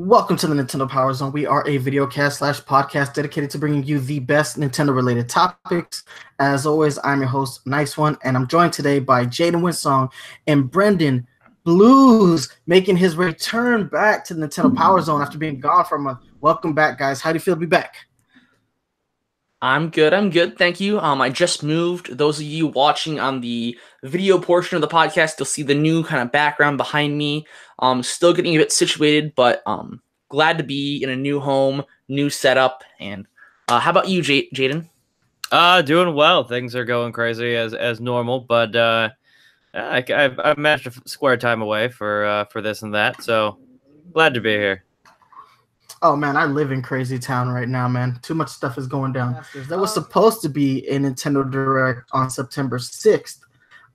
Welcome to the Nintendo Power Zone. We are a video cast slash podcast dedicated to bringing you the best Nintendo related topics. As always, I'm your host, Nice One, and I'm joined today by Jaden Winsong and Brendan Blues making his return back to the Nintendo Power Zone after being gone for a month. Welcome back, guys. How do you feel to be back? I'm good. I'm good. Thank you. Um, I just moved. Those of you watching on the video portion of the podcast, you'll see the new kind of background behind me. Um, still getting a bit situated, but um, glad to be in a new home, new setup. And uh, how about you, J- Jaden? Uh, doing well. Things are going crazy as as normal, but uh, I, I've, I've managed to square time away for uh, for this and that. So glad to be here. Oh man, I live in crazy town right now, man. Too much stuff is going down. That was supposed to be a Nintendo Direct on September 6th,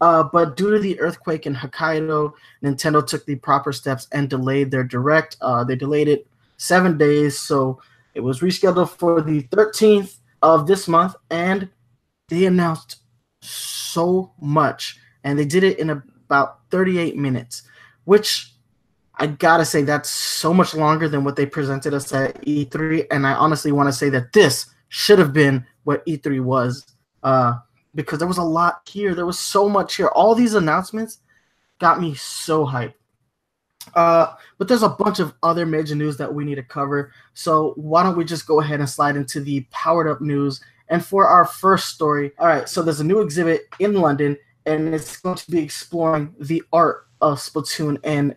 uh, but due to the earthquake in Hokkaido, Nintendo took the proper steps and delayed their Direct. Uh, they delayed it seven days, so it was rescheduled for the 13th of this month, and they announced so much, and they did it in about 38 minutes, which I gotta say that's so much longer than what they presented us at E3, and I honestly want to say that this should have been what E3 was, uh, because there was a lot here. There was so much here. All these announcements got me so hyped. Uh, but there's a bunch of other major news that we need to cover. So why don't we just go ahead and slide into the powered up news? And for our first story, all right. So there's a new exhibit in London, and it's going to be exploring the art of Splatoon and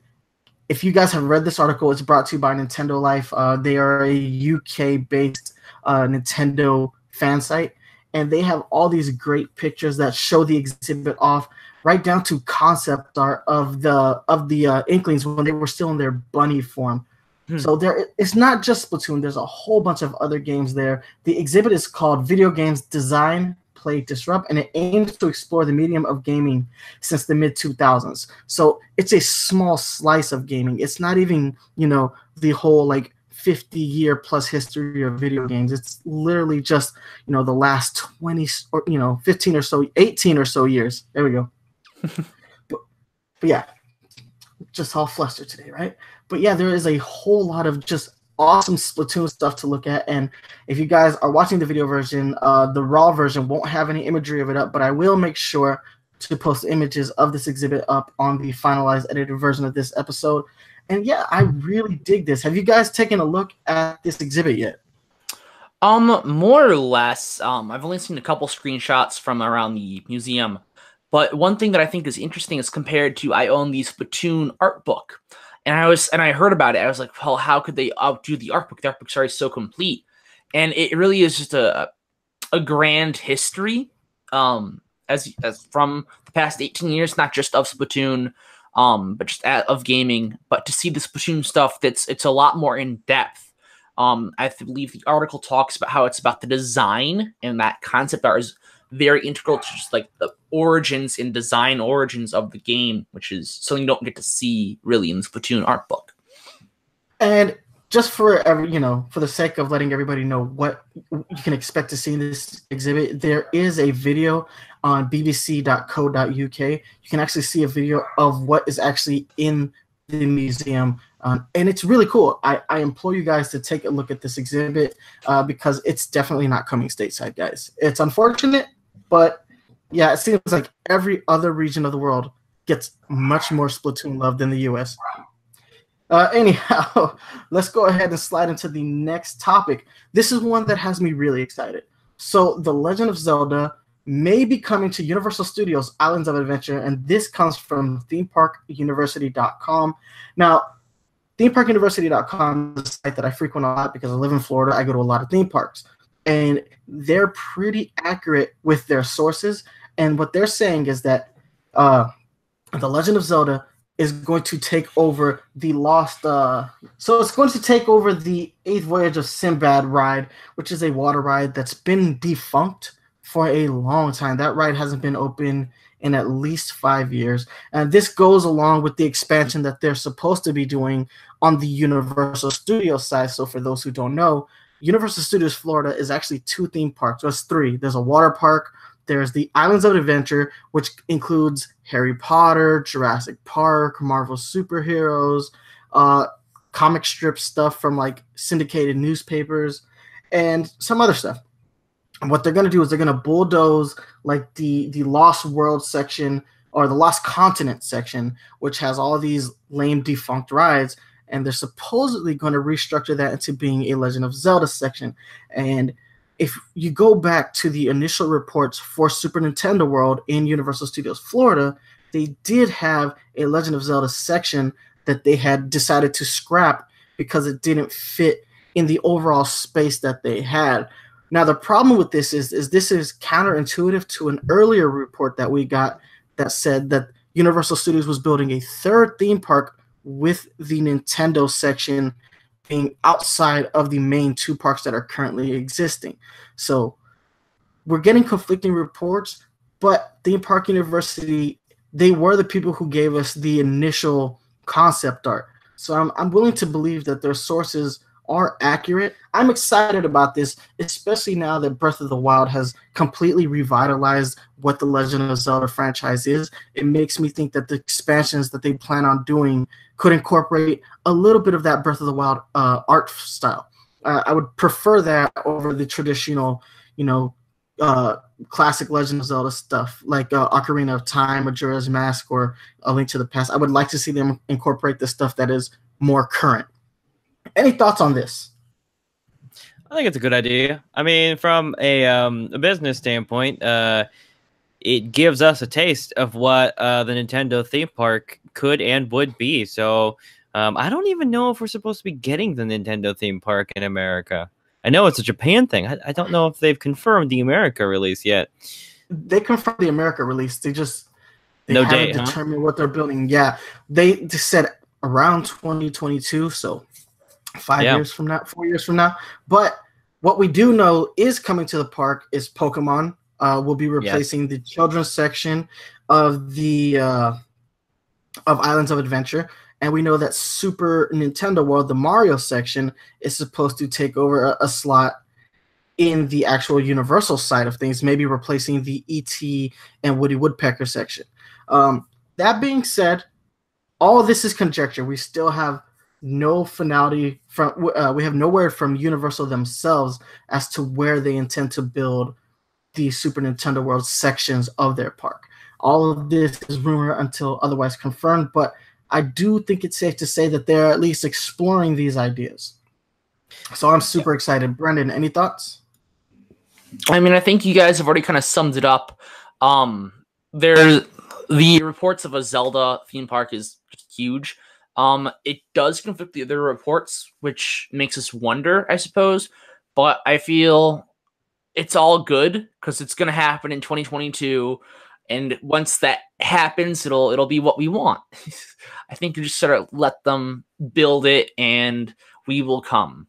if you guys have read this article, it's brought to you by Nintendo Life. Uh, they are a UK based uh, Nintendo fan site, and they have all these great pictures that show the exhibit off, right down to concept art of the of the uh, Inklings when they were still in their bunny form. Hmm. So there, it's not just Splatoon. There's a whole bunch of other games there. The exhibit is called "Video Games Design, Play Disrupt, and it aims to explore the medium of gaming since the mid 2000s. So it's a small slice of gaming. It's not even, you know, the whole like 50 year plus history of video games. It's literally just, you know, the last 20 or, you know, 15 or so, 18 or so years. There we go. but, but yeah, just all flustered today, right? But yeah, there is a whole lot of just awesome Splatoon stuff to look at. And if you guys are watching the video version, uh, the raw version won't have any imagery of it up, but I will make sure to post images of this exhibit up on the finalized edited version of this episode. And yeah, I really dig this. Have you guys taken a look at this exhibit yet? Um, more or less. Um, I've only seen a couple screenshots from around the museum. But one thing that I think is interesting is compared to I own the Splatoon art book and I was and I heard about it. I was like, well, how could they outdo the art book? The art book book's already so complete, and it really is just a a grand history, um, as as from the past eighteen years, not just of Splatoon, um, but just at, of gaming. But to see the Splatoon stuff, that's it's a lot more in depth. Um, I believe the article talks about how it's about the design and that concept art is very integral to just like the origins and design origins of the game, which is something you don't get to see really in the Splatoon art book. And just for every, you know, for the sake of letting everybody know what you can expect to see in this exhibit, there is a video on bbc.co.uk. You can actually see a video of what is actually in the museum. Um, and it's really cool. I, I implore you guys to take a look at this exhibit uh, because it's definitely not coming stateside, guys. It's unfortunate, but yeah, it seems like every other region of the world gets much more Splatoon love than the US. Uh, anyhow, let's go ahead and slide into the next topic. This is one that has me really excited. So, The Legend of Zelda may be coming to Universal Studios Islands of Adventure, and this comes from themeparkuniversity.com. Now, themeparkuniversity.com is a site that I frequent a lot because I live in Florida. I go to a lot of theme parks and they're pretty accurate with their sources. And what they're saying is that uh, the Legend of Zelda is going to take over the lost. Uh, so it's going to take over the Eighth Voyage of Sinbad ride, which is a water ride that's been defunct for a long time. That ride hasn't been open in at least five years. And this goes along with the expansion that they're supposed to be doing on the Universal Studio side. So for those who don't know, Universal Studios Florida is actually two theme parks. There's three. There's a water park. There's the Islands of Adventure, which includes Harry Potter, Jurassic Park, Marvel superheroes, uh, comic strip stuff from like syndicated newspapers and some other stuff. And what they're to do is they're to bulldoze like the the Lost World section or the Lost Continent section, which has all these lame defunct rides, and they're supposedly going to restructure that into being a Legend of Zelda section. And if you go back to the initial reports for Super Nintendo World in Universal Studios Florida, they did have a Legend of Zelda section that they had decided to scrap because it didn't fit in the overall space that they had. Now the problem with this is is this is counterintuitive to an earlier report that we got that said that Universal Studios was building a third theme park with the Nintendo section being outside of the main two parks that are currently existing. So we're getting conflicting reports, but Theme Park University, they were the people who gave us the initial concept art. So I'm, I'm willing to believe that their sources are accurate. I'm excited about this, especially now that Breath of the Wild has completely revitalized what the Legend of Zelda franchise is. It makes me think that the expansions that they plan on doing could incorporate a little bit of that Breath of the Wild uh, art style. Uh, I would prefer that over the traditional, you know, uh, classic Legend of Zelda stuff like uh, Ocarina of Time, Majora's Mask, or A Link to the Past. I would like to see them incorporate the stuff that is more current. Any thoughts on this? I think it's a good idea. I mean, from a, um, a business standpoint, uh, it gives us a taste of what uh, the Nintendo theme park could and would be. So um, I don't even know if we're supposed to be getting the Nintendo theme park in America. I know it's a Japan thing. I, I don't know if they've confirmed the America release yet. They confirmed the America release. They just they no haven't date, huh? determined what they're building. Yeah, they just said around 2022. So five Yeah. years from now, four years from now. But what we do know is coming to the park is Pokemon. Uh, will be replacing the children's section of the uh, of Islands of Adventure, and we know that Super Nintendo World, the Mario section, is supposed to take over a, a slot in the actual Universal side of things, maybe replacing the ET and Woody Woodpecker section. Um, that being said, all of this is conjecture. We still have no finality from uh, we have no word from Universal themselves as to where they intend to build the Super Nintendo World sections of their park. All of this is rumor until otherwise confirmed, but I do think it's safe to say that they're at least exploring these ideas. So I'm super excited. Brendan, any thoughts? I mean, I think you guys have already kind of summed it up. Um, there's the reports of a Zelda theme park is huge. Um, it does conflict the other reports, which makes us wonder, I suppose. But I feel it's all good because it's going to happen in 2022, and once that happens, it'll it'll be what we want. I think you just sort of let them build it, and we will come.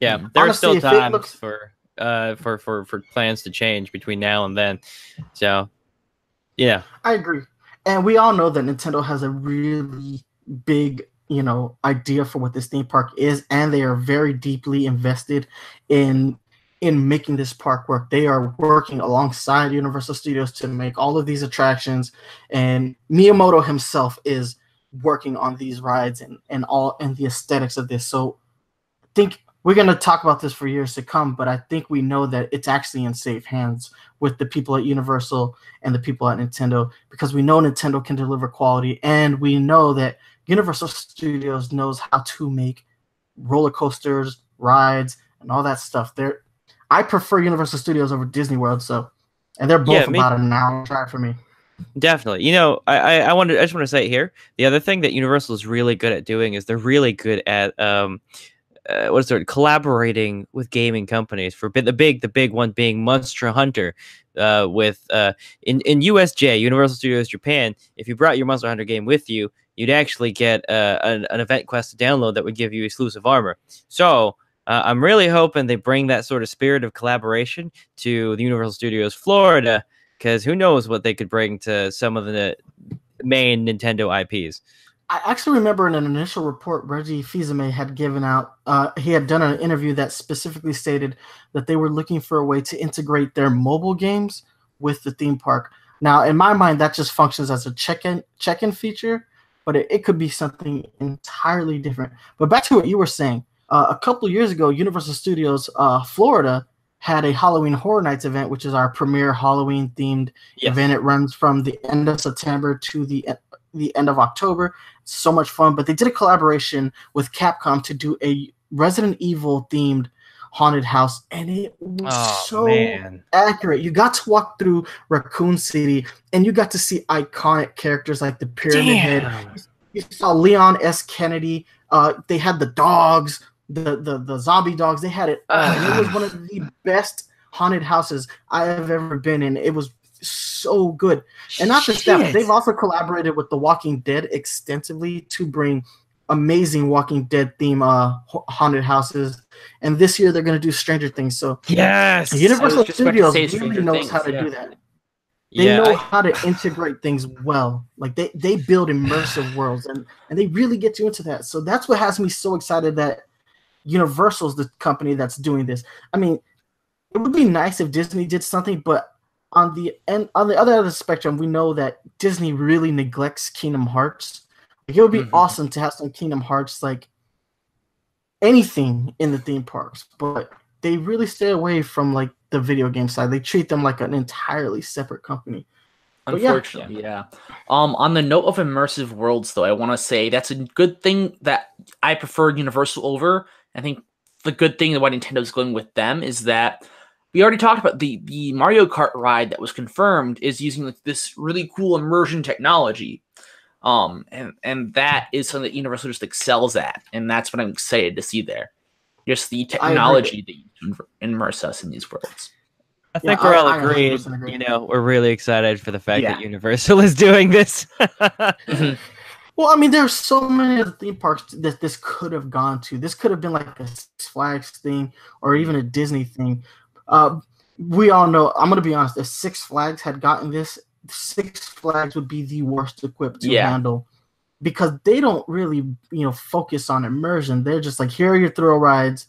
Yeah, there are Honestly, still if it times looks- for uh for for for plans to change between now and then. So, yeah, I agree. And we all know that Nintendo has a really big, you know, idea for what this theme park is, and they are very deeply invested in in making this park work. They are working alongside Universal Studios to make all of these attractions, and Miyamoto himself is working on these rides and and all and the aesthetics of this. So I think we're going to talk about this for years to come, but I think we know that it's actually in safe hands with the people at Universal and the people at Nintendo because we know Nintendo can deliver quality and we know that Universal Studios knows how to make roller coasters, rides, and all that stuff. They're I prefer Universal Studios over Disney World, so and they're both Yeah, me- about an hour drive for me. definitely. You know, I I, I wanted I just want to say here the other thing that Universal is really good at doing is they're really good at um. Uh, what is it? Collaborating with gaming companies for the big, the big one being Monster Hunter, uh, with uh, in in USJ Universal Studios Japan. If you brought your Monster Hunter game with you, you'd actually get uh, an, an event quest to download that would give you exclusive armor. So uh, I'm really hoping they bring that sort of spirit of collaboration to the Universal Studios Florida, because who knows what they could bring to some of the main Nintendo IPs. I actually remember in an initial report Reggie Fils-Aimé had given out. Uh, he had done an interview that specifically stated that they were looking for a way to integrate their mobile games with the theme park. Now, in my mind, that just functions as a check-in check-in feature. But it, it could be something entirely different. But back to what you were saying, uh, a couple years ago, Universal Studios uh, Florida had a Halloween Horror Nights event, which is our premier Halloween themed yes. event. It runs from the end of September to the the end of October. so much fun. But they did a collaboration with Capcom to do a Resident Evil themed haunted house, and it was oh, so man. accurate. You got to walk through Raccoon City, and you got to see iconic characters like the Pyramid Damn. Head. You saw Leon S. Kennedy. Uh, they had the dogs, the the the zombie dogs. They had it. Uh, it was one of the best haunted houses I have ever been in. It was so good. And not just that, they've also collaborated with The Walking Dead extensively to bring amazing Walking Dead theme uh haunted houses. And this year they're going to do Stranger Things. So yes, Universal Studios really knows things, how to yeah. do that. They yeah, know I... how to integrate things well. Like they they build immersive worlds and and they really get you into that. So that's what has me so excited that Universal's the company that's doing this. I mean, it would be nice if Disney did something, but on the end on the other end of the spectrum, we know that Disney really neglects Kingdom Hearts. Like, it would be mm-hmm. awesome to have some Kingdom Hearts like anything in the theme parks, but they really stay away from like the video game side. They treat them like an entirely separate company. Unfortunately, yeah. yeah. Um, on the note of immersive worlds, though, I want to say that's a good thing that I prefer Universal over. I think the good thing that why Nintendo's going with them is that we already talked about the the Mario Kart ride that was confirmed is using like this really cool immersion technology. Um, and and that is something that Universal just excels at, and that's what I'm excited to see there. Just the technology that you immerse us in these worlds. I think yeah, we're all agreed. You know, we're really excited for the fact yeah. that Universal is doing this. Well, I mean, there's so many of the theme parks that this could have gone to. This could have been like a Six Flags thing or even a Disney thing. Uh, we all know. I'm gonna be honest. If Six Flags had gotten this, Six Flags would be the worst equipped to yeah. handle because they don't really, you know, focus on immersion. They're just like, here are your thrill rides.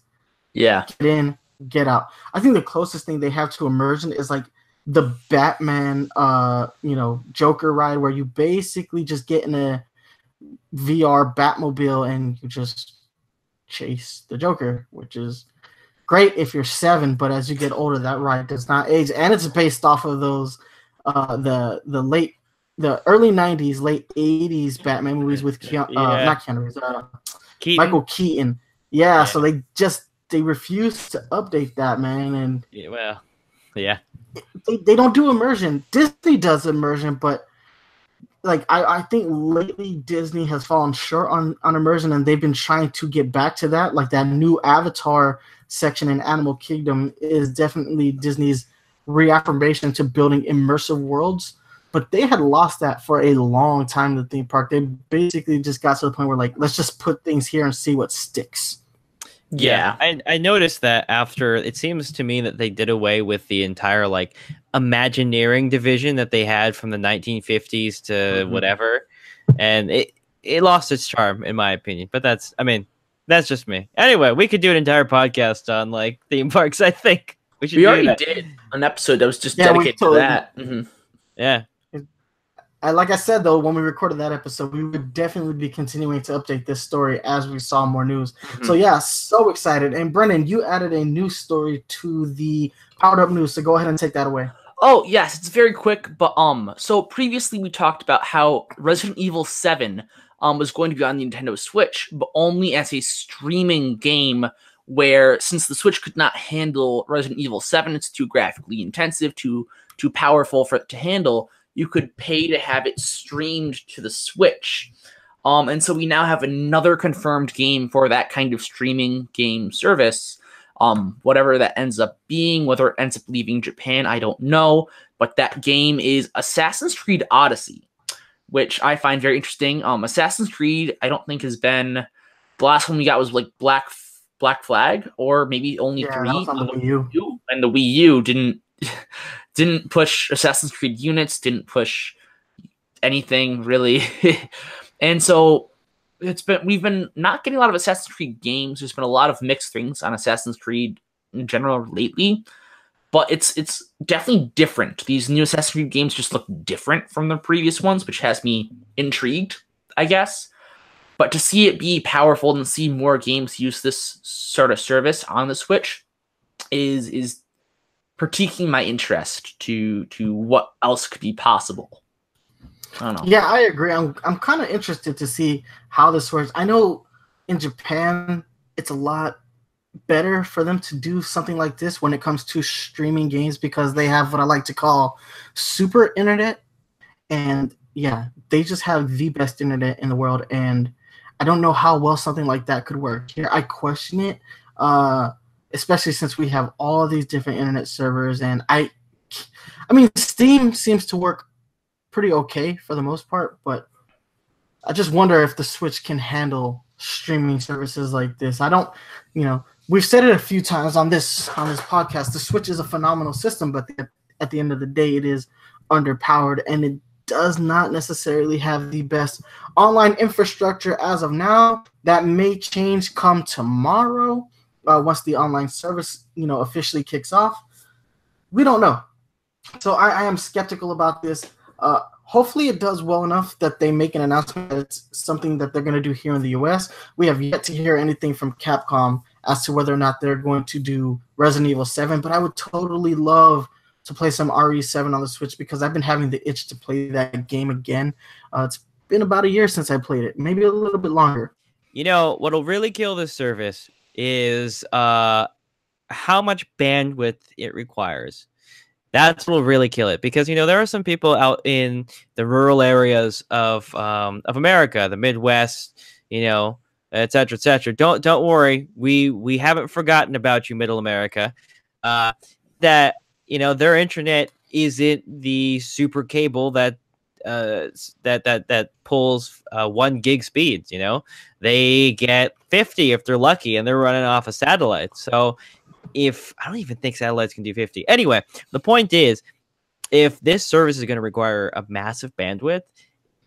Yeah, get in, get out. I think the closest thing they have to immersion is like the Batman, uh, you know, Joker ride, where you basically just get in a VR Batmobile and you just chase the Joker, which is great if you're seven, but as you get older, that ride does not age, and it's based off of those uh, the the late the early '90s, late '80s Batman movies with Keanu, uh, yeah. not Keanu Reeves, uh, Keaton. Michael Keaton. Yeah, yeah, so they just they refuse to update that man, and yeah, well, yeah, they, they don't do immersion. Disney does immersion, but like I, I think lately Disney has fallen short on, on immersion and they've been trying to get back to that. Like that new Avatar section in Animal Kingdom is definitely Disney's reaffirmation to building immersive worlds. But they had lost that for a long time in the theme park. They basically just got to the point where like, let's just put things here and see what sticks. Yeah, I, I noticed that after it seems to me that they did away with the entire like Imagineering division that they had from the 1950s to mm-hmm. whatever, and it it lost its charm in my opinion. But that's I mean that's just me. Anyway, we could do an entire podcast on like theme parks. I think we should. We already that. did an episode that was just yeah, dedicated totally, to that. Mm-hmm. Yeah. I, like I said though, when we recorded that episode, we would definitely be continuing to update this story as we saw more news. Mm-hmm. So yeah, so excited. And Brennan, you added a new story to the powered up news. So go ahead and take that away. Oh yes, it's very quick, but um, so previously we talked about how Resident Evil Seven um was going to be on the Nintendo Switch, but only as a streaming game. Where since the Switch could not handle Resident Evil Seven, it's too graphically intensive, too too powerful for it to handle. You could pay to have it streamed to the Switch. Um, and so we now have another confirmed game for that kind of streaming game service um, whatever that ends up being, whether it ends up leaving Japan, I don't know. But that game is Assassin's Creed Odyssey, which I find very interesting. Um, Assassin's Creed, I don't think has been the last one we got was like Black Black Flag, or maybe only yeah, three. on the Wii U. And the Wii U didn't didn't push Assassin's Creed units, didn't push anything really. and so it's been we've been not getting a lot of Assassin's Creed games. There's been a lot of mixed things on Assassin's Creed in general lately, but it's it's definitely different. These new Assassin's Creed games just look different from the previous ones, which has me intrigued. I guess. But to see it be powerful and see more games use this sort of service on the Switch is is piquing my interest to to what else could be possible. I don't know. Yeah, I agree. I'm I'm kind of interested to see how this works. I know in Japan it's a lot better for them to do something like this when it comes to streaming games because they have what I like to call super internet and yeah, they just have the best internet in the world and I don't know how well something like that could work. Here I question it. Uh especially since we have all these different internet servers and I I mean Steam seems to work pretty okay for the most part, but I just wonder if the Switch can handle streaming services like this. I don't, you know, we've said it a few times on this on this podcast. The Switch is a phenomenal system, but the, at the end of the day, it is underpowered and it does not necessarily have the best online infrastructure as of now. That may change come tomorrow uh, once the online service, you know, officially kicks off. We don't know. So I, I am skeptical about this. Uh, hopefully, it does well enough that they make an announcement that it's something that they're going to do here in the US. We have yet to hear anything from Capcom as to whether or not they're going to do Resident Evil 7, but I would totally love to play some RE7 on the Switch because I've been having the itch to play that game again. Uh, it's been about a year since I played it, maybe a little bit longer. You know, what'll really kill this service is uh, how much bandwidth it requires. That's what'll really kill it because you know there are some people out in the rural areas of um, of America, the Midwest, you know, etc., etc. Don't don't worry, we we haven't forgotten about you, Middle America. Uh, that you know their internet isn't the super cable that uh, that that that pulls uh, one gig speeds. You know, they get fifty if they're lucky, and they're running off a satellite. So if I don't even think satellites can do fifty. Anyway, the point is, if this service is going to require a massive bandwidth,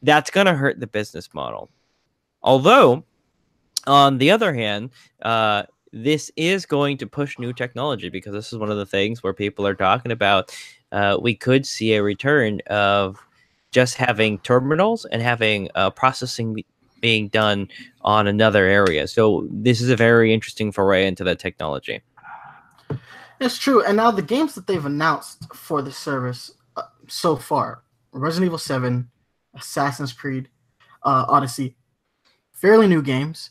that's going to hurt the business model. Although, on the other hand, uh, this is going to push new technology because this is one of the things where people are talking about. Uh, we could see a return of just having terminals and having uh, processing being done on another area. So this is a very interesting foray into that technology. It's true. And now the games that they've announced for the service uh, so far Resident Evil 7, Assassin's Creed, uh, Odyssey, fairly new games.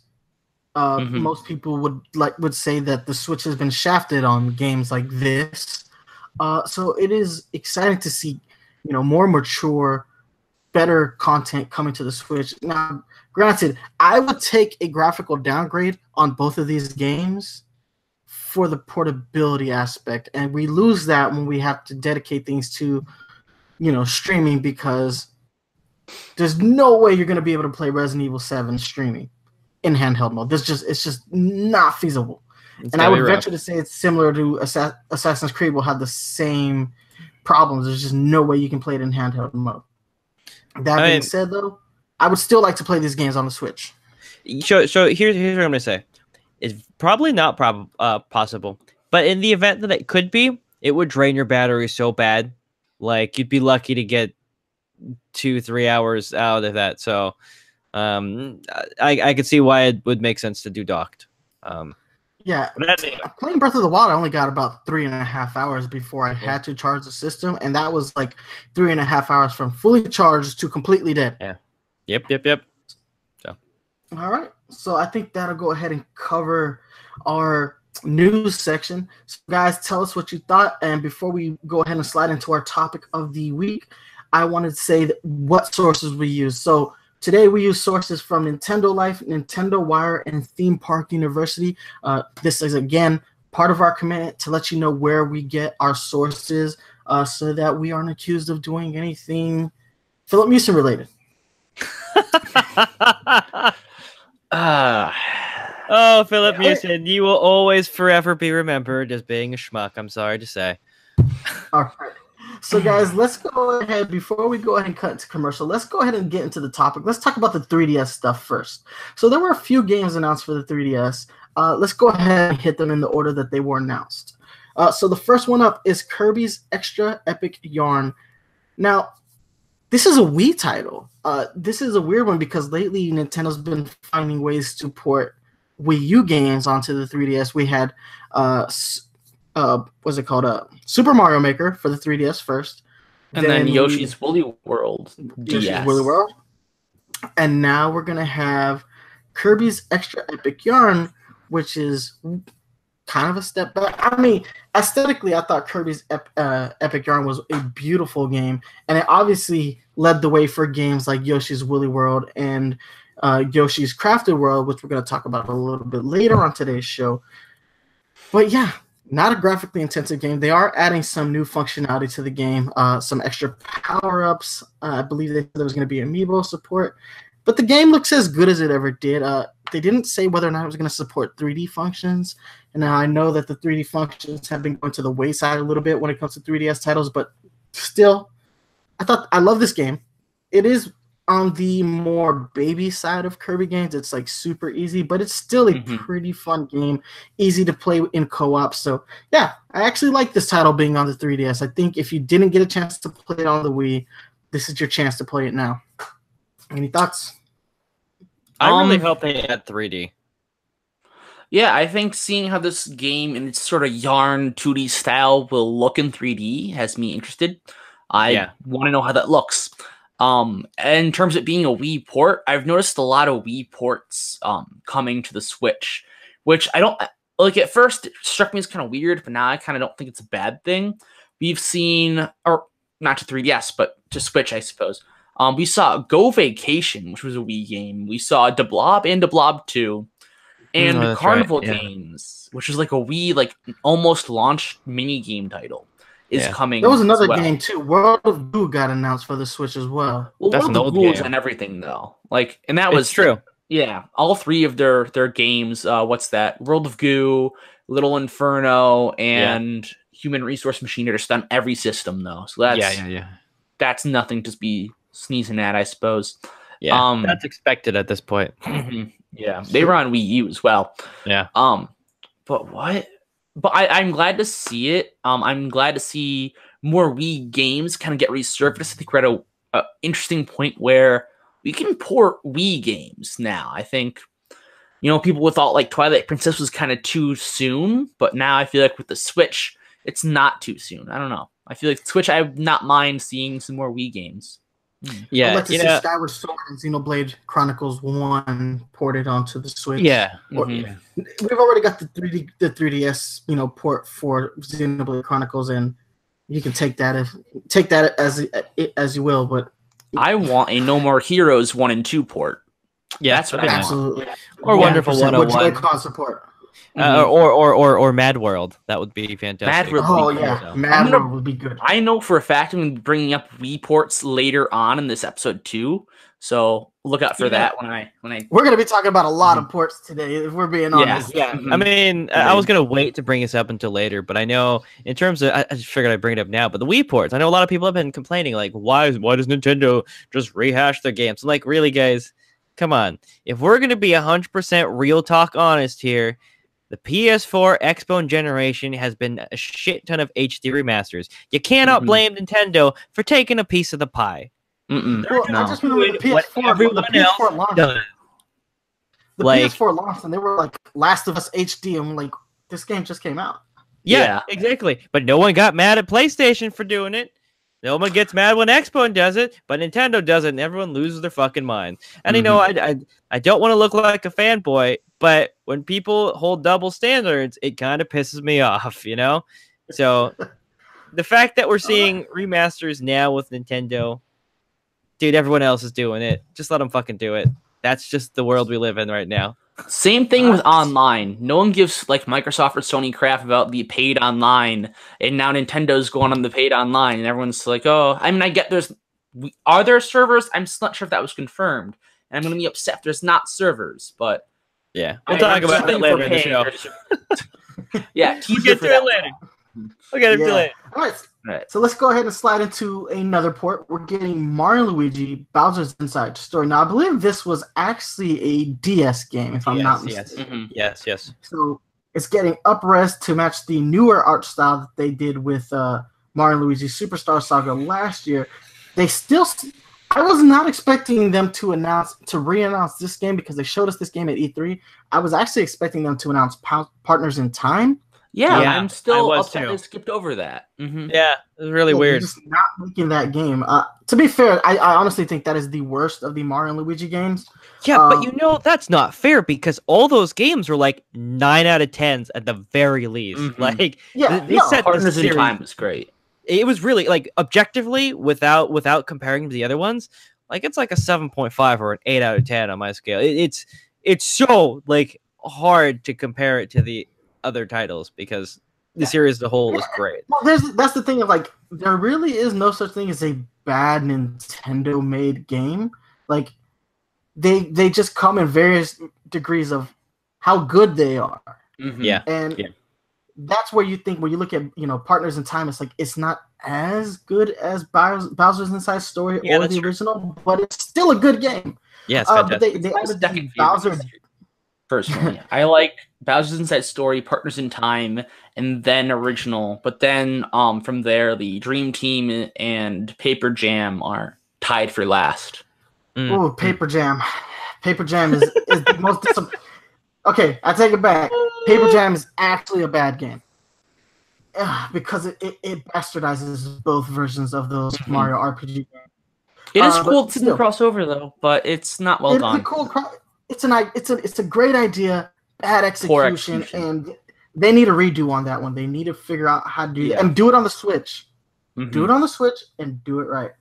Uh, mm-hmm. Most people would like would say that the Switch has been shafted on games like this. Uh, so it is exciting to see, you know, more mature, better content coming to the Switch. Now, granted, I would take a graphical downgrade on both of these games for the portability aspect, and we lose that when we have to dedicate things to, you know, streaming because there's no way you're going to be able to play Resident Evil 7 streaming in handheld mode. This just it's just not feasible. It's and I would venture to say it's similar to Assa- Assassin's Creed will have the same problems. There's just no way you can play it in handheld mode. That I being mean, said, though, I would still like to play these games on the Switch. So, so here's here's what I'm gonna say. It's probably not prob- uh, possible, but in the event that it could be, it would drain your battery so bad. Like you'd be lucky to get two, three hours out of that. So, um, I I could see why it would make sense to do docked. Um, yeah, playing Breath of the Wild, I only got about three and a half hours before I had to charge the system, and that was like three and a half hours from fully charged to completely dead. Yeah. Yep. Yep. Yep. So. All right. So I think that'll go ahead and cover our news section. So guys, tell us what you thought, and before we go ahead and slide into our topic of the week, I wanted to say what sources we use. So Today we use sources from Nintendo Life, Nintendo Wire, and Theme Park University. Uh, this is again part of our commitment to let you know where we get our sources, uh, so that we aren't accused of doing anything Philip Mewson related. uh, oh, Philip Mewson, you will always forever be remembered as being a schmuck. I'm sorry to say. All right. So, guys, let's go ahead before we go ahead and cut to commercial. Let's go ahead and get into the topic. Let's talk about the 3DS stuff first. So, there were a few games announced for the 3DS. Uh, let's go ahead and hit them in the order that they were announced. Uh, so, the first one up is Kirby's Extra Epic Yarn. Now, this is a Wii title. Uh, this is a weird one because lately Nintendo's been finding ways to port Wii U games onto the 3DS. We had uh, uh, what's it called? Uh, Super Mario Maker for the 3DS first, and then, then Yoshi's Woolly World, Yoshi's Woolly World, and now we're gonna have Kirby's Extra Epic Yarn, which is kind of a step back. I mean, aesthetically, I thought Kirby's Ep- uh, Epic Yarn was a beautiful game, and it obviously led the way for games like Yoshi's Woolly World and uh, Yoshi's Crafted World, which we're going to talk about a little bit later on today's show. But yeah, not a graphically intensive game. They are adding some new functionality to the game, uh, some extra power ups. Uh, I believe they, there was going to be amiibo support, but the game looks as good as it ever did. Uh, they didn't say whether or not it was going to support 3D functions. And now I know that the 3D functions have been going to the wayside a little bit when it comes to 3DS titles, but still, I thought I love this game. It is on the more baby side of Kirby games. It's like super easy, but it's still a mm-hmm. pretty fun game, easy to play in co-op. So yeah, I actually like this title being on the 3DS. I think if you didn't get a chance to play it on the Wii, this is your chance to play it now. Any thoughts? I really um, hope they add 3D. Yeah, I think seeing how this game in its sort of yarn 2D style will look in 3D has me interested. I yeah. want to know how that looks. Um, in terms of being a Wii port, I've noticed a lot of Wii ports um coming to the Switch, which I don't like. At first, it struck me as kind of weird, but now I kind of don't think it's a bad thing. We've seen, or not to 3DS, but to Switch, I suppose. Um, we saw Go Vacation, which was a Wii game. We saw De Blob and De Blob 2, and oh, Carnival right. yeah. Games, which is like a Wii like almost launched mini game title is yeah. coming. There was another well. game too. World of Goo got announced for the Switch as well. Well, That's World of Goo and everything though. Like, and that was it's true. Yeah, all three of their their games. Uh, what's that? World of Goo, Little Inferno, and yeah. Human Resource Machine are just on every system though. So that's yeah, yeah, yeah. That's nothing to be sneezing at, I suppose. Yeah, um, that's expected at this point. Yeah, they were on Wii U as well. Yeah. Um, but what? But I, am glad to see it. Um, I'm glad to see more Wii games kind of get resurfaced. I think we're at a, a, interesting point where we can port Wii games now. I think, you know, people thought like Twilight Princess was kind of too soon, but now I feel like with the Switch, it's not too soon. I don't know. I feel like Switch, I would not mind seeing some more Wii games. Yeah, I'd like to see know, Skyward Sword and Xenoblade Chronicles One ported onto the Switch. Yeah, mm-hmm. we've already got the 3D, the 3DS, you know, port for Xenoblade Chronicles, and you can take that if take that as as you will. But I want a No More Heroes one and two port. Yeah, that's what absolutely. I want. Absolutely. Or Wonderful 101. Joy-Con support. Uh, mm-hmm. or, or or or Mad World. That would be fantastic. Mad World. Oh yeah, cool, Mad gonna, World would be good. I know for a fact I'm bringing up Wii ports later on in this episode too. So look out for yeah. that when I when I. We're gonna be talking about a lot mm-hmm. of ports today. If we're being honest. Yeah. Mm-hmm. I mean, I was gonna wait to bring this up until later, but I know in terms of I, I just figured I'd bring it up now. But the Wii ports, I know a lot of people have been complaining like, why why does Nintendo just rehash their games? I'm like, really, guys. Come on. If we're going to be 100% real talk honest here, the PS4 Xbone generation has been a shit ton of HD remasters. You cannot mm-hmm. blame Nintendo for taking a piece of the pie. Well, no. I just remember the PS4, the PS4 launched. Done. The like, PS4 launched, and they were like Last of Us HD. I'm like, this game just came out. Yeah, yeah, exactly. But no one got mad at PlayStation for doing it. No one gets mad when Xbone does it, but Nintendo does it, and everyone loses their fucking mind. And mm-hmm. you know, mm-hmm. I, I, I don't want to look like a fanboy, but when people hold double standards, it kind of pisses me off, you know. So the fact that we're oh, seeing remasters now with Nintendo, dude, everyone else is doing it. Just let them fucking do it. That's just the world we live in right now. Same thing with online. No one gives like Microsoft or Sony crap about the paid online, and now Nintendo's going on the paid online, and everyone's like, "Oh, I mean, I get there's are there servers? I'm not sure if that was confirmed, and I'm going to be upset if there's not servers." But yeah, we'll I, talk about that later in the show. yeah, we'll get to it later. We'll get it yeah. later. All right. Right. So let's go ahead and slide into another port. We're getting Mario Luigi Bowser's Inside Story. Now, I believe this was actually a DS game, if I'm yes, not mistaken. Yes, mm-hmm. yes, yes. So it's getting upres to match the newer art style that they did with uh, Mario Luigi Superstar Saga last year. they still. I was not expecting them to announce to re-announce this game because they showed us this game at E3. I was actually expecting them to announce pa- Partners in Time. Yeah, Yeah, I'm I still was upset too. they skipped over that. hmm Yeah, it was really Yeah, weird. Just not making that game. Uh, to be fair, I, I honestly think that is the worst of the Mario and Luigi games. Yeah, Um, but you know that's not fair because all those games were like nine out of tens at the very least. Mhm. Like Yeah, They- they no, said- Partners in series- Time was great. It was really like objectively without without comparing to the other ones, like it's like a seven point five or an eight out of ten on my scale. It, it's it's so like hard to compare it to the other titles because the Yeah. series as a whole is great. Well, there's that's the thing of like there really is no such thing as a bad Nintendo made game. Like they they just come in various degrees of how good they are. Mhm. Yeah. And Yeah. That's where you think when you look at you know partners in time, it's like it's not as good as Bowser's, Bowser's Inside Story Yeah, or that's the true. original, but it's still a good game. Yeah, it's Uh, but they, they added the favorite Bowser series, Personally, I like Bowser's Inside Story, Partners in Time, and then original. But then, um, from there, the Dream Team and Paper Jam are tied for last. Mm, Oh. Paper Jam. Paper Jam is, is the most disap- Okay, I take it back. Paper Jam is actually a bad game. Ugh, because it, it, it bastardizes both versions of those Mhm. Mario RPG games. It is Uh, cool to still. the crossover though, but it's not well it's done. a cool cro- it's an it's a it's a great idea, bad execution, execution. and they need a redo on that one. They need to figure out how to do Yeah. and do it on the Switch. Mhm. Do it on the Switch and do it right.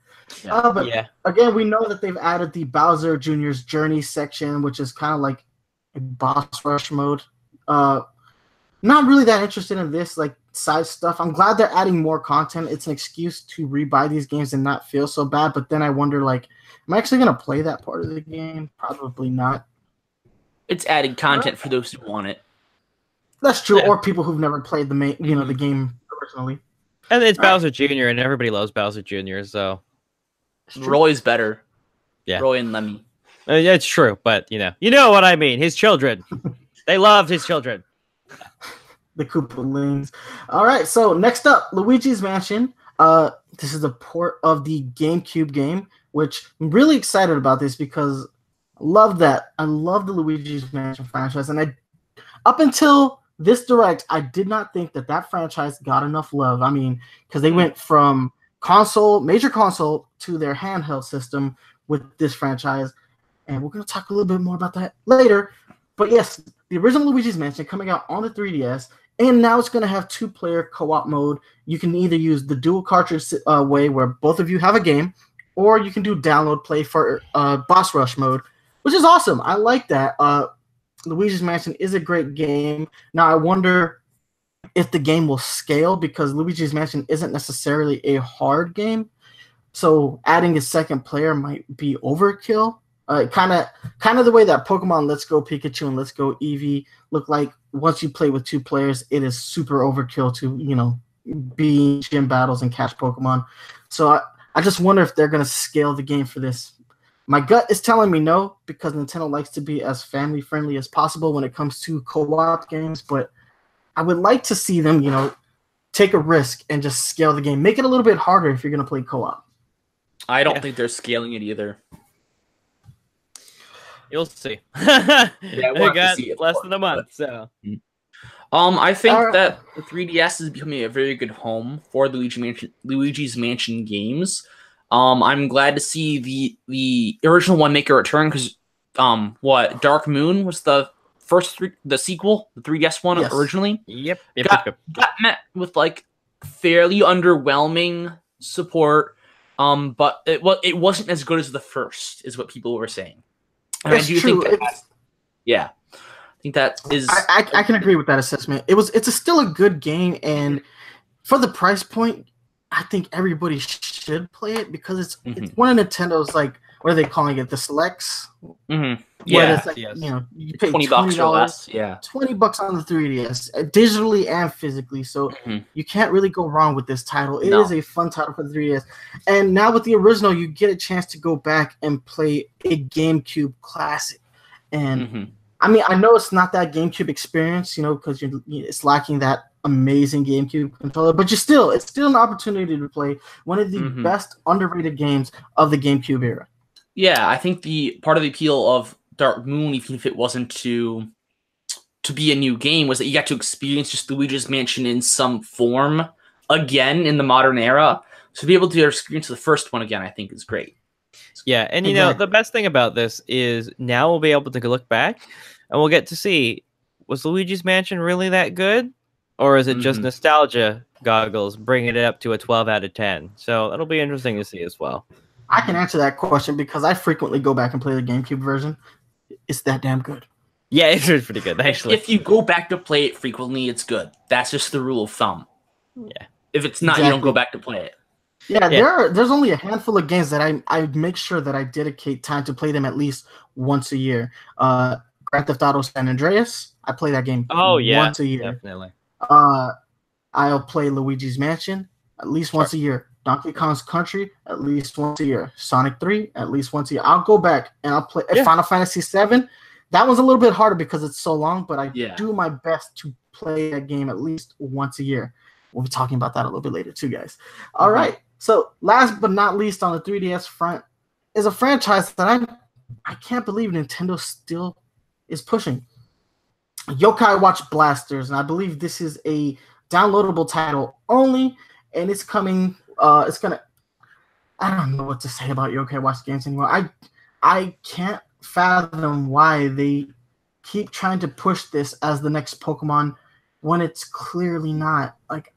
Yeah. Uh, but yeah, again, we know that they've added the Bowser Jr.'s Journey section, which is kind of like a boss rush mode. Uh, not really that interested in this like side stuff. I'm glad they're adding more content. It's an excuse to rebuy these games and not feel so bad. But then I wonder, like, am I actually gonna play that part of the game? Probably not. It's added content for those who want it. That's true. Yeah. Or people who've never played the main, you know, the game originally. and it's Alright. Bowser Jr. and everybody loves Bowser Jr. So It's true. Roy's better. Yeah. Roy and Lemmy. uh, yeah, it's true. But you know, you know what I mean. His children, they loved his children. the Koopalings. All right, so next up, Luigi's Mansion. Uh, this is a port of the GameCube game, which I'm really excited about this because I love that. I love the Luigi's Mansion franchise, and I up until this direct, I did not think that that franchise got enough love. I mean, because they went from console, major console, to their handheld system with this franchise, and we're gonna talk a little bit more about that later. But yes, the original Luigi's Mansion coming out on the 3DS, and now it's going to have two-player co-op mode. You can either use the dual cartridge uh, way, where both of you have a game, or you can do download play for uh, boss rush mode, which is awesome. I like that. Uh, Luigi's Mansion is a great game. Now I wonder if the game will scale because Luigi's Mansion isn't necessarily a hard game, so adding a second player might be overkill. Uh, kind of, kind of the way that Pokemon Let's Go Pikachu and Let's Go Eevee look like. Once you play with two players, it is super overkill to you know be in gym battles and catch Pokemon. So I, I just wonder if they're gonna scale the game for this. My gut is telling me no because Nintendo likes to be as family friendly as possible when it comes to co-op games, but I would like to see them, you know, take a risk and just scale the game. Make it a little bit harder if you're gonna play co-op. I don't Yeah. think they're scaling it either. You'll see. yeah, we'll we have got see it less than a it, month, so Um, I think Alright. that the 3DS is becoming a very good home for Luigi Mansion, Luigi's Mansion games. Um, I'm glad to see the the original one make a return because um, what Dark Moon was the first three, the sequel, the 3DS one Yes. originally yep. yep, Got- yep, got met with like fairly underwhelming support. Um, but it was it wasn't as good as the first, is what people were saying. And It's I do true. think that, It's- yeah, I think that is I, I, I can agree with that assessment. It was it's a, still a good game, and for the price point, I think everybody should play it because it's it's Mhm. one of Nintendo's like what are they calling it? The selects. Mhm. yeah it's like, yes. you know you pay twenty bucks or $20 less. Yeah. 20 bucks on the 3DS, uh, digitally and physically. So Mhm. you can't really go wrong with this title. It is No. a fun title for the 3DS. And now with the original, you get a chance to go back and play a GameCube classic. And Mhm. I mean, I know it's not that GameCube experience, you know, because you're it's lacking that amazing GameCube controller, but you still, it's still an opportunity to play one of the mm-hmm. best underrated games of the GameCube era. Yeah, I think the part of the appeal of Dark Moon, even if it wasn't to to be a new game, was that you got to experience just Luigi's Mansion in some form again in the modern era. So to be able to experience the first one again, I think is great. Yeah, and you know the best thing about this is now we'll be able to look back and we'll get to see was Luigi's Mansion really that good, or is it mm-hmm. just nostalgia goggles bringing it up to a 12 out of 10? So that'll be interesting to see as well. I can answer that question because I frequently go back and play the GameCube version. It's that damn good. Yeah, it's pretty good actually. If you go back to play it frequently, it's good. That's just the rule of thumb. Yeah. If it's not, exactly. you don't go back to play it. Yeah, yeah, there are there's only a handful of games that I I make sure that I dedicate time to play them at least once a year. Uh Grand Theft Auto San Andreas, I play that game oh yeah once a year. Definitely. Uh I'll play Luigi's Mansion at least once a year. Donkey Kong's Country at least once a year. Sonic 3 at least once a year. I'll go back and I'll play yeah. Final Fantasy 7. That one's a little bit harder because it's so long, but I yeah. do my best to play that game at least once a year. We'll be talking about that a little bit later too, guys. All mm-hmm. right. So last but not least on the 3DS front is a franchise that I I can't believe Nintendo still is pushing. Yokai Watch Blasters, and I believe this is a downloadable title only, and it's coming. Uh, it's gonna. I don't know what to say about Yokai Watch games anymore. I I can't fathom why they keep trying to push this as the next Pokemon when it's clearly not. Like,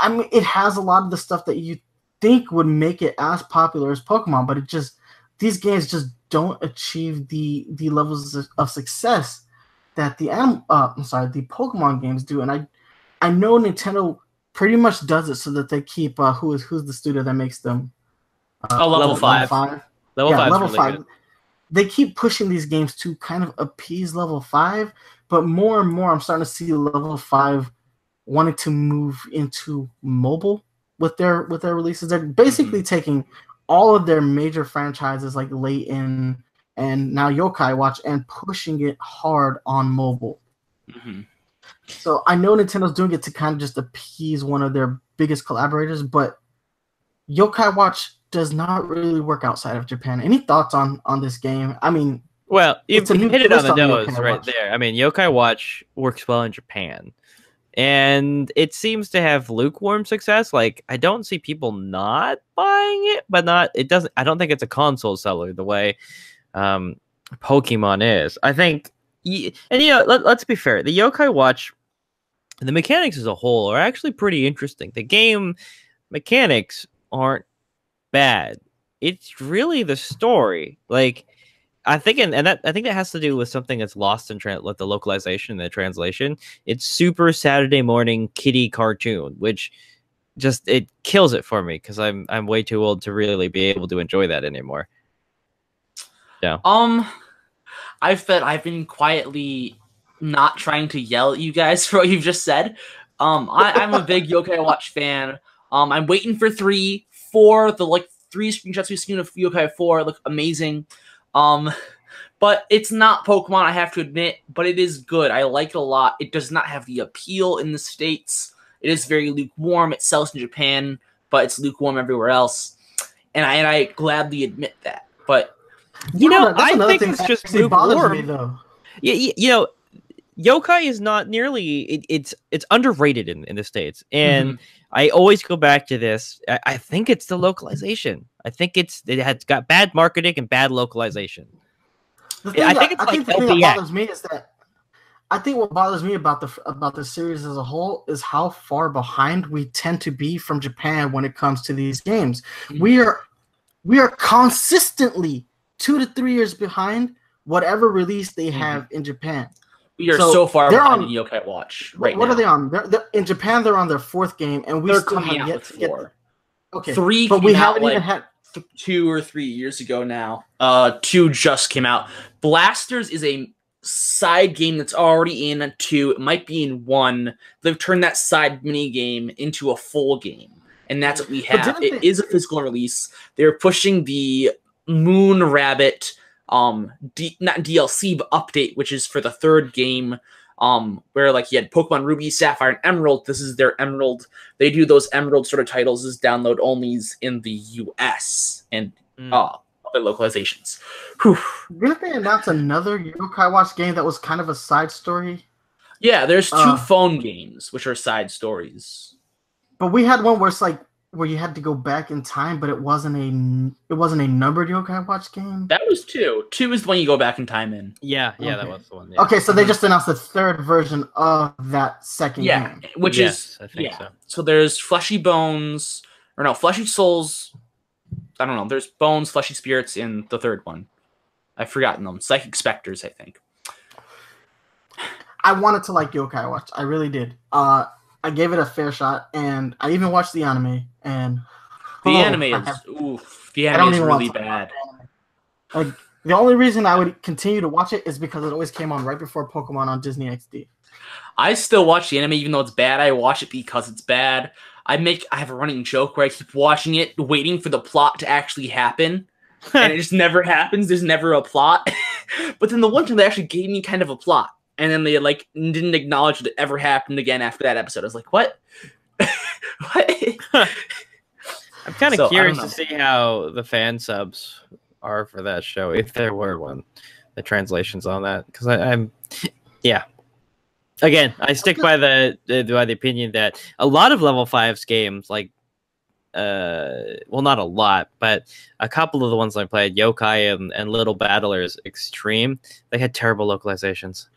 I mean, it has a lot of the stuff that you think would make it as popular as Pokemon, but it just these games just don't achieve the the levels of success that the uh, I'm sorry the Pokemon games do, and I I know Nintendo pretty much does it so that they keep uh, who is who's the studio that makes them uh, oh level, level five level five level yeah, level really five. Good. They keep pushing these games to kind of appease level five, but more and more I'm starting to see level five wanting to move into mobile with their with their releases. They're basically mm-hmm. taking all of their major franchises like Layton and now Yokai Watch and pushing it hard on mobile. Mm-hmm. So I know Nintendo's doing it to kind of just appease one of their biggest collaborators, but Yokai Watch does not really work outside of Japan. Any thoughts on on this game? I mean, well, you hit it on the nose right Watch. there. I mean, Yokai Watch works well in Japan and it seems to have lukewarm success. Like I don't see people not buying it, but not it doesn't. I don't think it's a console seller the way um, Pokemon is. I think, and you know, let, let's be fair. The Yokai Watch, the mechanics as a whole are actually pretty interesting. The game mechanics aren't bad. It's really the story. Like I think, and, and that I think that has to do with something that's lost in tra- like the localization and the translation. It's super Saturday morning kitty cartoon, which just it kills it for me because I'm I'm way too old to really be able to enjoy that anymore. Yeah. Um, I've been I've been quietly not trying to yell at you guys for what you've just said. Um, I, I'm a big Yokai Watch fan. Um, I'm waiting for three, four. The like three screenshots we've seen of Yokai Four look amazing. Um, but it's not Pokemon, I have to admit, but it is good. I like it a lot. It does not have the appeal in the States. It is very lukewarm. It sells in Japan, but it's lukewarm everywhere else. And I, and I gladly admit that. But you know, I think it's just. Me, though. Yeah, you know, yokai is not nearly it, it's it's underrated in, in the states and mm-hmm. i always go back to this I, I, think it's the localization i think it's it has got bad marketing and bad localization i think it's I like think the thing that bothers me is that i think what bothers me about the about the series as a whole is how far behind we tend to be from japan when it comes to these games mm-hmm. we are we are consistently two to three years behind whatever release they mm-hmm. have mm-hmm. in japan we are so, so far behind on, Yokai Watch right now. what now. are they on? They're, they're, in Japan, they're on their fourth game, and we they're still have yet to get. Four. Okay, three, but we haven't like even had two or three years ago now. Uh, two just came out. Blasters is a side game that's already in two. It might be in one. They've turned that side mini game into a full game, and that's what we have. It they... is a physical release. They're pushing the Moon Rabbit um D- not DLC but update, which is for the third game. Um, where like you had Pokemon Ruby, Sapphire, and Emerald. This is their Emerald. They do those Emerald sort of titles as download onlys in the US and Mm. uh other localizations. Whew. Didn't they announce another Yokai Watch game that was kind of a side story? Yeah, there's two Uh. phone games which are side stories. But we had one where it's like where you had to go back in time, but it wasn't a it wasn't a numbered Yokai Watch game. That was two. Two is the one you go back in time in. Yeah, yeah, that was the one. Yeah. Okay, so they just announced the third version of that second Yeah, game. which Yes, is I think yeah. so. So there's fleshy bones, or no, fleshy souls. I don't know. There's bones, fleshy spirits in the third one. I've forgotten them. Psychic specters, I think. I wanted to like Yokai Watch. I really did. Uh, I gave it a fair shot, and I even watched the anime. And The oh, anime I is oof. The anime is really bad. Like the only reason I would continue to watch it is because it always came on right before Pokemon on Disney XD. I still watch the anime even though it's bad. I watch it because it's bad. I make I have a running joke where I keep watching it, waiting for the plot to actually happen. and it just never happens. There's never a plot. but then the one time they actually gave me kind of a plot, and then they like didn't acknowledge that it ever happened again after that episode. I was like, what? what? I'm kind of So, curious to see how the fan subs are for that show, if there were one. The translations on that, because I'm, yeah. Again, I stick by the, the by the opinion that a lot of level fives games, like, uh, well, not a lot, but a couple of the ones I played, Yokai and, and Little Battlers Extreme, they had terrible localizations.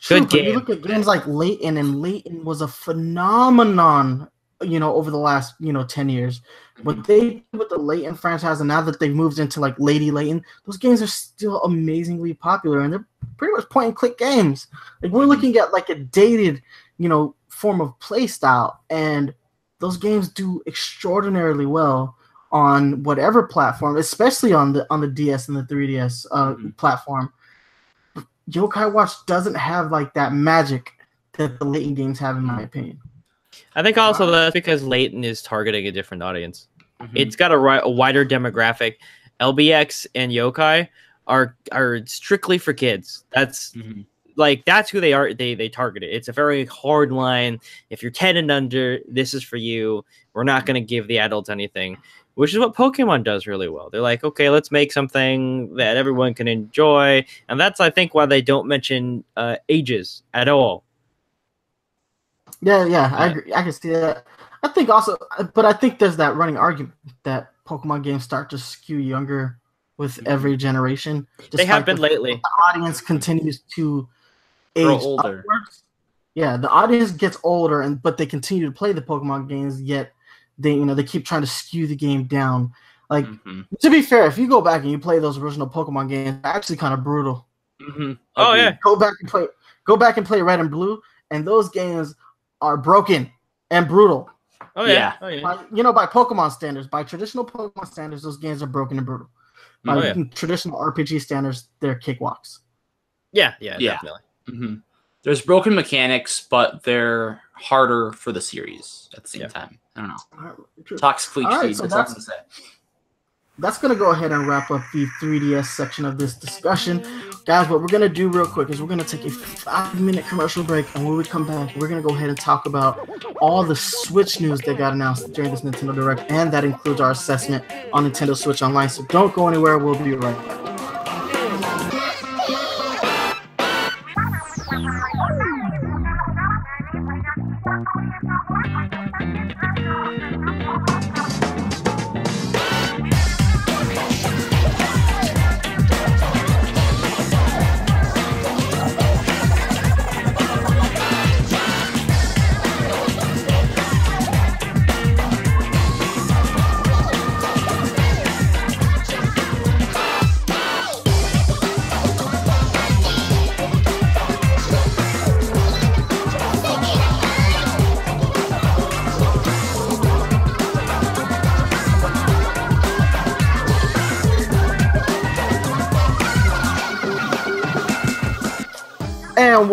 True, Good but you look at games like Layton, and Layton was a phenomenon. You know, over the last you know ten years, what they did with the Layton franchise, and now that they've moved into like Lady Layton, those games are still amazingly popular, and they're pretty much point and click games. Like we're looking at like a dated, you know, form of play style, and those games do extraordinarily well on whatever platform, especially on the on the DS and the 3DS uh, Mhm. platform. Yokai Watch doesn't have like that magic that the Layton games have, in my opinion. I think also that's because Layton is targeting a different audience. Mhm. it's got a, ri- a wider demographic. LBX and Yokai are are strictly for kids. That's Mhm. like that's who they are. They they target it. It's a very hard line. If you're ten and under, this is for you. We're not going to give the adults anything, which is what Pokemon does really well. They're like, okay, let's make something that everyone can enjoy, and that's I think why they don't mention uh, ages at all. Yeah, yeah, I agree. I can see that. I think also, but I think there's that running argument that Pokemon games start to skew younger with every generation. They have been the- lately. The audience continues to age Grow older. upwards. Yeah, the audience gets older, and but they continue to play the Pokemon games. Yet they, you know, they keep trying to skew the game down. Like Mhm. to be fair, if you go back and you play those original Pokemon games, they're actually kind of brutal. Mhm. Oh, Agreed. yeah. Go back and play. Go back and play Red and Blue, and those games are broken and brutal. Oh yeah. Yeah. Oh yeah. By, you know, by Pokemon standards, by traditional Pokemon standards, those games are broken and brutal. By Oh, yeah. traditional RPG standards, they're cakewalks. Yeah. Yeah. Yeah. Definitely. hmm There's broken mechanics, but they're harder for the series at the same Yeah. time. I don't know. True. Toxic Fleet All right, so that's all I'm gonna that's- say. That's gonna go ahead and wrap up the 3DS section of this discussion, guys. What we're gonna do real quick is we're gonna take a five-minute commercial break, and when we come back, we're gonna go ahead and talk about all the Switch news that got announced during this Nintendo Direct, and that includes our assessment on Nintendo Switch Online. So don't go anywhere. We'll be right back.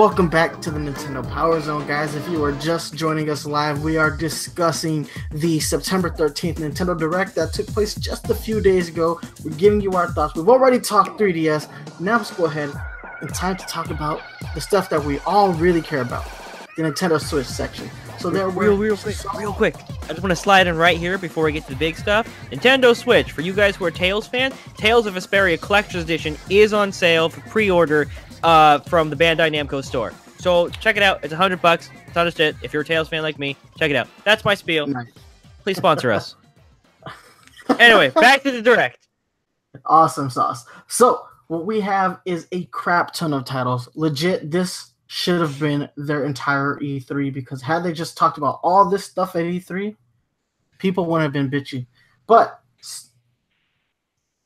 Welcome back to the Nintendo Power Zone, guys. If you are just joining us live, we are discussing the September 13th Nintendo Direct that took place just a few days ago. We're giving you our thoughts. We've already talked 3DS. Now let's go ahead and time to talk about the stuff that we all really care about the Nintendo Switch section. So there were real, real quick, real quick. I just want to slide in right here before we get to the big stuff. Nintendo Switch for you guys who are Tales fans. Tales of Vesperia Collector's Edition is on sale for pre-order uh, from the Bandai Namco store. So check it out. It's a hundred bucks. Ton of shit. If you're a Tales fan like me, check it out. That's my spiel. Nice. Please sponsor us. anyway, back to the direct. Awesome sauce. So what we have is a crap ton of titles. Legit, this should have been their entire E3 because had they just talked about all this stuff at E3, people wouldn't have been bitchy. But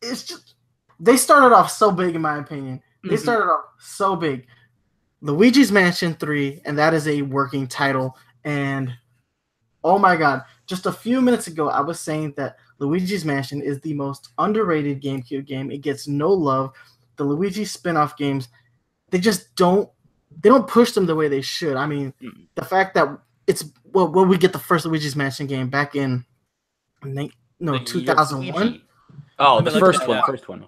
it's just they started off so big in my opinion. They Mhm. started off so big. Luigi's Mansion 3, and that is a working title. And oh my god, just a few minutes ago, I was saying that Luigi's Mansion is the most underrated GameCube game. It gets no love. The Luigi spin-off games, they just don't they don't push them the way they should. I mean, Mm. the fact that it's well when we get the first Luigi's Mansion game back in no 2001. Oh, the first that one. up. First one.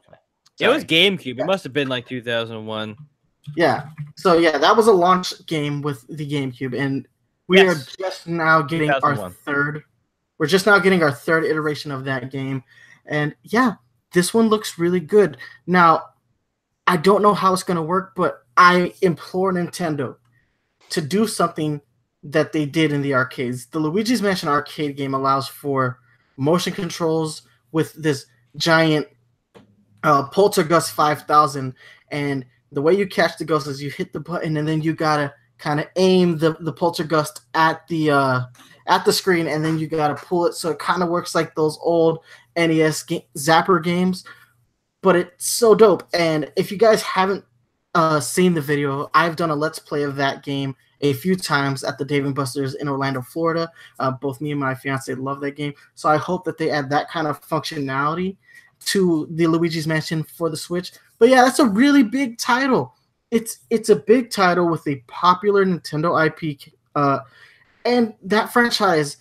Okay. It was Sorry. GameCube. It must have been like 2001. Yeah. So yeah, that was a launch game with the GameCube, and we Yes. are just now getting our third. We're just now getting our third iteration of that game, and yeah, this one looks really good. Now, I don't know how it's gonna work, but I implore Nintendo to do something that they did in the arcades. The Luigi's Mansion arcade game allows for motion controls with this giant uh, Poltergust 5000 and the way you catch the ghost is you hit the button and then you gotta kind of aim the, the poltergust at the uh, at the screen and then you gotta pull it so it kind of works like those old NES ga- Zapper games, but it's so dope. And if you guys haven't uh, seen the video, I've done a let's play of that game a few times at the Dave and Buster's in Orlando, Florida. Uh, both me and my fiance love that game, so I hope that they add that kind of functionality to the Luigi's Mansion for the Switch. But yeah, that's a really big title. It's it's a big title with a popular Nintendo IP, uh, and that franchise,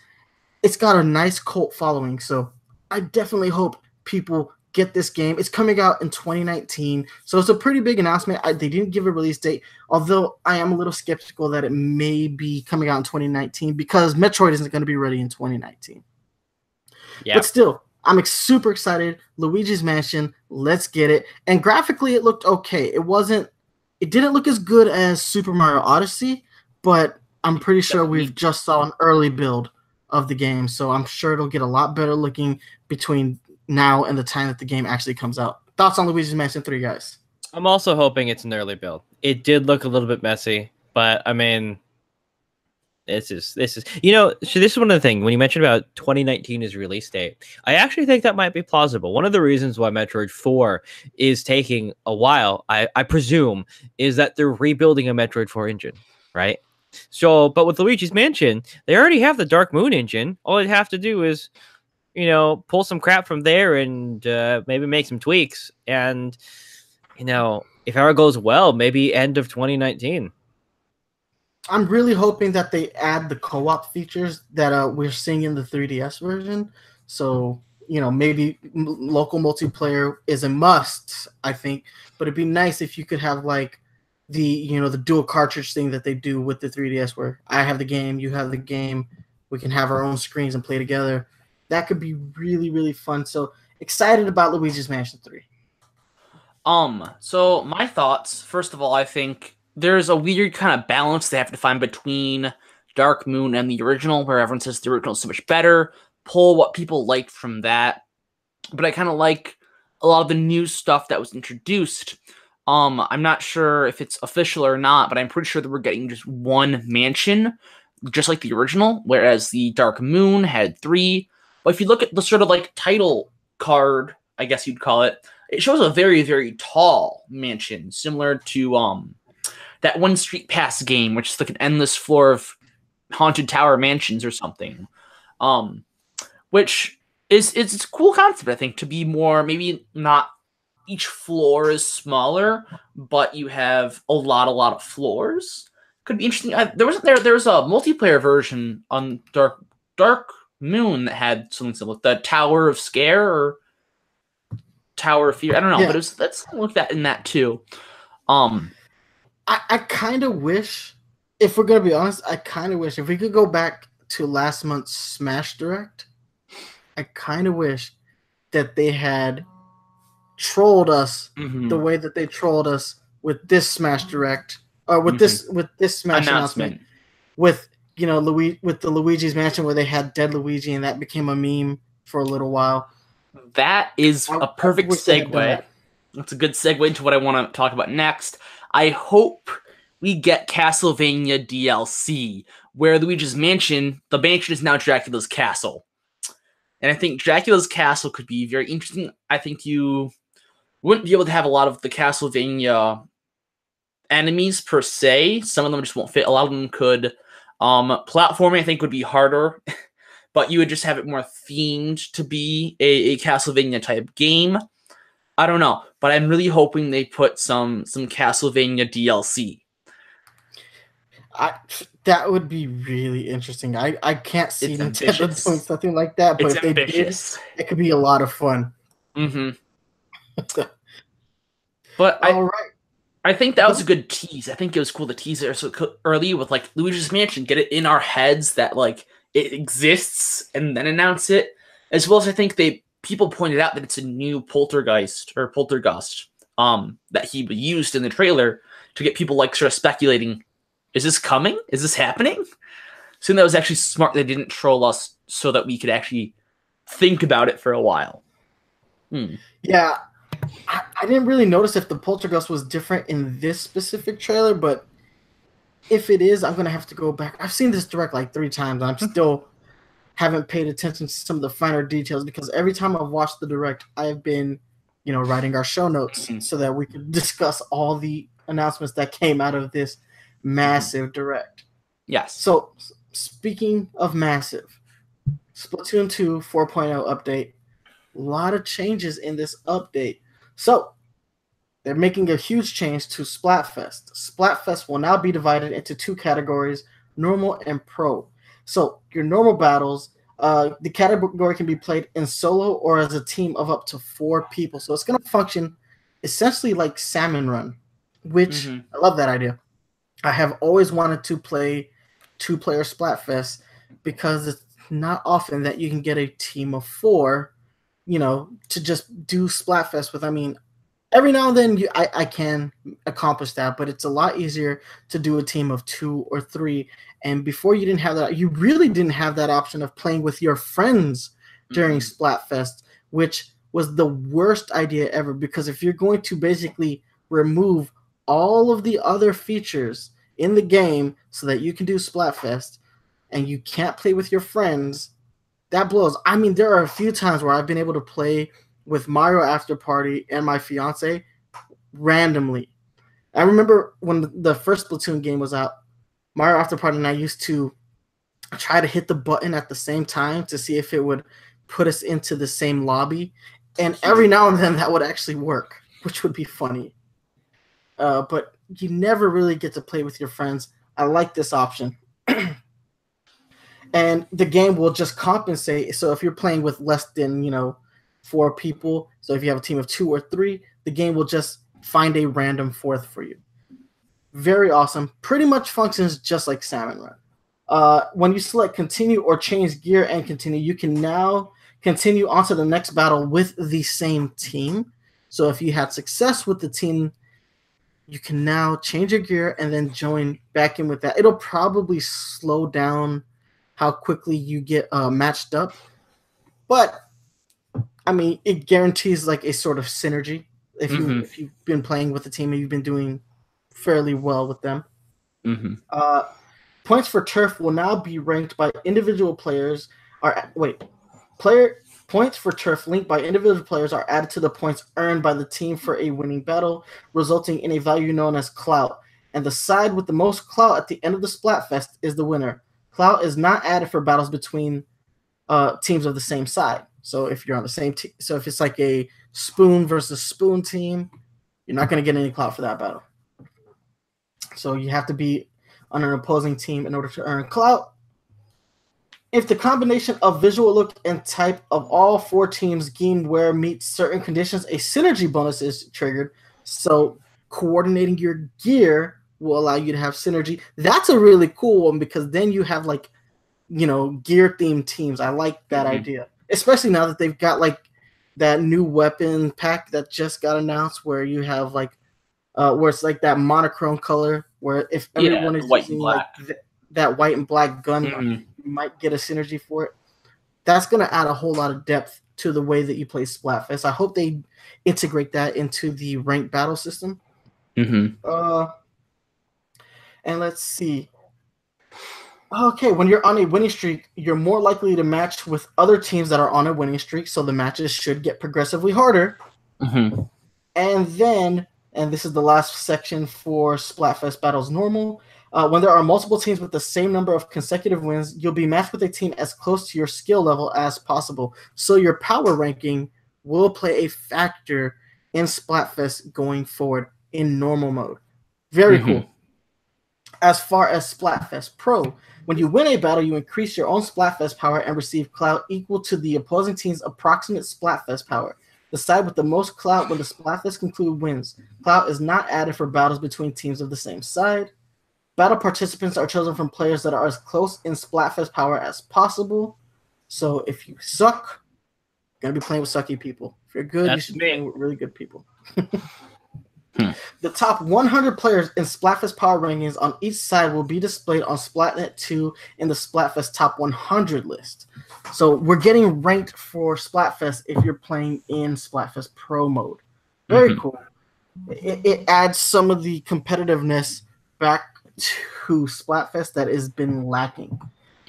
it's got a nice cult following. So I definitely hope people get this game. It's coming out in 2019, so it's a pretty big announcement. I, they didn't give a release date, although I am a little skeptical that it may be coming out in 2019 because Metroid isn't going to be ready in 2019. Yeah. But still, I'm super excited. Luigi's Mansion, let's get it. And graphically, it looked okay. It wasn't. It didn't look as good as Super Mario Odyssey, but I'm pretty sure we've just saw an early build of the game, so I'm sure it'll get a lot better looking between now and the time that the game actually comes out. Thoughts on Luigi's Mansion 3, guys? I'm also hoping it's an early build. It did look a little bit messy, but I mean, this is this is you know. So this is one of the things when you mentioned about 2019 is release date. I actually think that might be plausible. One of the reasons why Metroid 4 is taking a while, I, I presume, is that they're rebuilding a Metroid 4 engine, right? So, but with Luigi's Mansion, they already have the Dark Moon engine. All they'd have to do is, you know, pull some crap from there and uh, maybe make some tweaks and you know, if ever goes well, maybe end of 2019. I'm really hoping that they add the co-op features that uh, we're seeing in the 3DS version. So you know, maybe m- local multiplayer is a must. I think, but it'd be nice if you could have like the you know the dual cartridge thing that they do with the 3DS, where I have the game, you have the game, we can have our own screens and play together. That could be really really fun. So excited about Luigi's Mansion 3. Um, so my thoughts, first of all, I think there's a weird kind of balance they have to find between Dark Moon and the original, where everyone says the original is so much better. Pull what people liked from that. But I kind of like a lot of the new stuff that was introduced. Um, I'm not sure if it's official or not, but I'm pretty sure that we're getting just one mansion, just like the original, whereas the Dark Moon had three. But if you look at the sort of like title card, I guess you'd call it, it shows a very very tall mansion similar to um that one street pass game which is like an endless floor of haunted tower mansions or something um which is it's a cool concept i think to be more maybe not each floor is smaller, but you have a lot, a lot of floors. Could be interesting. I, there wasn't there there was a multiplayer version on Dark Dark Moon that had something similar, the Tower of Scare or Tower of Fear. I don't know, Yeah. but it was let's look that in that too. Um, I, I kind of wish, if we're gonna be honest, I kind of wish if we could go back to last month's Smash Direct. I kind of wish that they had trolled us mhm. the way that they trolled us with this Smash Direct, or with this with this Smash announcement, announcement. with you know Luigi with the Luigi's Mansion where they had dead Luigi and that became a meme for a little while. That is I- a perfect wish they had done segue. that. That's a good segue into what I want to talk about next. I hope we get Castlevania DLC, where Luigi's Mansion, the mansion is now Dracula's castle. And I think Dracula's castle could be very interesting. I think you wouldn't be able to have a lot of the Castlevania enemies per se. Some of them just won't fit. A lot of them could. Um, platforming, I think, would be harder, but you would just have it more themed to be a, a Castlevania type game. I don't know, but I'm really hoping they put some some Castlevania DLC. I that would be really interesting. I I can't see It's Nintendo ambitious. doing something like that, but It's if they did, it could be a lot of fun. hmm but I, All right. I think that was a good tease. I think it was cool to tease it so early with like Luigi's Mansion, get it in our heads that like it exists, and then announce it. As well as I think they people pointed out that it's a new poltergeist or poltergust um that he used in the trailer to get people like sort of speculating, is this coming? Is this happening? So that was actually smart. They didn't troll us so that we could actually think about it for a while. Hmm. Yeah, I, I didn't really notice if the poltergeist was different in this specific trailer, but if it is, I'm gonna have to go back. I've seen this direct like three times, and I'm still haven't paid attention to some of the finer details because every time I've watched the direct, I have been, you know, writing our show notes Mhm. so that we could discuss all the announcements that came out of this massive direct. Yes. So, speaking of massive, Splatoon 2 4.0 update. A lot of changes in this update. So, they're making a huge change to Splatfest. Splatfest will now be divided into two categories normal and pro. So, your normal battles, uh, the category can be played in solo or as a team of up to four people. So, it's going to function essentially like Salmon Run, which Mhm. I love that idea. I have always wanted to play two player Splatfest because it's not often that you can get a team of four, you know, to just do Splatfest with. I mean, every now and then you, I, I can accomplish that, but it's a lot easier to do a team of two or three. And before you didn't have that, you really didn't have that option of playing with your friends during Mhm. Splatfest, which was the worst idea ever because if you're going to basically remove all of the other features in the game so that you can do Splatfest and you can't play with your friends, that blows. I mean, there are a few times where I've been able to play with Mario After Party and my fiance randomly. I remember when the first Splatoon game was out, Mario After Party and I used to try to hit the button at the same time to see if it would put us into the same lobby. And every now and then that would actually work, which would be funny. Uh, but you never really get to play with your friends. I like this option. and the game will just compensate. So if you're playing with less than, you know, four people, so if you have a team of two or three, the game will just find a random fourth for you. Very awesome. Pretty much functions just like Salmon Run. Uh, when you select continue or change gear and continue, you can now continue on to the next battle with the same team. So if you had success with the team, you can now change your gear and then join back in with that. It'll probably slow down how quickly you get uh, matched up, but I mean, it guarantees like a sort of synergy if you Mhm. if you've been playing with the team and you've been doing fairly well with them. Mhm. Uh, points for turf will now be ranked by individual players. Are wait, player points for turf linked by individual players are added to the points earned by the team for a winning battle, resulting in a value known as clout. And the side with the most clout at the end of the Splatfest is the winner. Clout is not added for battles between uh, teams of the same side. So if you're on the same team, so if it's like a spoon versus spoon team, you're not going to get any clout for that battle. So you have to be on an opposing team in order to earn clout. If the combination of visual look and type of all four teams game where meets certain conditions, a synergy bonus is triggered. So coordinating your gear will allow you to have synergy. That's a really cool one because then you have like, you know, gear themed teams. I like that mm-hmm. idea, especially now that they've got like that new weapon pack that just got announced where you have like, uh, where it's like that monochrome color where if everyone yeah, is using like th- that white and black gun, mm-hmm. you might get a synergy for it. That's gonna add a whole lot of depth to the way that you play Splatfest. I hope they integrate that into the ranked battle system. Mm-hmm. Uh, and let's see. Okay, when you're on a winning streak, you're more likely to match with other teams that are on a winning streak, so the matches should get progressively harder. Mm-hmm. And then, and this is the last section for Splatfest Battles Normal. Uh, when there are multiple teams with the same number of consecutive wins, you'll be matched with a team as close to your skill level as possible. So your power ranking will play a factor in Splatfest going forward in normal mode. Very mm-hmm. cool. As far as Splatfest Pro, when you win a battle, you increase your own Splatfest power and receive clout equal to the opposing team's approximate Splatfest power. The side with the most clout when the Splatfest conclude wins. Clout is not added for battles between teams of the same side. Battle participants are chosen from players that are as close in Splatfest power as possible. So if you suck, you're gonna be playing with sucky people. If you're good, That's you should me. be playing with really good people. Hmm. The top 100 players in Splatfest power rankings on each side will be displayed on Splatnet 2 in the Splatfest top 100 list. So we're getting ranked for Splatfest if you're playing in Splatfest Pro mode. Very mm-hmm. cool. It, it, adds some of the competitiveness back to Splatfest that has been lacking.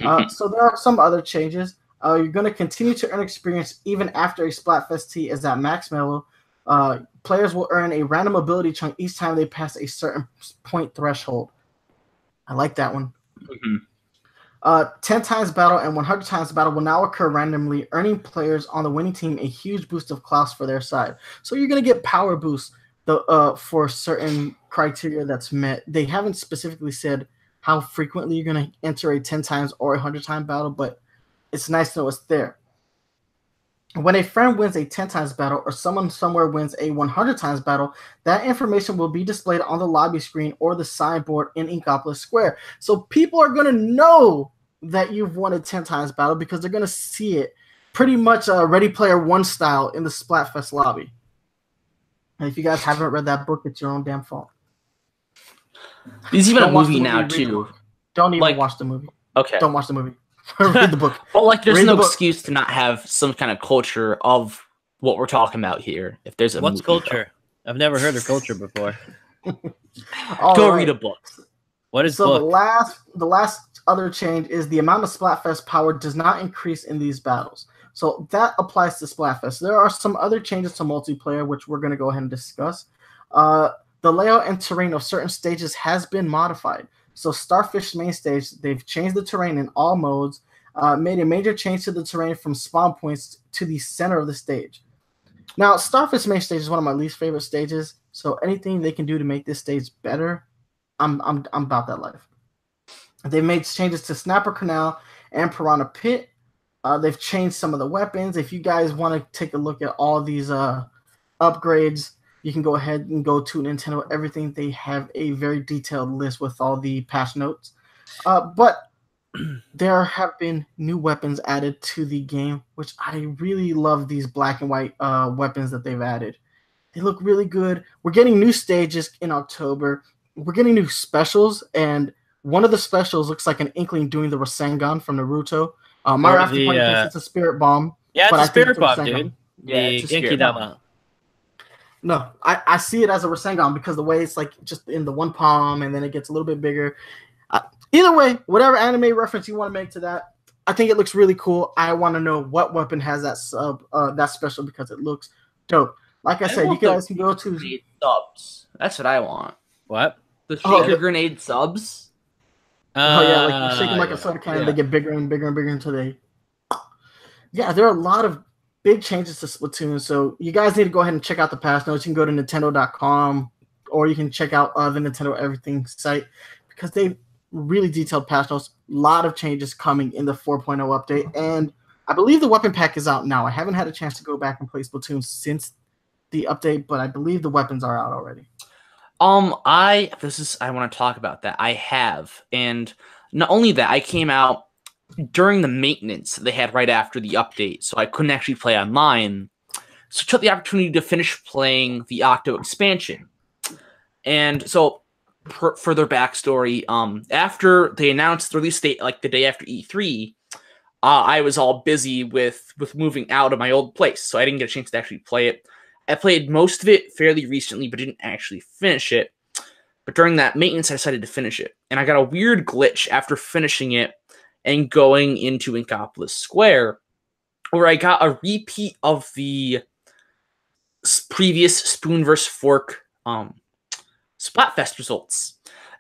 Uh, mm-hmm. so there are some other changes. Uh, you're going to continue to earn experience even after a Splatfest T is at max level. Uh, players will earn a random ability chunk each time they pass a certain point threshold. I like that one. Mm-hmm. Uh, 10 times battle and 100 times battle will now occur randomly, earning players on the winning team a huge boost of class for their side. So you're going to get power boosts the, uh, for certain criteria that's met. They haven't specifically said how frequently you're going to enter a 10 times or a 100 time battle, but it's nice to know it's there. When a friend wins a 10 times battle or someone somewhere wins a 100 times battle, that information will be displayed on the lobby screen or the signboard in Inkopolis Square. So people are going to know that you've won a 10 times battle because they're going to see it pretty much a Ready Player One style in the Splatfest lobby. And if you guys haven't read that book, it's your own damn fault. There's even Don't a movie, movie now, too. Don't even like, watch the movie. Okay. Don't watch the movie. read the book. Well, like, there's read no the excuse to not have some kind of culture of what we're talking about here. If there's a what's movie, culture? Though. I've never heard of culture before. Go right. read a book. What is so book? the last the last other change is the amount of Splatfest power does not increase in these battles. So that applies to Splatfest. There are some other changes to multiplayer, which we're going to go ahead and discuss. Uh, the layout and terrain of certain stages has been modified. So Starfish main stage, they've changed the terrain in all modes, uh, made a major change to the terrain from spawn points to the center of the stage. Now, Starfish main stage is one of my least favorite stages. So anything they can do to make this stage better, I'm I'm I'm about that life. They've made changes to Snapper Canal and Piranha Pit. Uh, they've changed some of the weapons. If you guys want to take a look at all these uh, upgrades, you can go ahead and go to Nintendo Everything. They have a very detailed list with all the patch notes. Uh, but there have been new weapons added to the game, which I really love these black and white uh, weapons that they've added. They look really good. We're getting new stages in October. We're getting new specials, and one of the specials looks like an Inkling doing the Rasengan from Naruto. Uh, my afterpoint uh, it's a spirit bomb. Yeah, it's a spirit bomb, dude. Yeah, the it's a spirit bomb. No, I, I see it as a Rasengan because the way it's like just in the one palm and then it gets a little bit bigger. Uh, either way, whatever anime reference you want to make to that, I think it looks really cool. I want to know what weapon has that sub uh, that special because it looks dope. Like I, I said, you guys can go to the subs. That's what I want. What the shaker oh, grenade subs? Uh, oh yeah, like you shake them like yeah, a soda can, yeah. they get bigger and bigger and bigger until they. Yeah, there are a lot of big changes to Splatoon. So you guys need to go ahead and check out the past notes. You can go to Nintendo.com or you can check out uh, the Nintendo Everything site because they really detailed patch notes. A lot of changes coming in the 4.0 update, and I believe the weapon pack is out now. I haven't had a chance to go back and play Splatoon since the update, but I believe the weapons are out already. Um, I this is I want to talk about that. I have, and not only that, I came out during the maintenance they had right after the update, so I couldn't actually play online. So I took the opportunity to finish playing the Octo expansion, and so per, further backstory. Um, after they announced the release date, like the day after E3, uh, I was all busy with with moving out of my old place, so I didn't get a chance to actually play it. I played most of it fairly recently, but didn't actually finish it. But during that maintenance, I decided to finish it. And I got a weird glitch after finishing it and going into Inkopolis Square, where I got a repeat of the previous Spoon vs. Fork um, Splatfest results.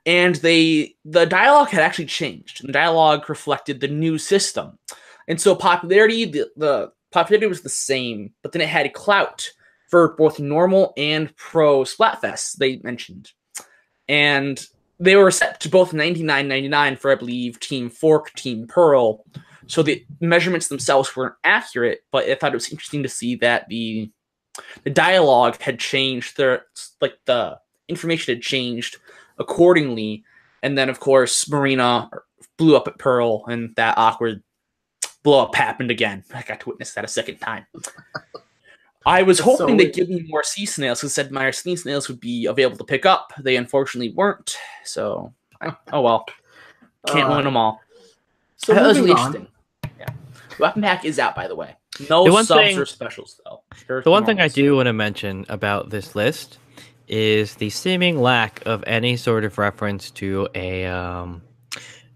And they the dialogue had actually changed. The dialogue reflected the new system. And so popularity, the, the popularity was the same, but then it had clout for both normal and pro Splatfest, they mentioned. And they were set to both 99.99 for, I believe, Team Fork, Team Pearl. So the measurements themselves weren't accurate, but I thought it was interesting to see that the the dialogue had changed. The like the information had changed accordingly, and then of course Marina blew up at Pearl, and that awkward blow up happened again. I got to witness that a second time. I was hoping so, they'd give me more sea snails because said my sea snails would be available to pick up. They unfortunately weren't. So, oh well. Can't uh, win them all. So that was really on. interesting. Yeah. Weapon pack is out, by the way. No the one subs thing, or specials, though. There's the one thing I do want to mention about this list is the seeming lack of any sort of reference to a um,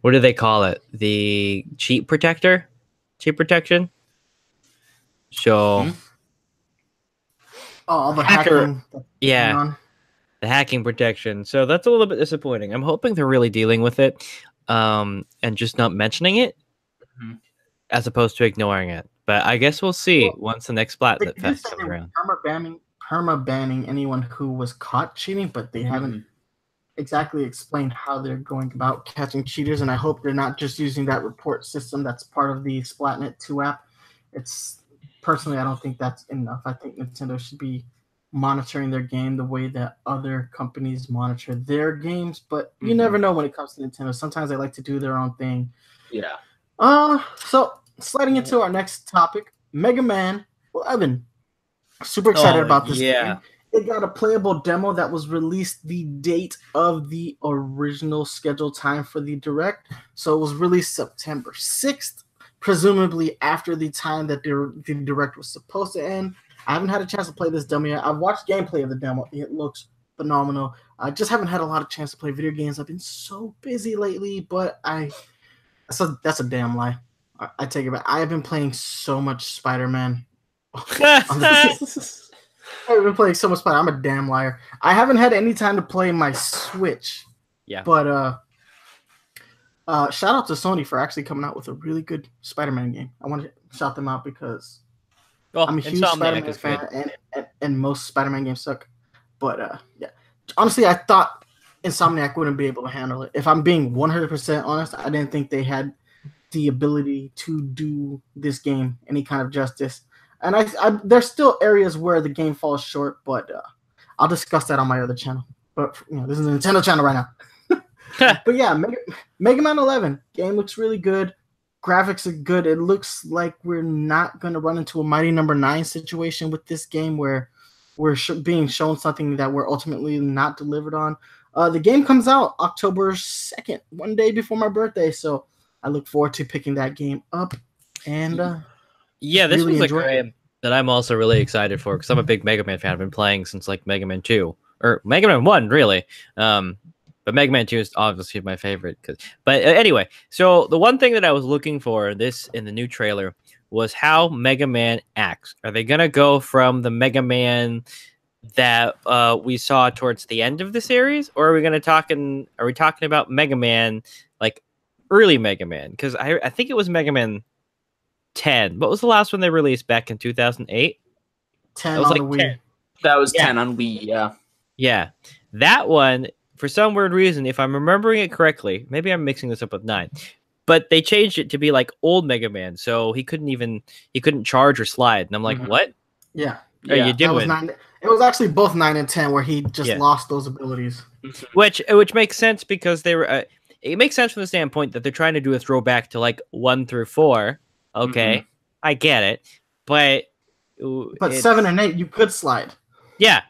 what do they call it? The cheat protector, cheat protection. So. Mm-hmm Oh, the hacker. Yeah. The hacking protection. So that's a little bit disappointing. I'm hoping they're really dealing with it um, and just not mentioning it mm-hmm. as opposed to ignoring it. But I guess we'll see well, once the next Splat Fest comes around. Perma banning, perma banning anyone who was caught cheating, but they mm-hmm. haven't exactly explained how they're going about catching cheaters. And I hope they're not just using that report system that's part of the Splatnet 2 app. It's personally, I don't think that's enough. I think Nintendo should be monitoring their game the way that other companies monitor their games. But you mm-hmm. never know when it comes to Nintendo. Sometimes they like to do their own thing. Yeah. Uh, so sliding into our next topic, Mega Man 11. Super excited oh, about this yeah. game. It got a playable demo that was released the date of the original scheduled time for the direct. So it was released September 6th presumably after the time that the, the direct was supposed to end. I haven't had a chance to play this demo yet. I've watched gameplay of the demo. It looks phenomenal. I just haven't had a lot of chance to play video games. I've been so busy lately, but I so that's a damn lie. I, I take it back. I have been playing so much Spider Man. I've been playing so much Spider. I'm a damn liar. I haven't had any time to play my Switch. Yeah. But uh uh, shout out to Sony for actually coming out with a really good Spider-Man game. I want to shout them out because well, I'm a huge Spider-Man fan, and, and, and most Spider-Man games suck. But uh, yeah, honestly, I thought Insomniac wouldn't be able to handle it. If I'm being 100% honest, I didn't think they had the ability to do this game any kind of justice. And I, I there's still areas where the game falls short, but uh, I'll discuss that on my other channel. But you know, this is a Nintendo channel right now. but yeah, Mega, Mega Man 11 game looks really good. Graphics are good. It looks like we're not going to run into a Mighty Number no. Nine situation with this game where we're sh- being shown something that we're ultimately not delivered on. Uh, the game comes out October 2nd, one day before my birthday. So I look forward to picking that game up. And uh, yeah, this really was a game that I'm also really excited for because I'm a big Mega Man fan. I've been playing since like Mega Man 2 or Mega Man 1, really. Um, but Mega Man 2 is obviously my favorite. Cause, but uh, anyway, so the one thing that I was looking for this in the new trailer was how Mega Man acts. Are they gonna go from the Mega Man that uh, we saw towards the end of the series, or are we gonna talking? Are we talking about Mega Man like early Mega Man? Because I I think it was Mega Man 10. What was the last one they released back in 2008? 10 It was on like the Wii. 10. That was Yeah. 10 on Wii, yeah. Yeah. That one, for some weird reason, if I'm remembering it correctly, maybe I'm mixing this up with 9. But they changed it to be like old Mega Man, so he couldn't even he couldn't charge or slide. And I'm like, Mhm. what Yeah, are Yeah, you that was doing? nine. It was actually both nine and ten where he just Yeah. lost those abilities. which which makes sense because they were uh, it makes sense from the standpoint that they're trying to do a throwback to like one through four okay i get it but But seven and eight, you could slide. yeah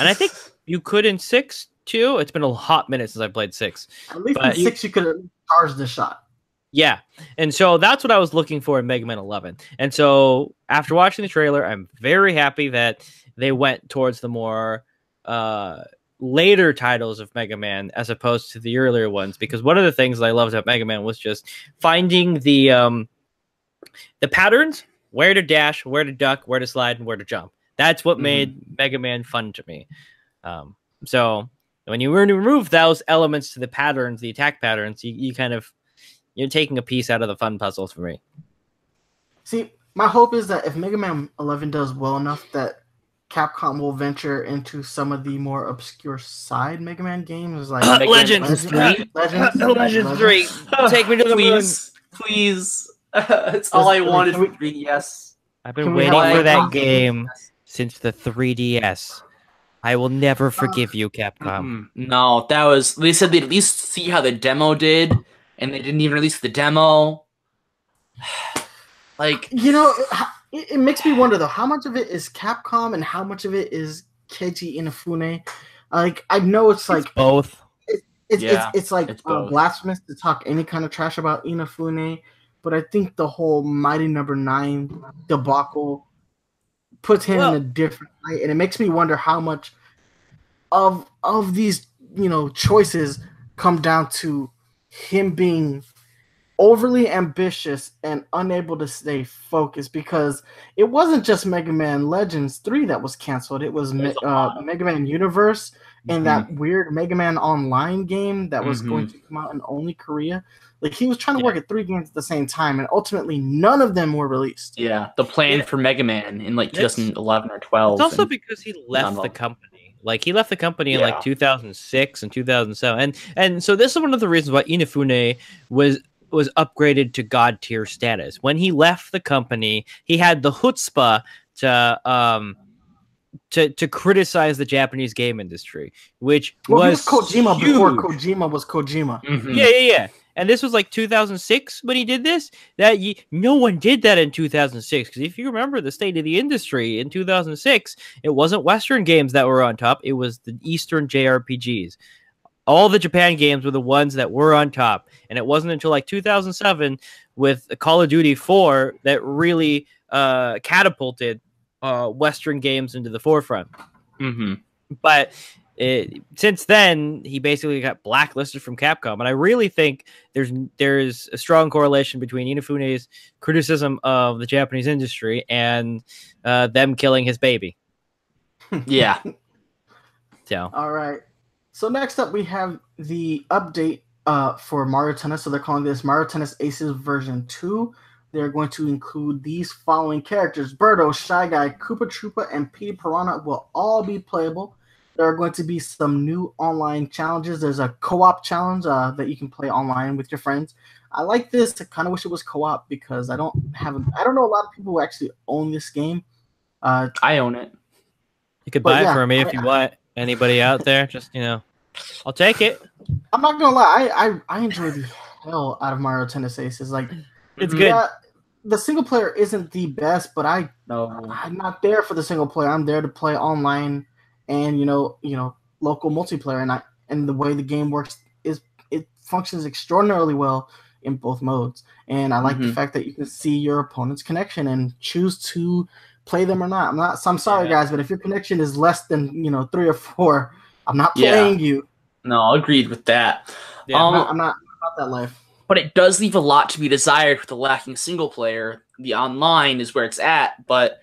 and i think you could in six too it's been a hot minute since i played six At least But in six, you could charge the shot. yeah and so that's what i was looking for in mega man 11 and so after watching the trailer i'm very happy that they went towards the more uh later titles of Mega Man as opposed to the earlier ones because one of the things I loved about Mega Man was just finding the um the patterns, where to dash, where to duck, where to slide, and where to jump. That's what Mhm. made Mega Man fun to me. Um, so when you remove those elements to the patterns, the attack patterns, you, you kind of you're taking a piece out of the fun puzzle for me. See, my hope is that if Mega Man 11 does well enough, that Capcom will venture into some of the more obscure side Mega Man games, like Mega Man Legends, Legends, Legends, Legends three, take me to the moon. please, please. it's all I wanted can for 3DS. I've been waiting for that game since the 3DS. I will never forgive you, Capcom. No, that was. They said they'd at least see how the demo did, and they didn't even release the demo. like, You know, it, it makes me wonder though, how much of it is Capcom and how much of it is Keiji Inafune? Like, I know it's like Both. it's Yeah, it's, it's like it's uh, blasphemous to talk any kind of trash about Inafune, but I think the whole Mighty Number Nine debacle puts him Well- in a different light, and it makes me wonder how much of of these you know choices come down to him being overly ambitious and unable to stay focused because it wasn't just Mega Man Legends 3 that was canceled it was Me- uh. Mega Man Universe and mhm. that weird Mega Man Online game that was going Mhm. to come out in only Korea. Like he was trying to work at three games at the same time, and ultimately none of them were released. yeah, the plan Yeah. for Mega Man in like It's- 2011 or 12. It's also because he left the company. Like he left the company in like 2006 and 2007, and and so this is one of the reasons why Inafune was was upgraded to god tier status. When he left the company, he had the chutzpah to um to to criticize the Japanese game industry, which Well, he was was Kojima before. Kojima was Kojima. Mhm. Yeah, yeah, yeah. And this was like 2006 when he did this. That y- no one did that in 2006 because if you remember the state of the industry in 2006, it wasn't Western games that were on top; it was the Eastern JRPGs. All the Japan games were the ones that were on top, and it wasn't until like 2007 with Call of Duty 4 that really uh, catapulted uh, Western games into the forefront Mhm. but it, since then he basically got blacklisted from Capcom, and I really think there's there's a strong correlation between Inafune's criticism of the Japanese industry and uh, them killing his baby. Yeah. So All right. So next up, we have the update uh, for Mario Tennis. So they're calling this Mario Tennis Aces version two. They're going to include these following characters: Birdo, Shy Guy, Koopa Troopa, and Petey Piranha will all be playable. There are going to be some new online challenges. There's a co-op challenge uh, that you can play online with your friends. I like this. I kind of wish it was co-op because I don't have. I don't know a lot of people who actually own this game. Uh, I own it. you could buy yeah, it for me if I- you want. Anybody out there, just you know, I'll take it. I'm not gonna lie. I I, I enjoy the hell out of Mario Tennis Aces. Like It's good. Yeah, the single player isn't the best, but I No. I'm not there for the single player. I'm there to play online and you know you know local multiplayer. And I and the way the game works is it functions extraordinarily well in both modes. And I like the Mhm. fact that you can see your opponent's connection and choose to play them or not. I'm not. I'm sorry Yeah. guys, but if your connection is less than you know three or four, I'm not Yeah. playing you. No, agreed with that. Yeah. I'm, Um, not, I'm not about that life. but it does leave a lot to be desired with the lacking single player. The online is where it's at, but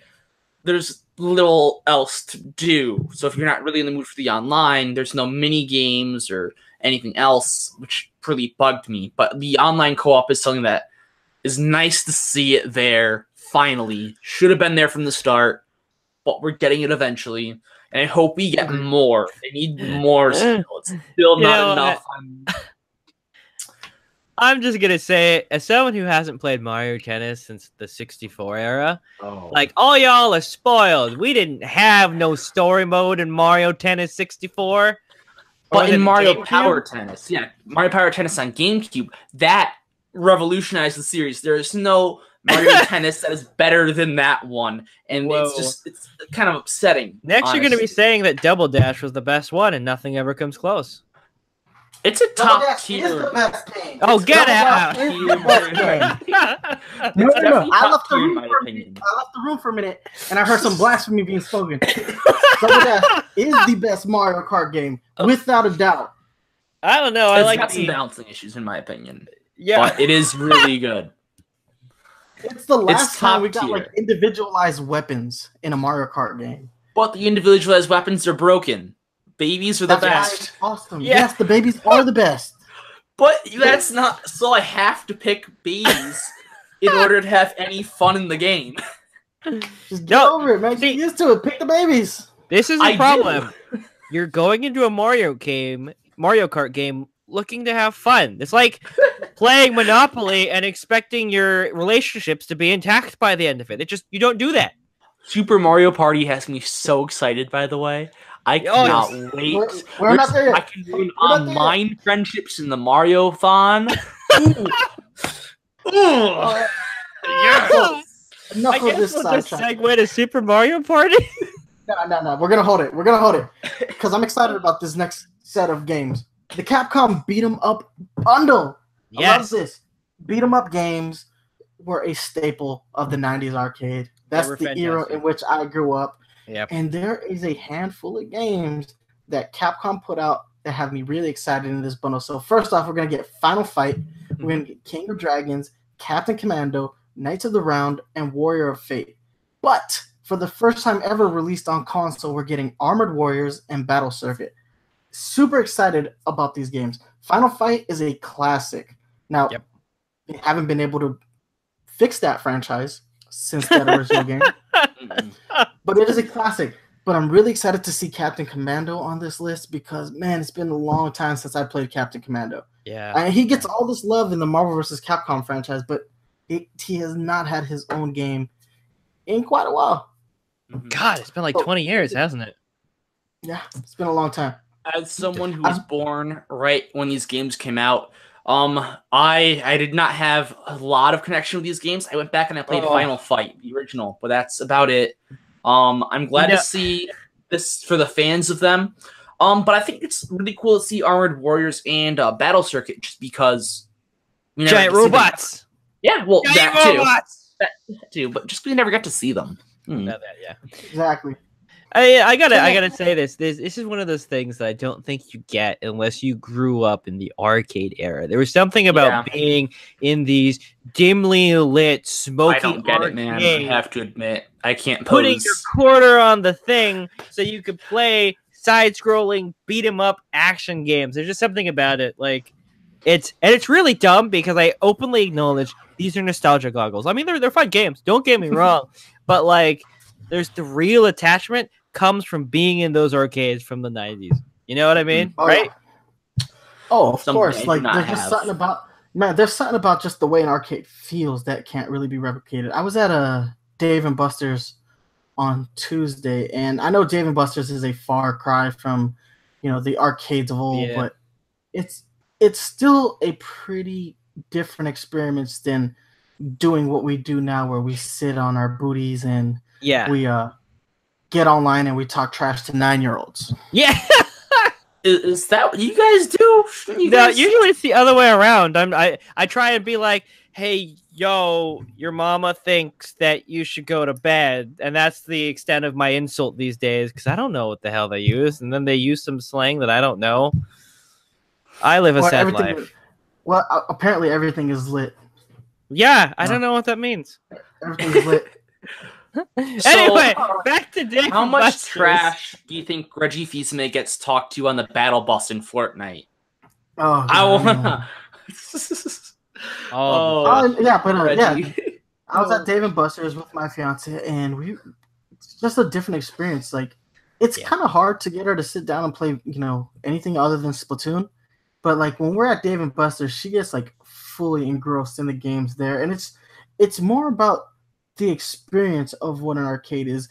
there's little else to do. So if you're not really in the mood for the online, there's no mini games or anything else, which really bugged me. But the online co-op is something that is nice to see it there. Finally, should have been there from the start, but we're getting it eventually, and I hope we get Mhm. more. They need more. Still, it's still You not know, enough. I'm- I'm just gonna say, as someone who hasn't played Mario Tennis since the 64 era, oh. like all y'all are spoiled. We didn't have no story mode in Mario Tennis 64. But in Mario GameCube? Power Tennis, yeah, Mario Power Tennis on GameCube, that revolutionized the series. There is no Mario Tennis that is better than that one, and Whoa. it's just it's kind of upsetting. Next, you're gonna be saying that Double Dash was the best one, and nothing ever comes close. It's a top Dash tier. Oh, get out! Dash is the best game. Oh, it's No, no, no. I left the room for a minute. I left the room for a minute, and I heard some blasphemy being spoken. Double Dash is the best Mario Kart game, oh. without a doubt. I don't know. I It's like got some the, balancing issues in my opinion, yeah. but it is really good. It's the last It's time we top got like individualized weapons in a Mario Kart game. But the individualized weapons are broken. Babies are the That's why best. it's awesome. Yeah. Yes, the babies are the best. But that's not so I have to pick babies in order to have any fun in the game. Just get No, over it, man. Get used to it. Pick the babies. This is a I do. problem. You're going into a Mario game, Mario Kart game, looking to have fun. It's like playing Monopoly and expecting your relationships to be intact by the end of it. It just you don't do that. Super Mario Party has me so excited, by the way. I Oh, cannot yes. wait. We're, we're not there I can ruin We're there online friendships in the Mario Thon. Uh, I enough of guess this we'll segue to Super Mario Party. No, no, no. We're gonna hold it. We're gonna hold it because I'm excited about this next set of games. The Capcom beat 'em up bundle. I love yes. this. Beat 'em up games were a staple of the '90s arcade. That's were the era in which I grew up. Yep. And there is a handful of games that Capcom put out that have me really excited in this bundle. So first off, we're gonna get Final Fight. We're gonna get King of Dragons, Captain Commando, Knights of the Round, and Warrior of Fate. But for the first time ever released on console, we're getting Armored Warriors and Battle Circuit. Super excited about these games. Final Fight is a classic. Now, Yep. they haven't been able to fix that franchise since that original game. but it is a classic. But I'm really excited to see Captain Commando on this list because man, it's been a long time since I played Captain Commando. Yeah. And he gets all this love in the Marvel vs. Capcom franchise, but it, he has not had his own game in quite a while. Mm-hmm. God, it's been like Oh. 20 years, hasn't it? Yeah, it's been a long time. As someone who was born right when these games came out, um, I I did not have a lot of connection with these games. I went back and I played Oh. Final Fight, the original, but that's about it. Um, I'm glad You to see this for the fans of them. Um, but I think it's really cool to see Armored Warriors and uh, Battle Circuit just because we never Giant get to see them. robots. Yeah, well, Giant that too, robots. that too, but just we never got to see them. Hmm. Not that, yeah. Exactly. I I gotta I gotta say this. This this is one of those things that I don't think you get unless you grew up in the arcade era. There was something about Yeah. being in these dimly lit, smoky I don't get it, man. I have to admit, I can't putting pose. your quarter on the thing so you could play side-scrolling beat 'em up action games. There's just something about it, like it's and it's really dumb because I openly acknowledge these are nostalgia goggles. I mean, they're they're fun games. Don't get me wrong, but like, there's the real attachment comes from being in those arcades from the '90s. You know what I mean, Oh, right? Oh, of Something course. Like not there's just have. something about man. There's something about just the way an arcade feels that can't really be replicated. I was at a Dave and Buster's on Tuesday, and I know Dave and Buster's is a far cry from, you know, the arcades of old, Yeah. but it's it's still a pretty different experience than doing what we do now, where we sit on our booties and Yeah, we uh get online and we talk trash to nine year olds. yeah. Is, is that what you guys do? You no, guys- usually it's the other way around. I'm I I try and be like, hey, yo, your mama thinks that you should go to bed, and that's the extent of my insult these days because I don't know what the hell they use, and then they use some slang that I don't know. I live a Well, sad everything- life. Well, uh, apparently everything is lit. Yeah, I No. don't know what that means. Everything's lit. anyway, back to Dave. How much Buster's. trash do you think Reggie Fils-Aimé gets talked to on the battle bus in Fortnite? Oh, I wanna. Oh, Uh, yeah, but uh, yeah, I was at Dave and Buster's with my fiance, and we it's just a different experience. Like, it's Yeah. kind of hard to get her to sit down and play, you know, anything other than Splatoon. But like when we're at Dave and Buster's, she gets like fully engrossed in the games there, and it's it's more about the experience of what an arcade is.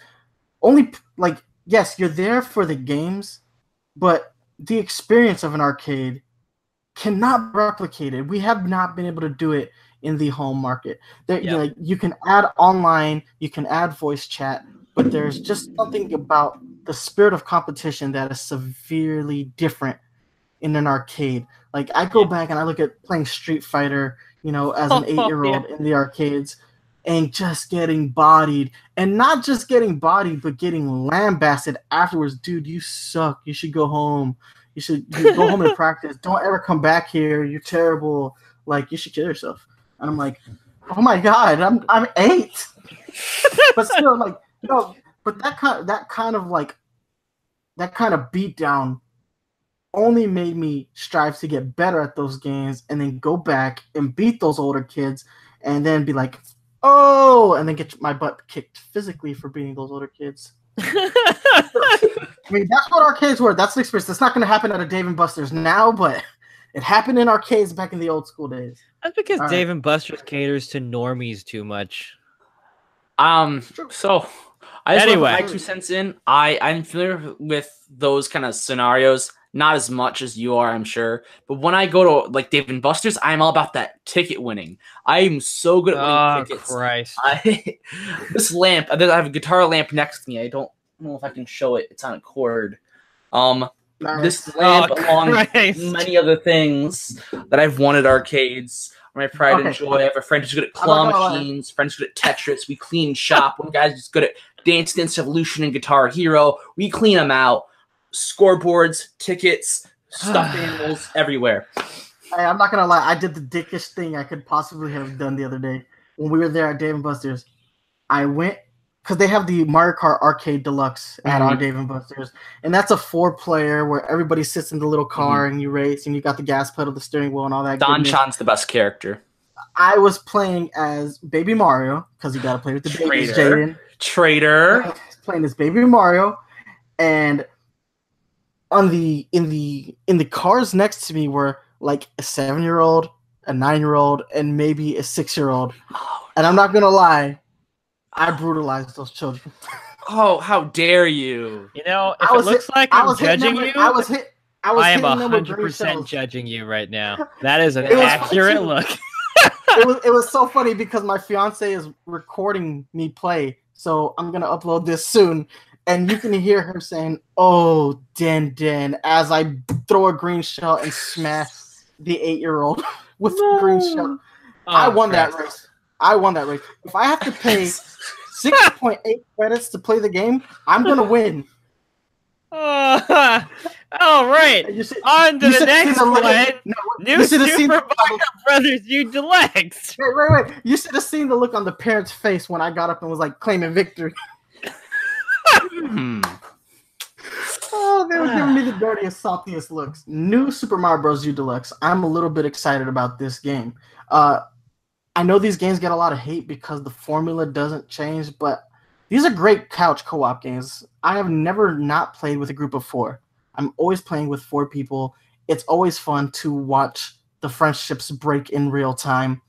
Only like yes, you're there for the games, but the experience of an arcade cannot be replicated. We have not been able to do it in the home market. There, Yeah. like you can add online, you can add voice chat, but there's just something about the spirit of competition that is severely different in an arcade. Like I go back and I look at playing Street Fighter, you know, as an eight year old in the arcades, and just getting bodied, and not just getting bodied, but getting lambasted afterwards. Dude, you suck. You should go home. You should you go home and practice. Don't ever come back here. You're terrible. Like you should kill yourself. And I'm like, oh my god, I'm I'm eight. but still, like no, but that kind that kind of like that kind of beat down only made me strive to get better at those games and then go back and beat those older kids and then be like, oh, and then get my butt kicked physically for beating those older kids. I mean, that's what arcades were. That's the experience. That's not going to happen at a Dave and Buster's now, but it happened in arcades back in the old school days. That's because All right. Dave and Buster's caters to normies too much. Um. So, I just Anyway. anyway, my two cents in. I I'm familiar with those kind of scenarios, not as much as you are, I'm sure. But when I go to like Dave and Buster's, I'm all about that ticket winning. I am so good at winning Oh tickets. Christ! I this lamp. I have a guitar lamp next to me. I don't know if I can show it. It's on a cord. Um, this lamp, Oh, along with Christ. many other things that I've wanted arcades. My pride and joy. I have a friend who's good at claw not gonna lie. machines. Friends good at Tetris. We clean shop. One guy's just good at Dance Dance Evolution and Guitar Hero. We clean them out. Scoreboards, tickets, stuffed animals everywhere. Hey, I'm not gonna lie. I did the dickish thing I could possibly have done the other day when we were there at Dave and Buster's. I went because they have the Mario Kart Arcade Deluxe at our Mhm. Dave and Buster's, and that's a four-player where everybody sits in the little car and you race, and you got the gas pedal, the steering wheel, and all that. Don goodness. Chan's the best character. I was playing as Baby Mario because you got to play with the babies, Jaden. Traitor. I was playing as Baby Mario, and on the in the in the cars next to me were like a seven-year-old, a nine-year-old, and maybe a six-year-old. Oh, And I'm not gonna lie, I brutalized those children. oh, how dare you! You know, if I it was looks hit- like I I'm was judging them you, I was hit. I was I am hitting hundred percent judging you right now. That is an accurate look. it was it was so funny because my fiance is recording me play, so I'm gonna upload this soon, and you can hear her saying, "Oh, Den Den," as I throw a green shell and smash the eight year old with the green shell. Oh, I Oh, won that race. I won that race. If I have to pay six point eight credits to play the game, I'm gonna win. Oh, all right. You see- On to you the next see the look- one. No, New you Super seen Mario the, Brothers U Deluxe. wait, wait, wait. You should have seen the look on the parents' face when I got up and was like claiming victory. Hmm. Oh, they were giving me the dirtiest, saltiest looks. New Super Mario Bros. U Deluxe. I'm a little bit excited about this game. Uh, I know these games get a lot of hate because the formula doesn't change, but these are great couch co-op games. I have never not played with a group of four. I'm always playing with four people. It's always fun to watch the friendships break in real time.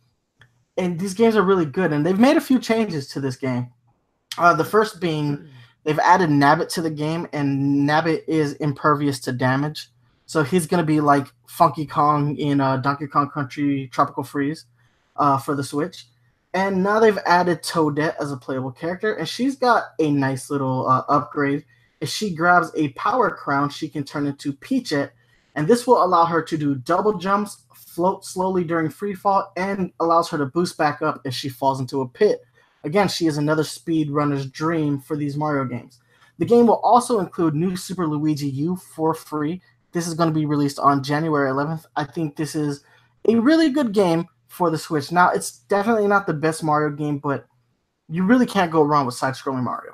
And these games are really good, and they've made a few changes to this game. Uh, the first being they've added Nabbit to the game, and Nabbit is impervious to damage. So he's gonna be like Funky Kong in uh, Donkey Kong Country Tropical Freeze uh, for the Switch. And now they've added Toadette as a playable character, and she's got a nice little uh, upgrade. If she grabs a power crown, she can turn into Peachette, and this will allow her to do double jumps, float slowly during free fall, and allows her to boost back up if she falls into a pit. Again, she is another speedrunner's dream for these Mario games. The game will also include new Super Luigi U for free. This is going to be released on January 11th. I think this is a really good game for the Switch. Now, it's definitely not the best Mario game, but you really can't go wrong with side-scrolling Mario.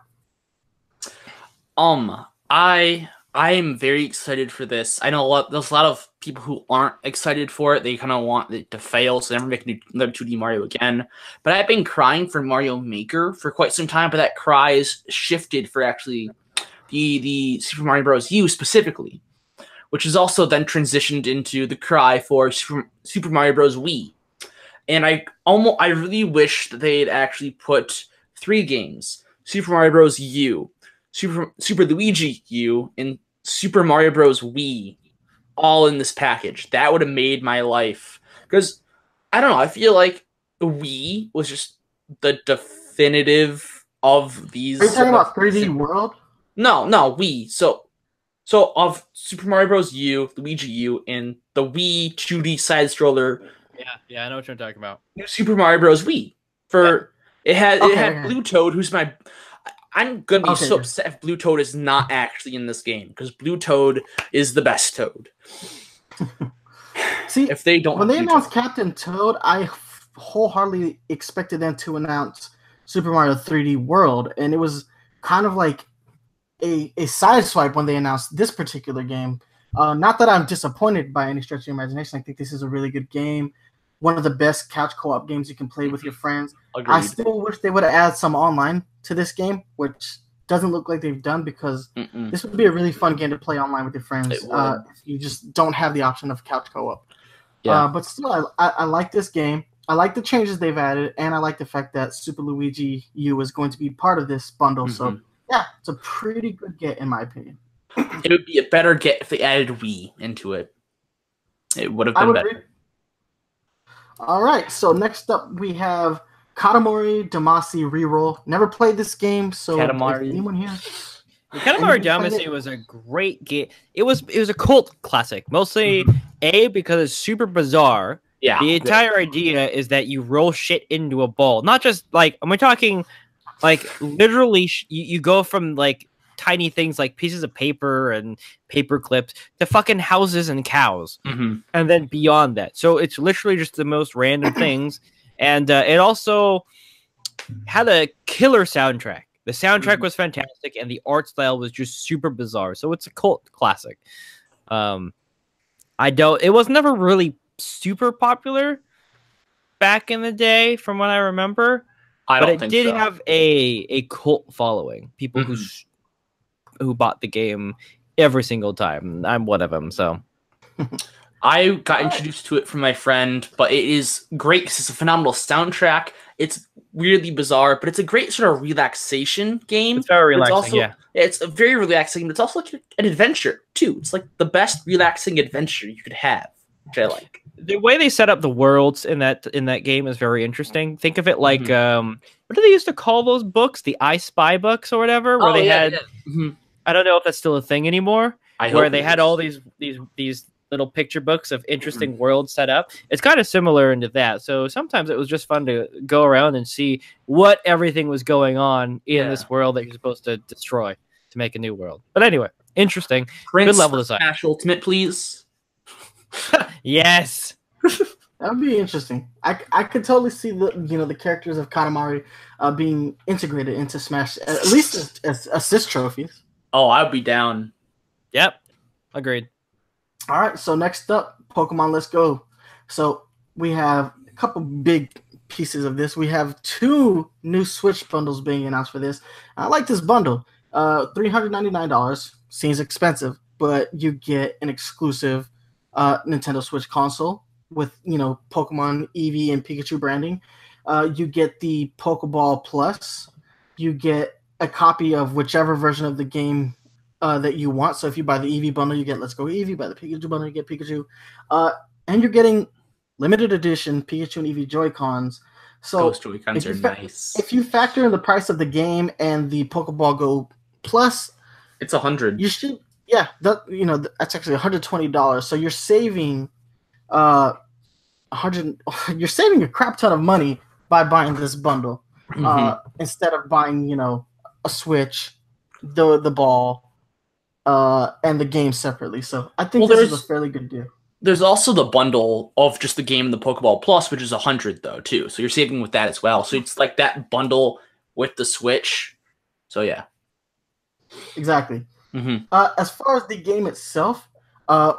Um, I I am very excited for this. I know a lot, there's a lot of people who aren't excited for it. They kind of want it to fail, so never make another 2D Mario again. But I've been crying for Mario Maker for quite some time, but that cry is shifted for actually the the Super Mario Bros. U specifically, which is also then transitioned into the cry for Super, Super Mario Bros. Wii. And I almost I really wish that they had actually put three games: Super Mario Bros. U, Super Super Luigi U, and Super Mario Bros. Wii all in this package. That would have made my life. Because I don't know, I feel like the Wii was just the definitive of these. Are you talking about 3D World? No, no, Wii. So so of Super Mario Bros. U, Luigi U, and the Wii 2D side stroller. Yeah, yeah, I know what you're talking about. New Super Mario Bros. Wii. For yeah. it had okay, it had. Blue Toad, who's my I'm gonna be okay. so upset if Blue Toad is not actually in this game because Blue Toad is the best Toad. See, if they don't, when they announced Toad. Captain Toad, I wholeheartedly expected them to announce Super Mario 3D World, and it was kind of like a a side swipe when they announced this particular game. Uh, not that I'm disappointed by any stretch of the imagination. I think this is a really good game one of the best couch co-op games you can play with your friends. Agreed. I still wish they would have added some online to this game, which doesn't look like they've done because Mm-mm. this would be a really fun game to play online with your friends. Uh, you just don't have the option of couch co-op. Yeah. Uh, but still, I, I, I, like this game. I like the changes they've added, and I like the fact that Super Luigi U is going to be part of this bundle. Mm-hmm. So yeah, it's a pretty good get in my opinion. it would be a better get if they added Wii into it. It would have been better. Agree. All right, so next up we have Katamari Damacy Reroll. Never played this game, so Katamari. anyone here? Katamari Damacy was a great game. It was it was a cult classic, mostly mm-hmm. a because it's super bizarre. Yeah. The entire idea is that you roll shit into a ball, not just like am I talking like literally sh- you, you go from like tiny things like pieces of paper and paper clips to fucking houses and cows, mm-hmm. and then beyond that. So it's literally just the most random things, and uh, it also had a killer soundtrack. The soundtrack mm-hmm. was fantastic, and the art style was just super bizarre. So it's a cult classic. Um, I don't. It was never really super popular back in the day, from what I remember. I but it did so. have a a cult following. People mm-hmm. who who bought the game every single time. I'm one of them, so. I got introduced to it from my friend, but it is great because it's a phenomenal soundtrack. It's weirdly bizarre, but it's a great sort of relaxation game. It's very relaxing, it's also, yeah. It's a very relaxing, but it's also like an adventure too. It's like the best relaxing adventure you could have, which I like. The way they set up the worlds in that in that game is very interesting. Think of it like mm-hmm. um, what do they used to call those books? The I Spy books or whatever, where oh, they yeah, had. Yeah. Mm-hmm I don't know if that's still a thing anymore. I where they had all these these these little picture books of interesting mm-hmm. worlds set up. It's kind of similar into that. So sometimes it was just fun to go around and see what everything was going on in yeah. this world that you're supposed to destroy to make a new world. But anyway, interesting. Prince Good level design. Smash Ultimate, please. yes. That would be interesting. I, I could totally see the you know the characters of Katamari uh, being integrated into Smash at least as, as assist trophies. Oh, I'd be down. Yep. Agreed. All right. So next up, Pokemon Let's Go. So we have a couple big pieces of this. We have two new Switch bundles being announced for this. I like this bundle. Uh, $399 seems expensive, but you get an exclusive uh, Nintendo Switch console with, you know, Pokemon Eevee and Pikachu branding. Uh, you get the Pokeball Plus. You get a copy of whichever version of the game uh, that you want. So if you buy the Eevee bundle, you get Let's Go Eevee. Buy the Pikachu bundle, you get Pikachu. Uh, and you're getting limited edition Pikachu and Eevee Joy Cons. So those Joy Cons are fa- nice. If you factor in the price of the game and the Pokeball Go Plus, it's a hundred. You should, yeah. That you know that's actually one hundred twenty dollars. So you're saving, uh, hundred. You're saving a crap ton of money by buying this bundle mm-hmm. uh, instead of buying you know a Switch, the the ball, uh, and the game separately. So I think well, this is a fairly good deal. There's also the bundle of just the game and the Pokeball Plus, which is a hundred though too. So you're saving with that as well. So it's like that bundle with the Switch. So yeah, exactly. Mhm. Uh, as far as the game itself, uh,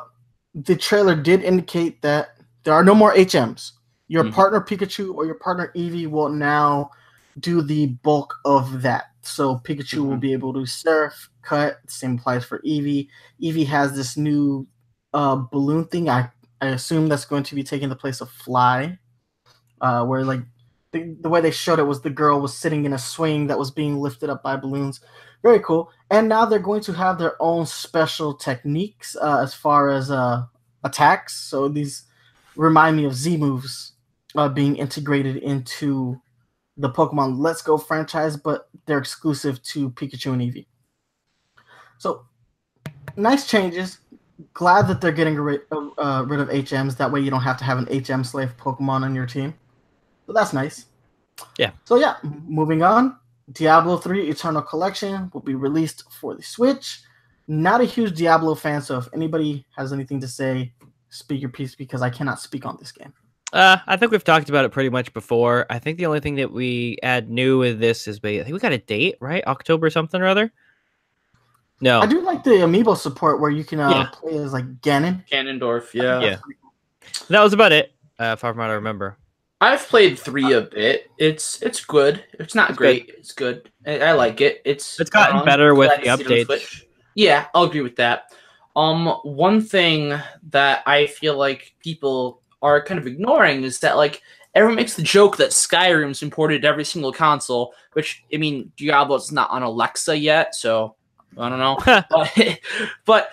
the trailer did indicate that there are no more HMs. Your Mhm. partner Pikachu or your partner Eevee will now do the bulk of that. So Pikachu will Mhm. be able to surf, cut. Same applies for Eevee. Eevee has this new uh, balloon thing. I I assume that's going to be taking the place of Fly, uh, where like the, the way they showed it was the girl was sitting in a swing that was being lifted up by balloons. Very cool. And now they're going to have their own special techniques uh, as far as uh, attacks. So these remind me of Z moves uh, being integrated into the Pokemon Let's Go franchise, but they're exclusive to Pikachu and Eevee. So nice changes. Glad that they're getting rid, uh, rid of HMs. That way you don't have to have an HM slave Pokemon on your team. So that's nice. Yeah. So yeah, moving on. Diablo 3 Eternal Collection will be released for the Switch. Not a huge Diablo fan, so if anybody has anything to say, speak your piece because I cannot speak on this game. Uh, I think we've talked about it pretty much before. I think the only thing that we add new with this is, ba- I think we got a date, right? October something or other. No, I do like the amiibo support where you can uh, Yeah. play as like Ganon. Ganondorf, yeah. Yeah. that was about it. Uh, far from what I remember. I've played three a bit. It's it's good. It's not It's great. It's good. I, I like it. It's It's gotten um, better with the to see it on updates. Yeah, I'll agree with that. Um, one thing that I feel like people are kind of ignoring is that like everyone makes the joke that Skyrim's imported every single console, which I mean Diablo's not on Alexa yet, so I don't know. but but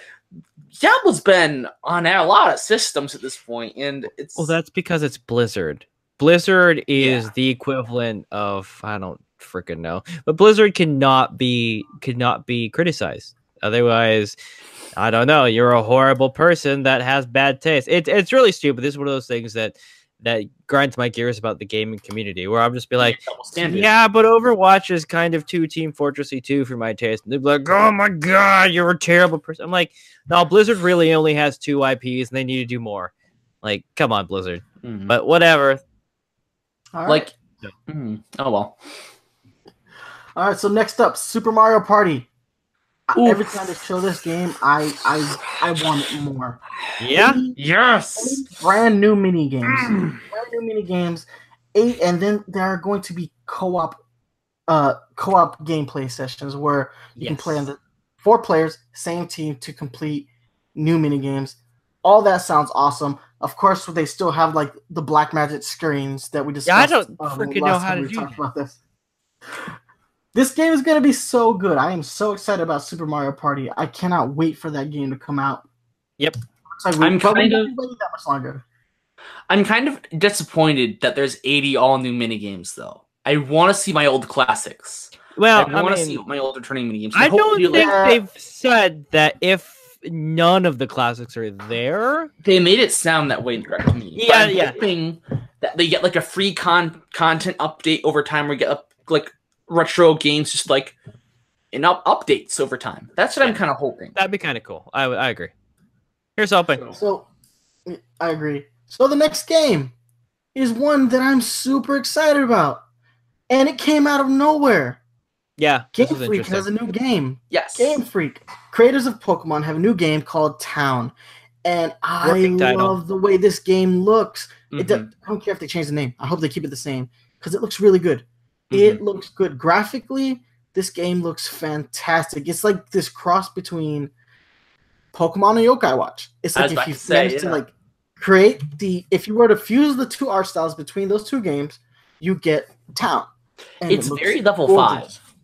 Diablo's been on a lot of systems at this point, and it's Well, that's because it's Blizzard. Blizzard is Yeah. the equivalent of I don't freaking know, but Blizzard cannot be cannot be criticized. Otherwise, I don't know. You're a horrible person that has bad taste. It's it's really stupid. This is one of those things that that grinds my gears about the gaming community, where I'm just be like, yeah, but Overwatch is kind of too Team Fortressy 2 for my taste. And they'd be like, oh my god, you're a terrible person. I'm like, no, Blizzard really only has two IPs and they need to do more. Like, come on, Blizzard. Mhm. But whatever. All right. like Yeah. Mhm. oh well All right, so next up, Super Mario Party. I- Oof. Every time they show this game, I I I want it more. Yeah. Eight- yes eight brand new mini games, Mm. brand new mini games, eight, and then there are going to be co-op, uh, co-op gameplay sessions where you can play on the four players, same team to complete new mini games. All that sounds awesome. Of course, they still have like the black magic screens that we discussed. Yeah, I don't um, freaking know how to we do talked about this. This game is going to be so good. I am so excited about Super Mario Party. I cannot wait for that game to come out. Yep. Like I'm kind of- that much longer. i'm kind of disappointed that there's 80 all new minigames though i want to see my old classics Well, i I, want to see my old returning minigames I hope don't think like- like- they've said that if none of the classics are there. they made it sound that way in direct to me. Yeah, I'm yeah. hoping that they get like a free con content update over time, or get up like retro games just like in up updates over time. That's what I'm kind of hoping. That'd be kind of cool. I, I agree. Here's hoping. So, I agree. So the next game is one that I'm super excited about, and it came out of nowhere. Yeah. Game Freak has a new game. Yes. Game Freak, creators of Pokemon, have a new game called Town, and I Working title. love the way this game looks. It do- Mhm, I don't care if they change the name. I hope they keep it the same because it looks really good. Mhm. It looks good graphically. This game looks fantastic. It's like this cross between Pokemon and Yokai Watch. It's like if you to say, managed to like create the if you were to fuse the two art styles between those two games, you get Town. And It's looks very level gorgeous. five.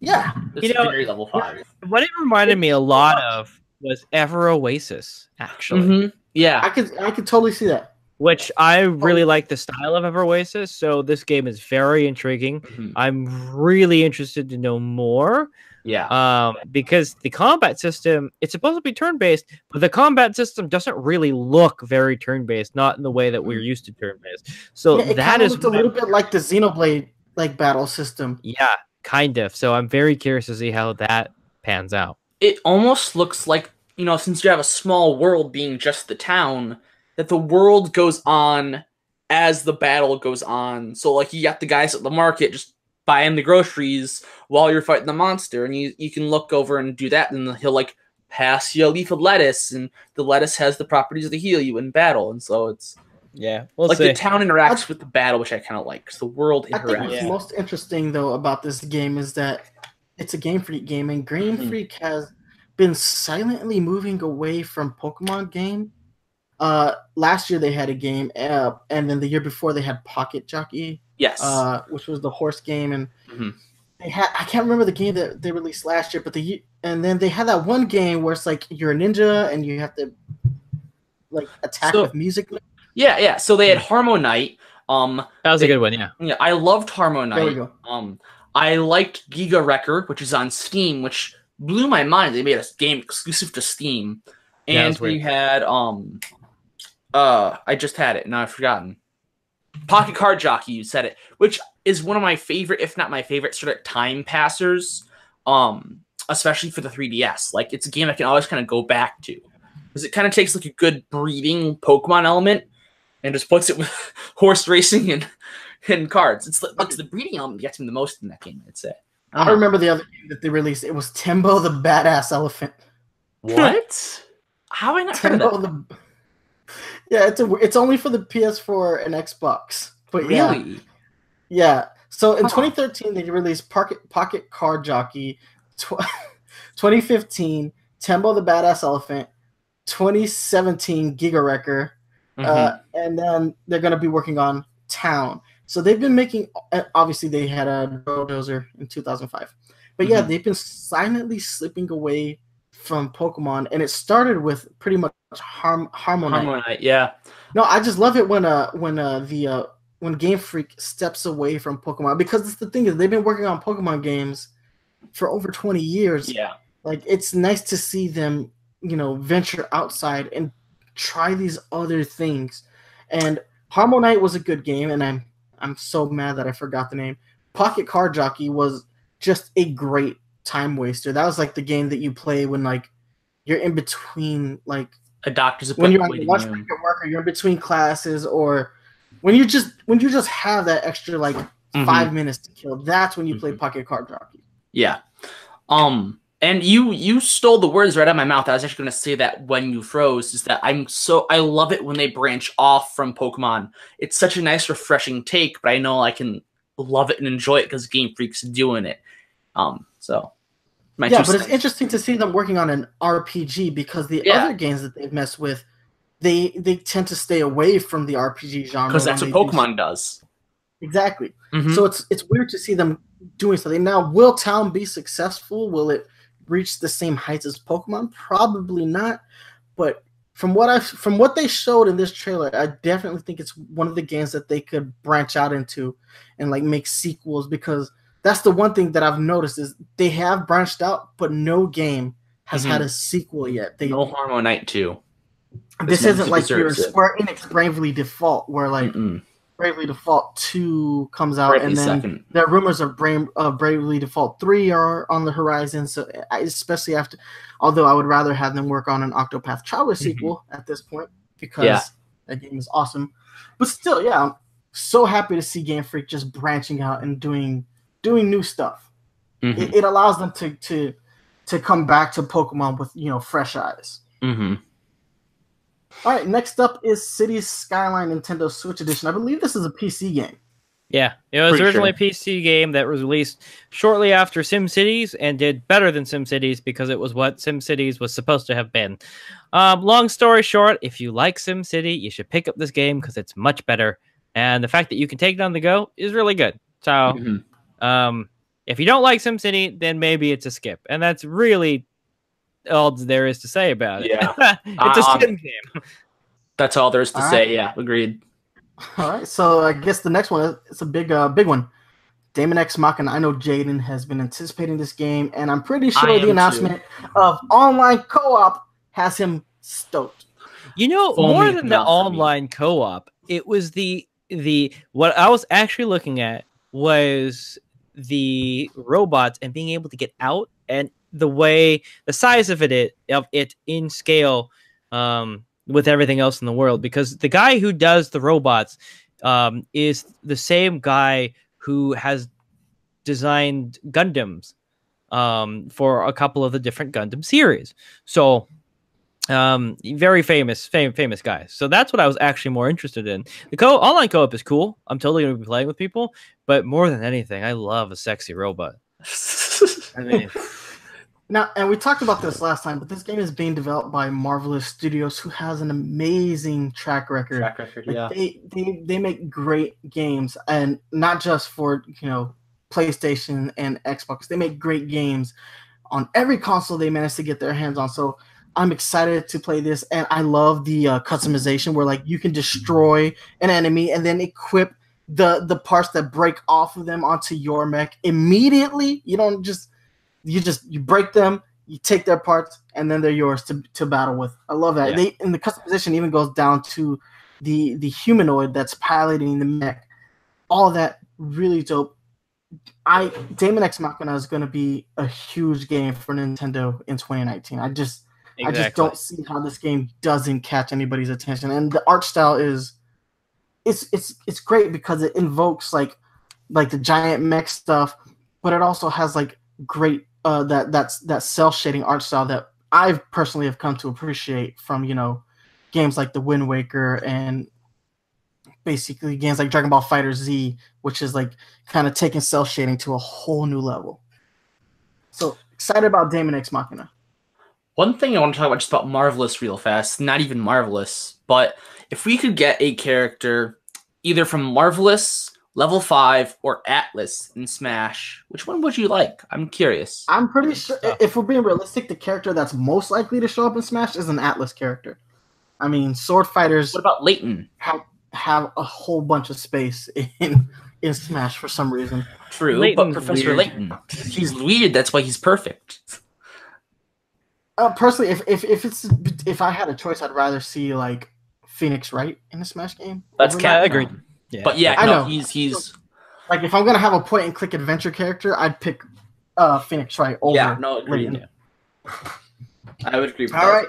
Yeah, It's You know- very level five. What it reminded me a lot of was Ever Oasis, actually. Mhm. Yeah. I could I could totally see that. Which I really like the style of Ever Oasis. So this game is very intriguing. Mhm. I'm really interested to know more Yeah. um, because the combat system it's supposed to be turn-based, but the combat system doesn't really look very turn-based, not in the way that we're used to turn-based. So Yeah, it that kinda is a little bit like the Xenoblade like battle system. yeah, kind of. So I'm very curious to see how that pans out. it almost looks like you know since you have a small world being just the town that the world goes on as the battle goes on so like you got the guys at the market just buying the groceries while you're fighting the monster, and you you can look over and do that, and he'll like pass you a leaf of lettuce, and the lettuce has the properties to heal you in battle, and so it's Yeah, we'll like see. the town interacts with the battle, which I kind of like because the world I think interacts. what's Yeah. most interesting though about this game is that it's a Game Freak game, and Game Mhm. Freak has been silently moving away from Pokemon game. Uh, last year they had a game, uh, and then the year before they had Pocket Jockey, Yes. uh, which was the horse game, and Mhm. they had I can't remember the game that they released last year, but the and then they had that one game where it's like you're a ninja and you have to like attack So- with music. yeah, yeah. So they had HarmoKnight. Um, that was a good one. Yeah. yeah, I loved Harmo There we go. Um, I liked Giga Wrecker, which is on Steam, which blew my mind. They made a game exclusive to Steam, and that's weird. we had um, uh, I just had it, now I've forgotten. Pocket Card Jockey, you said it, which is one of my favorite, if not my favorite, sort of time passers. Um, especially for the 3DS. Like it's a game I can always kind of go back to because it kind of takes like a good breeding Pokemon element and just puts it with horse racing and and cards. It's like it's the breeding element gets me the most in that game. I'd say. I remember the other game that they released. It was Tembo the Badass Elephant. what? How have I not heard of Tembo that? the Yeah, it's a it's only for the PS4 and Xbox. But yeah, Really? yeah. So in Huh. 2013 they released Pocket Pocket Card Jockey. Tw- 2015 Tembo the Badass Elephant. 2017 Giga Wrecker. Mhm. Uh, and then they're going to be working on Town. So they've been making. uh, Obviously, they had a Bulldozer in 2005, but yeah, Mhm. they've been silently slipping away from Pokemon, and it started with pretty much Harm HarmoKnight. Harmo Knight, yeah. No, I just love it when uh when uh the uh when Game Freak steps away from Pokemon because it's the thing is they've been working on Pokemon games for over 20 years Yeah. like it's nice to see them you know venture outside and try these other things and HarmoKnight was a good game and i'm i'm so mad that i forgot the name pocket Card jockey was just a great time waster that was like the game that you play when like you're in between like A doctor's appointment. when you're on your lunch break at work or you're in between classes or when you just when you just have that extra like Mhm. five minutes to kill that's when you play Mhm. pocket card jockey Yeah. Um and you you stole the words right out of my mouth. I was actually going to say that when you froze is that I'm so I love it when they branch off from Pokemon. It's such a nice refreshing take, but I know I can love it and enjoy it cuz Game Freak's doing it. Um so yeah, but it's interesting to see them working on an RPG because the Yeah. other games that they've messed with, they they tend to stay away from the RPG genre cuz that's what they do- Pokemon does. exactly. Mhm. So it's it's weird to see them doing something. Now, will Town be successful? Will it reach the same heights as Pokemon? Probably not. But from what I from what they showed in this trailer, I definitely think it's one of the games that they could branch out into and like make sequels because that's the one thing that I've noticed is they have branched out, but no game has had a sequel yet. They no HarmoKnight too. this This isn't like your. Square Enix Bravely Default, where like Mm-mm. Bravely Default Two comes out, Bravely and then second. there are rumors of Bra- uh, Bravely Default 3 are on the horizon. So, especially after, although I would rather have them work on an Octopath Traveler sequel at this point because Yeah. that game is awesome. But still, yeah, I'm so happy to see Game Freak just branching out and doing doing new stuff. Mhm. It, it allows them to to to come back to Pokemon with you know fresh eyes. Mhm. All right, next up is Cities Skyline Nintendo Switch Edition. I believe this is a PC game. Yeah, it was Pretty originally sure. a PC game that was released shortly after SimCities and did better than SimCities because it was what SimCities was supposed to have been. Um, long story short, if you like SimCity, you should pick up this game because it's much better. And the fact that you can take it on the go is really good. So, Mhm. Um, if you don't like SimCity, then maybe it's a skip. And that's really all there is to say about it. Yeah. it's a Um, sim game. That's all there is to All say. right. Yeah, agreed. All right, so I guess the next one it's a big, uh, big one. Daemon X Machina. I know Jaden has been anticipating this game, and I'm pretty sure am the too. announcement of online co-op has him stoked. You know, Foaming more than the the mouth for me. online co-op, it was the the what I was actually looking at was the robots and being able to get out and the way the size of it, it of it in scale um, with everything else in the world. Because the guy who does the robots um, is the same guy who has designed Gundams um, for a couple of the different Gundam series. So um very famous fam- famous guys so that's what i was actually more interested in the co online co-op is cool i'm totally gonna be playing with people but more than anything i love a sexy robot i mean Now, and we talked about this last time, but this game is being developed by Marvelous Studios, who has an amazing track record. Track record, Like, yeah. they, they they make great games, and not just for you know PlayStation and Xbox. They make great games on every console they manage to get their hands on. So I'm excited to play this, and I love the uh, customization where like you can destroy an enemy and then equip the the parts that break off of them onto your mech immediately. You don't just you just you break them, you take their parts, and then they're yours to, to battle with. I love that. Yeah. They and the customization even goes down to the the humanoid that's piloting the mech. All that really dope. I Daemon X Machina is going to be a huge game for Nintendo in 2019. I just I just don't see how this game doesn't catch anybody's attention. And the art style is it's it's it's great because it invokes like like the giant mech stuff, but it also has like great uh that that's that cell shading art style that I've personally have come to appreciate from, you know, games like the Wind Waker and basically games like Dragon Ball Fighter Z, which is like kind of taking cell shading to a whole new level. So excited about Daemon X Machina. One thing I want to talk about just about Marvelous real fast, not even Marvelous, but if we could get a character either from Marvelous, Level 5, or Atlus in Smash, which one would you like? I'm curious. I'm pretty sure stuff. if we're being realistic, the character that's most likely to show up in Smash is an Atlus character. I mean, sword fighters What about Layton? have have a whole bunch of space in in Smash for some reason. True, Layton's but Professor weird. Layton. He's weird, that's why he's perfect. Uh, personally, if, if if it's if I had a choice, I'd rather see like Phoenix Wright in a Smash game. That's over- Cat. I agree. Yeah. But yeah, I no, know. he's he's Like if I'm gonna have a point and click adventure character, I'd pick uh Phoenix Wright over. yeah, no, agreed. Layton. I would agree with All that. right.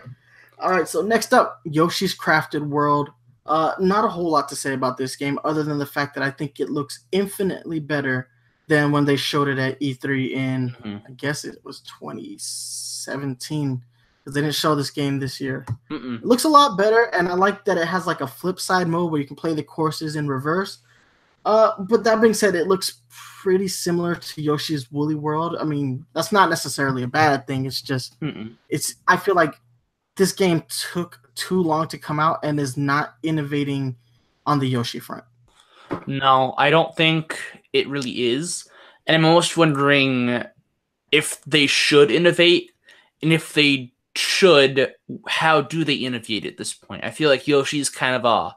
All right. So next up, Yoshi's Crafted World. Uh, not a whole lot to say about this game other than the fact that I think it looks infinitely better than when they showed it at E3 in, Mhm. I guess it was 2017, because they didn't show this game this year. Mm-mm. It looks a lot better, and I like that it has like a flip side mode where you can play the courses in reverse. Uh, but that being said, it looks pretty similar to Yoshi's Woolly World. I mean, that's not necessarily a bad thing. It's just Mm-mm. it's I feel like this game took too long to come out and is not innovating on the Yoshi front. No, I don't think it really is. And I'm almost wondering if they should innovate, and if they should, how do they innovate at this point? I feel like Yoshi's kind of a.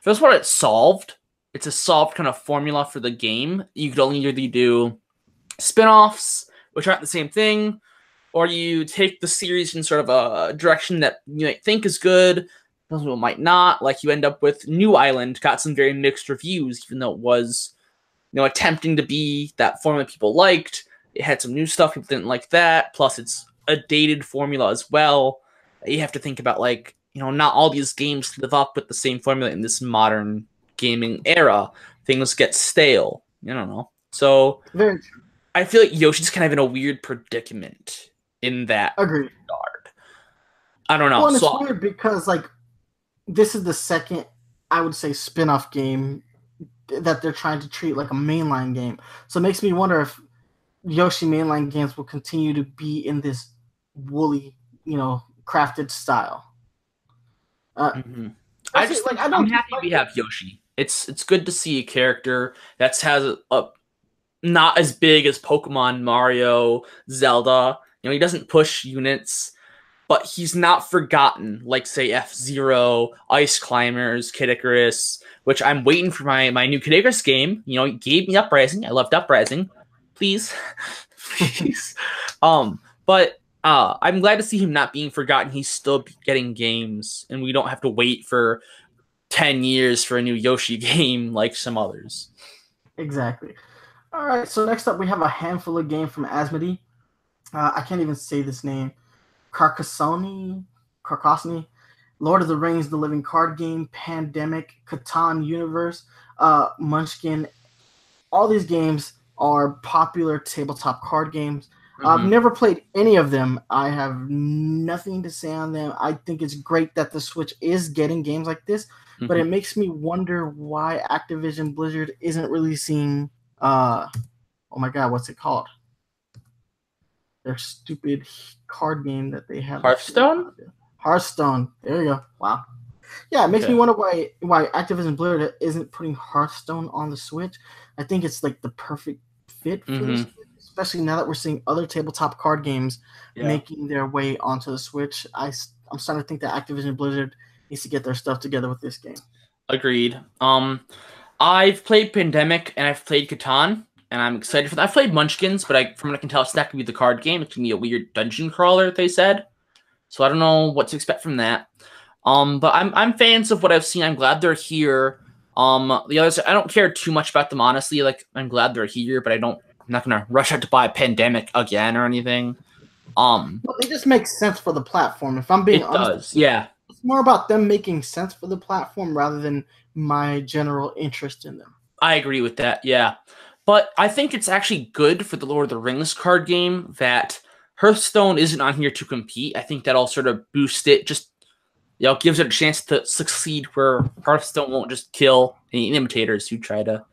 For this part, it's solved. It's a solved kind of formula for the game. You could only either do spin offs, which aren't the same thing, or you take the series in sort of a direction that you might think is good, some people might not. Like you end up with New Island got some very mixed reviews, even though it was, you know, attempting to be that formula people liked. It had some new stuff people didn't like that. Plus, it's a dated formula as well. You have to think about like you know, not all these games live up with the same formula in this modern gaming era. Things get stale. I don't know. So Very true. I feel like Yoshi's kind of in a weird predicament in that Agreed. regard. I don't know. Well, and it's so weird because like this is the second I would say spin-off game that they're trying to treat like a mainline game. So it makes me wonder if Yoshi mainline games will continue to be in this woolly, you know, crafted style. Uh, Mhm. I just like, I don't I'm happy like we have Yoshi. It's it's good to see a character that's has a, a not as big as Pokemon, Mario, Zelda. You know, he doesn't push units, but he's not forgotten like say F Zero, Ice Climbers, Kid Icarus, which I'm waiting for my my new Kid Icarus game. You know, he gave me Uprising. I loved Uprising. Please, please. Um, but uh, I'm glad to see him not being forgotten. He's still getting games, and we don't have to wait for 10 years for a new Yoshi game like some others. Exactly. All right. So next up, we have a handful of games from Asmodee. Uh, I can't even say this name. Carcassonne, Carcassonne, Lord of the Rings: The Living Card Game, Pandemic, Catan Universe, uh, Munchkin. All these games are popular tabletop card games. Mm-hmm. I've never played any of them. I have nothing to say on them. I think it's great that the Switch is getting games like this, but Mhm. it makes me wonder why Activision Blizzard isn't releasing uh oh my god, what's it called? Their stupid card game that they have. Hearthstone? Hearthstone. There you go. Wow. Yeah, it makes Okay. me wonder why why Activision Blizzard isn't putting Hearthstone on the Switch. I think it's like the perfect fit for Mhm. Switch, especially now that we're seeing other tabletop card games Yeah. making their way onto the Switch. I am starting to think that Activision Blizzard needs to get their stuff together with this game. Agreed. Um, I've played Pandemic and I've played Catan, and I'm excited for that. I've played Munchkins, but I, from what I can tell, it's not gonna be the card game. It's gonna be a weird dungeon crawler. They said, so I don't know what to expect from that. Um, but I'm I'm fans of what I've seen. I'm glad they're here. Um, the others, I don't care too much about them honestly. Like, I'm glad they're here, but I don't. I'm not gonna rush out to buy a Pandemic again or anything. Um, But they just makes sense for the platform. If I'm being it honest, does, yeah. it's more about them making sense for the platform rather than my general interest in them. I agree with that. Yeah. But I think it's actually good for the Lord of the Rings card game that Hearthstone isn't on here to compete. I think that'll sort of boost it, just you know, gives it a chance to succeed where Hearthstone won't just kill any imitators who try to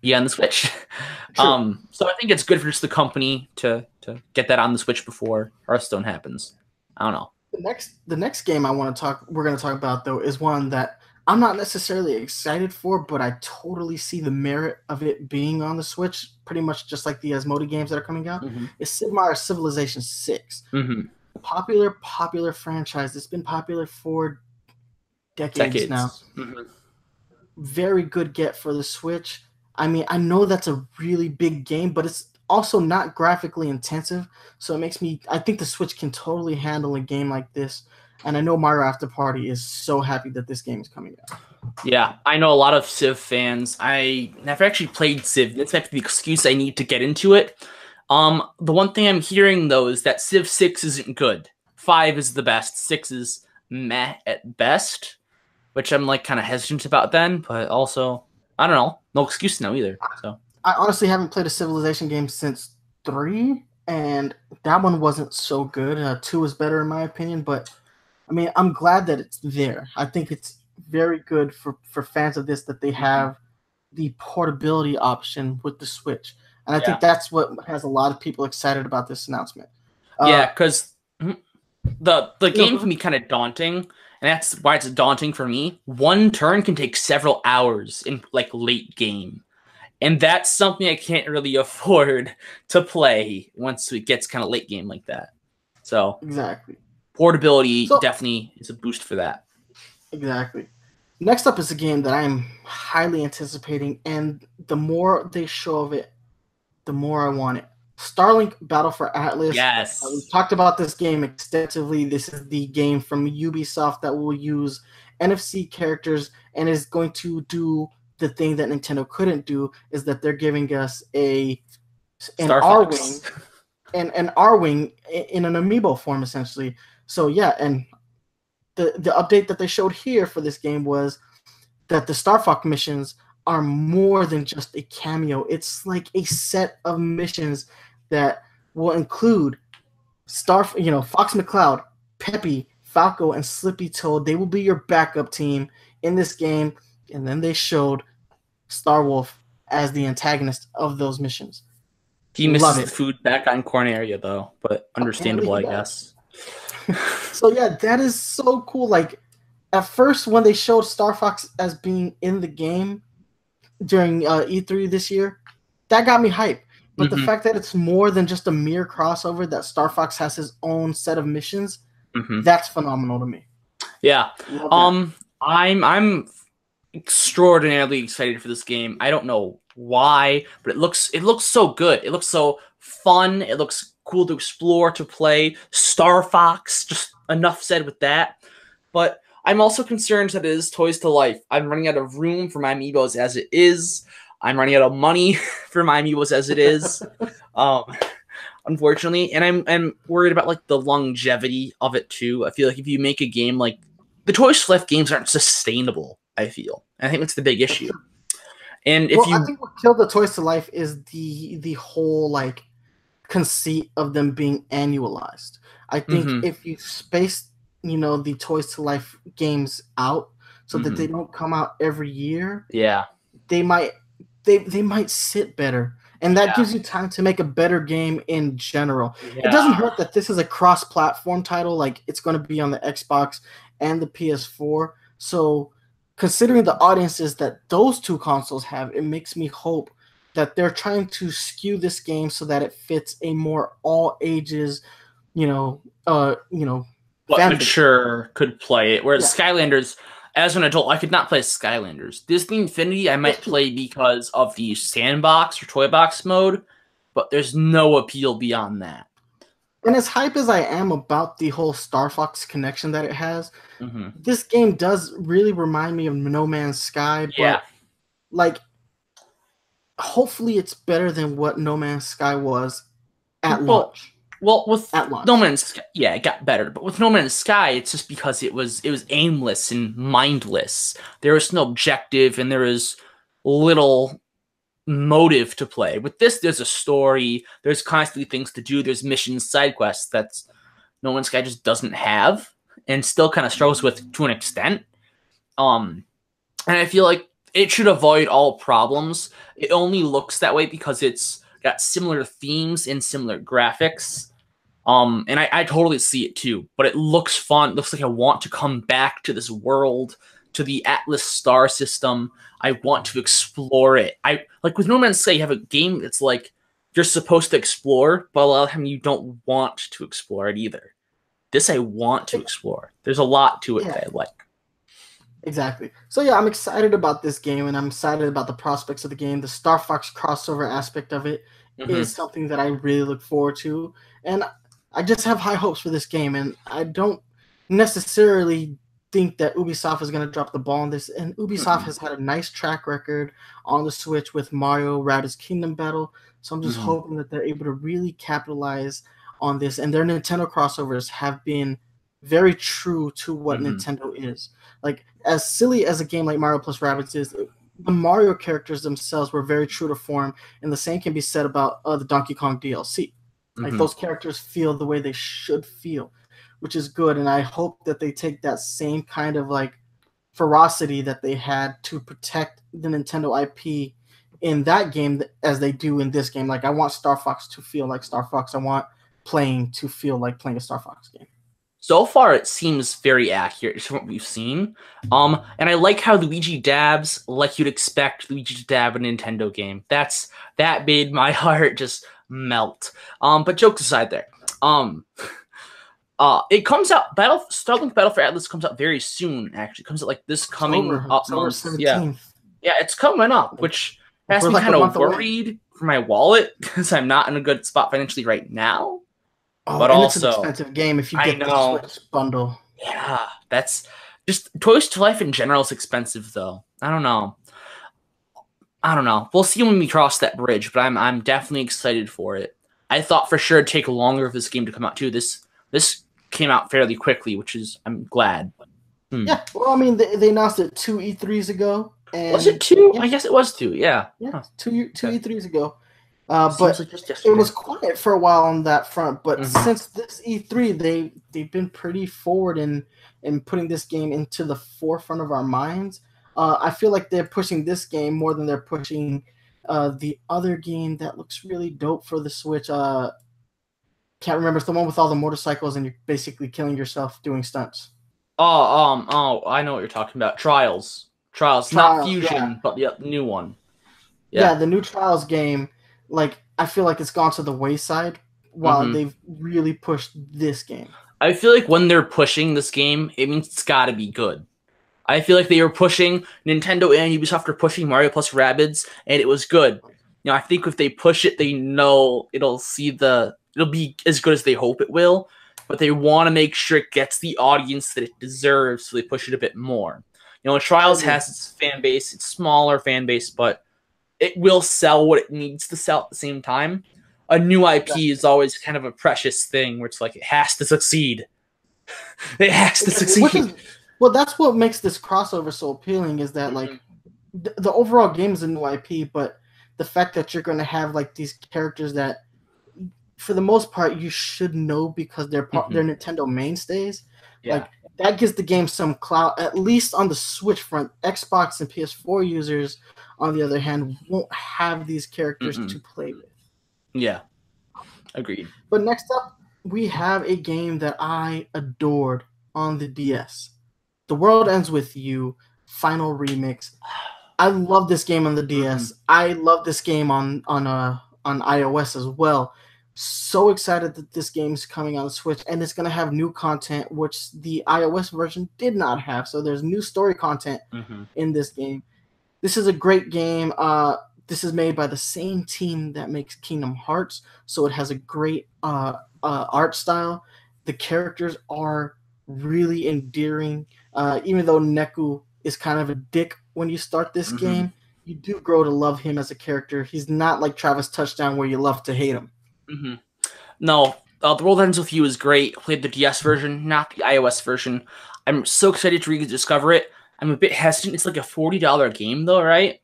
be on the Switch. True. Um, so I think it's good for just the company to to get that on the Switch before Hearthstone happens. I don't know. The next the next game I want to talk we're going to talk about though is one that I'm not necessarily excited for, but I totally see the merit of it being on the Switch, pretty much just like the Asmodee games that are coming out. Mm-hmm. Is Sid Meier's Civilization 6. Mm-hmm. Popular, popular franchise. It's been popular for decades, Decades. now. Mhm. Very good get for the Switch. I mean, I know that's a really big game, but it's also not graphically intensive. So it makes me I think the Switch can totally handle a game like this. And I know Mario After Party is so happy that this game is coming out. Yeah, I know a lot of Civ fans. I never actually played Civ. That's might be the excuse I need to get into it. Um, the one thing I'm hearing though is that Civ Six isn't good. Five is the best. Six is meh at best, which I'm like kind of hesitant about. Then, but also I don't know. No excuse now either. So I honestly haven't played a Civilization game since three, and that one wasn't so good. Uh, two was better in my opinion, but I mean, I'm glad that it's there. I think it's very good for for fans of this that they have the portability option with the Switch, and I Yeah. think that's what has a lot of people excited about this announcement. Uh, yeah, because the the game can be kind of daunting, and that's why it's daunting for me. One turn can take several hours in like late game, and that's something I can't really afford to play once it gets kind of late game like that. So exactly. portability So- definitely is a boost for that. Exactly. Next up is a game that I'm highly anticipating, and the more they show of it, the more I want it. Starlink Battle for Atlas. Yes. Uh, we've talked about this game extensively. This is the game from Ubisoft that will use NFC characters and is going to do the thing that Nintendo couldn't do is that they're giving us a an Star Arwing and an Arwing in an amiibo form essentially. So yeah, and the the update that they showed here for this game was that the Star Fox missions are more than just a cameo. It's like a set of missions that will include Star, you know, Fox McCloud, Peppy, Falco, and Slippy Toad. They will be your backup team in this game. And then they showed Star Wolf as the antagonist of those missions. He misses the food back on Corneria though, but understandable, I guess. so yeah, that is so cool. Like at first, when they showed Star Fox as being in the game during uh, E3 this year, that got me hyped. But the Mhm. fact that it's more than just a mere crossover, that Star Fox has his own set of missions, Mhm. that's phenomenal to me. Yeah. Um, I'm I'm extraordinarily excited for this game. I don't know why, but it looks it looks so good. It looks so fun. It looks cool to explore, to play. Star Fox, just enough said with that. But I'm also concerned that it is Toys to Life. I'm running out of room for my amiibos as it is. I'm running out of money for my amiibos as it is. um, unfortunately, and I'm I'm worried about like the longevity of it too. I feel like if you make a game like the Toys to Life games aren't sustainable. I feel. I think that's the big issue. And if well, you I think what killed the Toys to Life is the the whole like conceit of them being annualized. I think Mhm. if you space, you know, the Toys to Life games out so that Mhm. they don't come out every year, yeah, they might they they might sit better. And that Yeah. gives you time to make a better game in general. yeah. It doesn't hurt that this is a cross-platform title. Like it's going to be on the Xbox and the PS4. So, considering the audiences that those two consoles have, it makes me hope that they're trying to skew this game so that it fits a more all ages, you know, uh, you know, base. mature could play it. Whereas Skylanders, as an adult, I could not play Skylanders. Disney Infinity, I might play because of the sandbox or toy box mode, but there's no appeal beyond that. And as hype as I am about the whole Star Fox connection that it has, hmm this game does really remind me of No Man's Sky. But Yeah, like hopefully it's better than what No Man's Sky was at Well, launch. Well, with At launch. No Man's Sky, yeah, it got better, but with No Man's Sky, it's just because it was it was aimless and mindless. There was no objective, and there was little motive to play. With this, there's a story. There's constantly things to do. There's missions, side quests. That's No Man's Sky just doesn't have, and still kind of struggles with to an extent. Um, and I feel like it should avoid all problems. It only looks that way because it's got similar themes and similar graphics. Um, and I, I totally see it too, but it looks fun. It looks like I want to come back to this world, to the Atlas star system. I want to explore it. I like with No Man's Sky, you have a game that's like you're supposed to explore, but a lot of time you don't want to explore it either. This I want to explore. There's a lot to it Yeah. that I like. Exactly. So yeah, I'm excited about this game and I'm excited about the prospects of the game. The Star Fox crossover aspect of it is Mhm. something that I really look forward to. And I just have high hopes for this game and I don't necessarily think that Ubisoft is going to drop the ball on this. And Ubisoft Mhm. has had a nice track record on the Switch with Mario Rabbids Kingdom Battle. So I'm just Mhm. hoping that they're able to really capitalize on this. And their Nintendo crossovers have been very true to what Mhm. Nintendo is. Like as silly as a game like Mario plus Rabbids is, the Mario characters themselves were very true to form, and the same can be said about uh, the Donkey Kong DLC. Like Mhm. those characters feel the way they should feel, which is good. And I hope that they take that same kind of like ferocity that they had to protect the Nintendo IP in that game as they do in this game. Like I want Star Fox to feel like Star Fox. I want playing to feel like playing a Star Fox game. So far, it seems very accurate to what we've seen. Um, and I like how Luigi dabs like you'd expect Luigi to dab a Nintendo game. That's that made my heart just melt. Um, but jokes aside, there. Um, uh, it comes out Battle Starlink Battle for Atlas comes out very soon. Actually, it comes out like this coming up October month. Yeah, 17th. yeah, it's coming up, which has We're me like kind of month away. worried for my wallet because I'm not in a good spot financially right now. Oh, But and it's also- an expensive game if you get the Switch bundle. Yeah, that's just Toys to Life in general is expensive though. I don't know. I don't know. We'll see when we cross that bridge, but I'm I'm definitely excited for it. I thought for sure it'd take longer for this game to come out too. This this came out fairly quickly, which is I'm glad. Hmm. Yeah, well, I mean, they, they announced it two E3s ago, and Was it two? yeah. I guess it was two. Yeah. Yeah, two two Okay. E3s ago. Uh, but like just it was quiet for a while on that front. But Mhm. since this E3, they they've been pretty forward in in putting this game into the forefront of our minds. Uh, I feel like they're pushing this game more than they're pushing uh, the other game that looks really dope for the Switch. Uh, can't remember. It's the one with all the motorcycles and you're basically killing yourself doing stunts. Oh, um, oh, I know what you're talking about. Trials, Trials, not Fusion, yeah. but the new one. yeah. Yeah. the new Trials game, like I feel like it's gone to the wayside while Mhm. they've really pushed this game. I feel like when they're pushing this game, it means it's got to be good. I feel like they were pushing Nintendo and Ubisoft are pushing Mario plus Rabbids, and it was good. You know, I think if they push it, they know it'll see the it'll be as good as they hope it will. But they want to make sure it gets the audience that it deserves, so they push it a bit more. You know, Trials has its fan base, it's smaller fan base, but it will sell what it needs to sell at the same time. A new IP is always kind of a precious thing where it's like it has to succeed. it has to succeed. is- well, that's what makes this crossover so appealing is that like Mhm. the, the overall game is a new IP, but the fact that you're going to have like these characters that, for the most part, you should know because they're part, Mhm. they're Nintendo mainstays. Yeah. Like that gives the game some clout, at least on the Switch front. Xbox and PS4 users, on the other hand, won't have these characters Mm-mm. to play with. yeah. Agreed. But next up, we have a game that I adored on the DS. The World Ends With You Final Remix. I love this game on the DS. I love this game on on uh on iOS as well. So excited that this game is coming on Switch and it's gonna have new content which the iOS version did not have. So there's new story content Mm-hmm. in this game. This is a great game. Uh, this is made by the same team that makes Kingdom Hearts, so it has a great uh, uh, art style. The characters are really endearing. Uh, even though Neku is kind of a dick when you start this Mhm. game, you do grow to love him as a character. He's not like Travis Touchdown where you love to hate him. Mm-hmm. No, uh, The World Ends With You is great. Played the DS version, not the iOS version. I'm so excited to rediscover it. I'm a bit hesitant. It's like a $40 game though, right?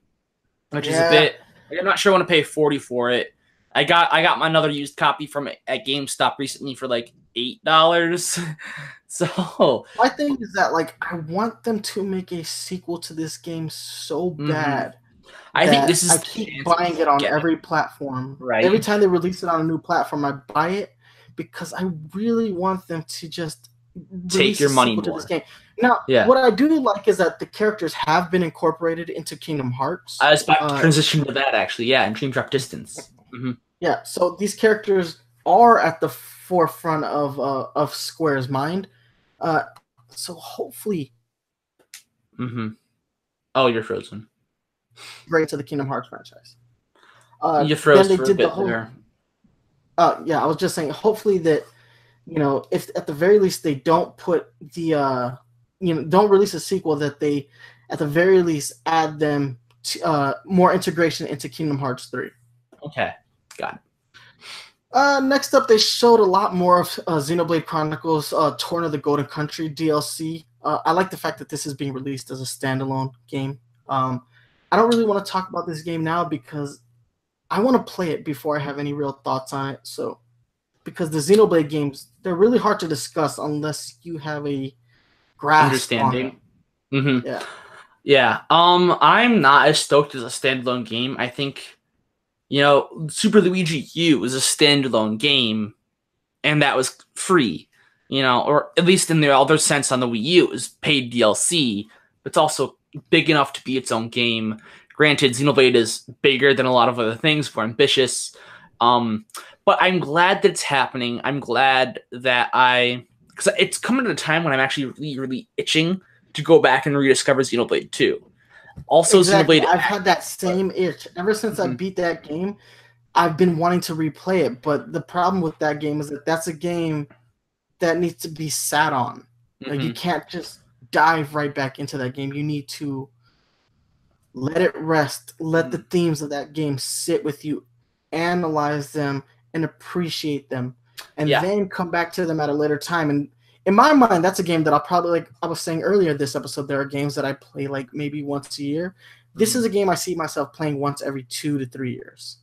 Which is a bit like, I'm not sure I want to pay 40 for it. I got I got my another used copy from at GameStop recently for like eight dollars. so My thing is that like I want them to make a sequel to this game so Mhm. bad. I think this is I keep buying it on get it. every platform. Right. Every time they release it on a new platform, I buy it because I really want them to just Take your money sequel to this game. Now, Yeah. what I do like is that the characters have been incorporated into Kingdom Hearts. I was about to Uh, transition to that actually. Yeah, and Dream Drop Distance. hmm yeah, so these characters are at the forefront of uh, of Square's mind. Uh, so hopefully, Mm-hmm. Oh, you're frozen. great to the Kingdom Hearts franchise. Uh, you froze then for they a did the bit whole there. Uh, yeah, I was just saying. Hopefully that, you know, if at the very least they don't put the, uh, you know, don't release a sequel that they, at the very least, add them to, uh, more integration into Kingdom Hearts three. Okay, got it. Uh, next up, they showed a lot more of uh, Xenoblade Chronicles uh, Torna the Golden Country DLC. Uh, I like the fact that this is being released as a standalone game. Um, I don't really want to talk about this game now because I want to play it before I have any real thoughts on it. So, because the Xenoblade games, they're really hard to discuss unless you have a grasp Understanding. On them. hmm Yeah. Yeah. Um, I'm not as stoked as a standalone game. I think, you know, Super Luigi U was a standalone game, and that was free. You know, or at least in the other sense on the Wii U, it was paid DLC. But it's also big enough to be its own game. Granted, Xenoblade is bigger than a lot of other things, more ambitious. Um, but I'm glad that it's happening. I'm glad that I, because it's coming at a time when I'm actually really, really itching to go back and rediscover Xenoblade 2. Also, Exactly. Xenoblade. I've had that same itch ever since I Mhm. beat that game. I've been wanting to replay it, but the problem with that game is that that's a game that needs to be sat on. Like you Mhm. can't just dive right back into that game. You need to let it rest. Let the themes of that game sit with you, analyze them, and appreciate them, and Yeah. then come back to them at a later time. And in my mind, that's a game that I'll probably like. I was saying earlier this episode, there are games that I play like maybe once a year. This is a game I see myself playing once every two to three years.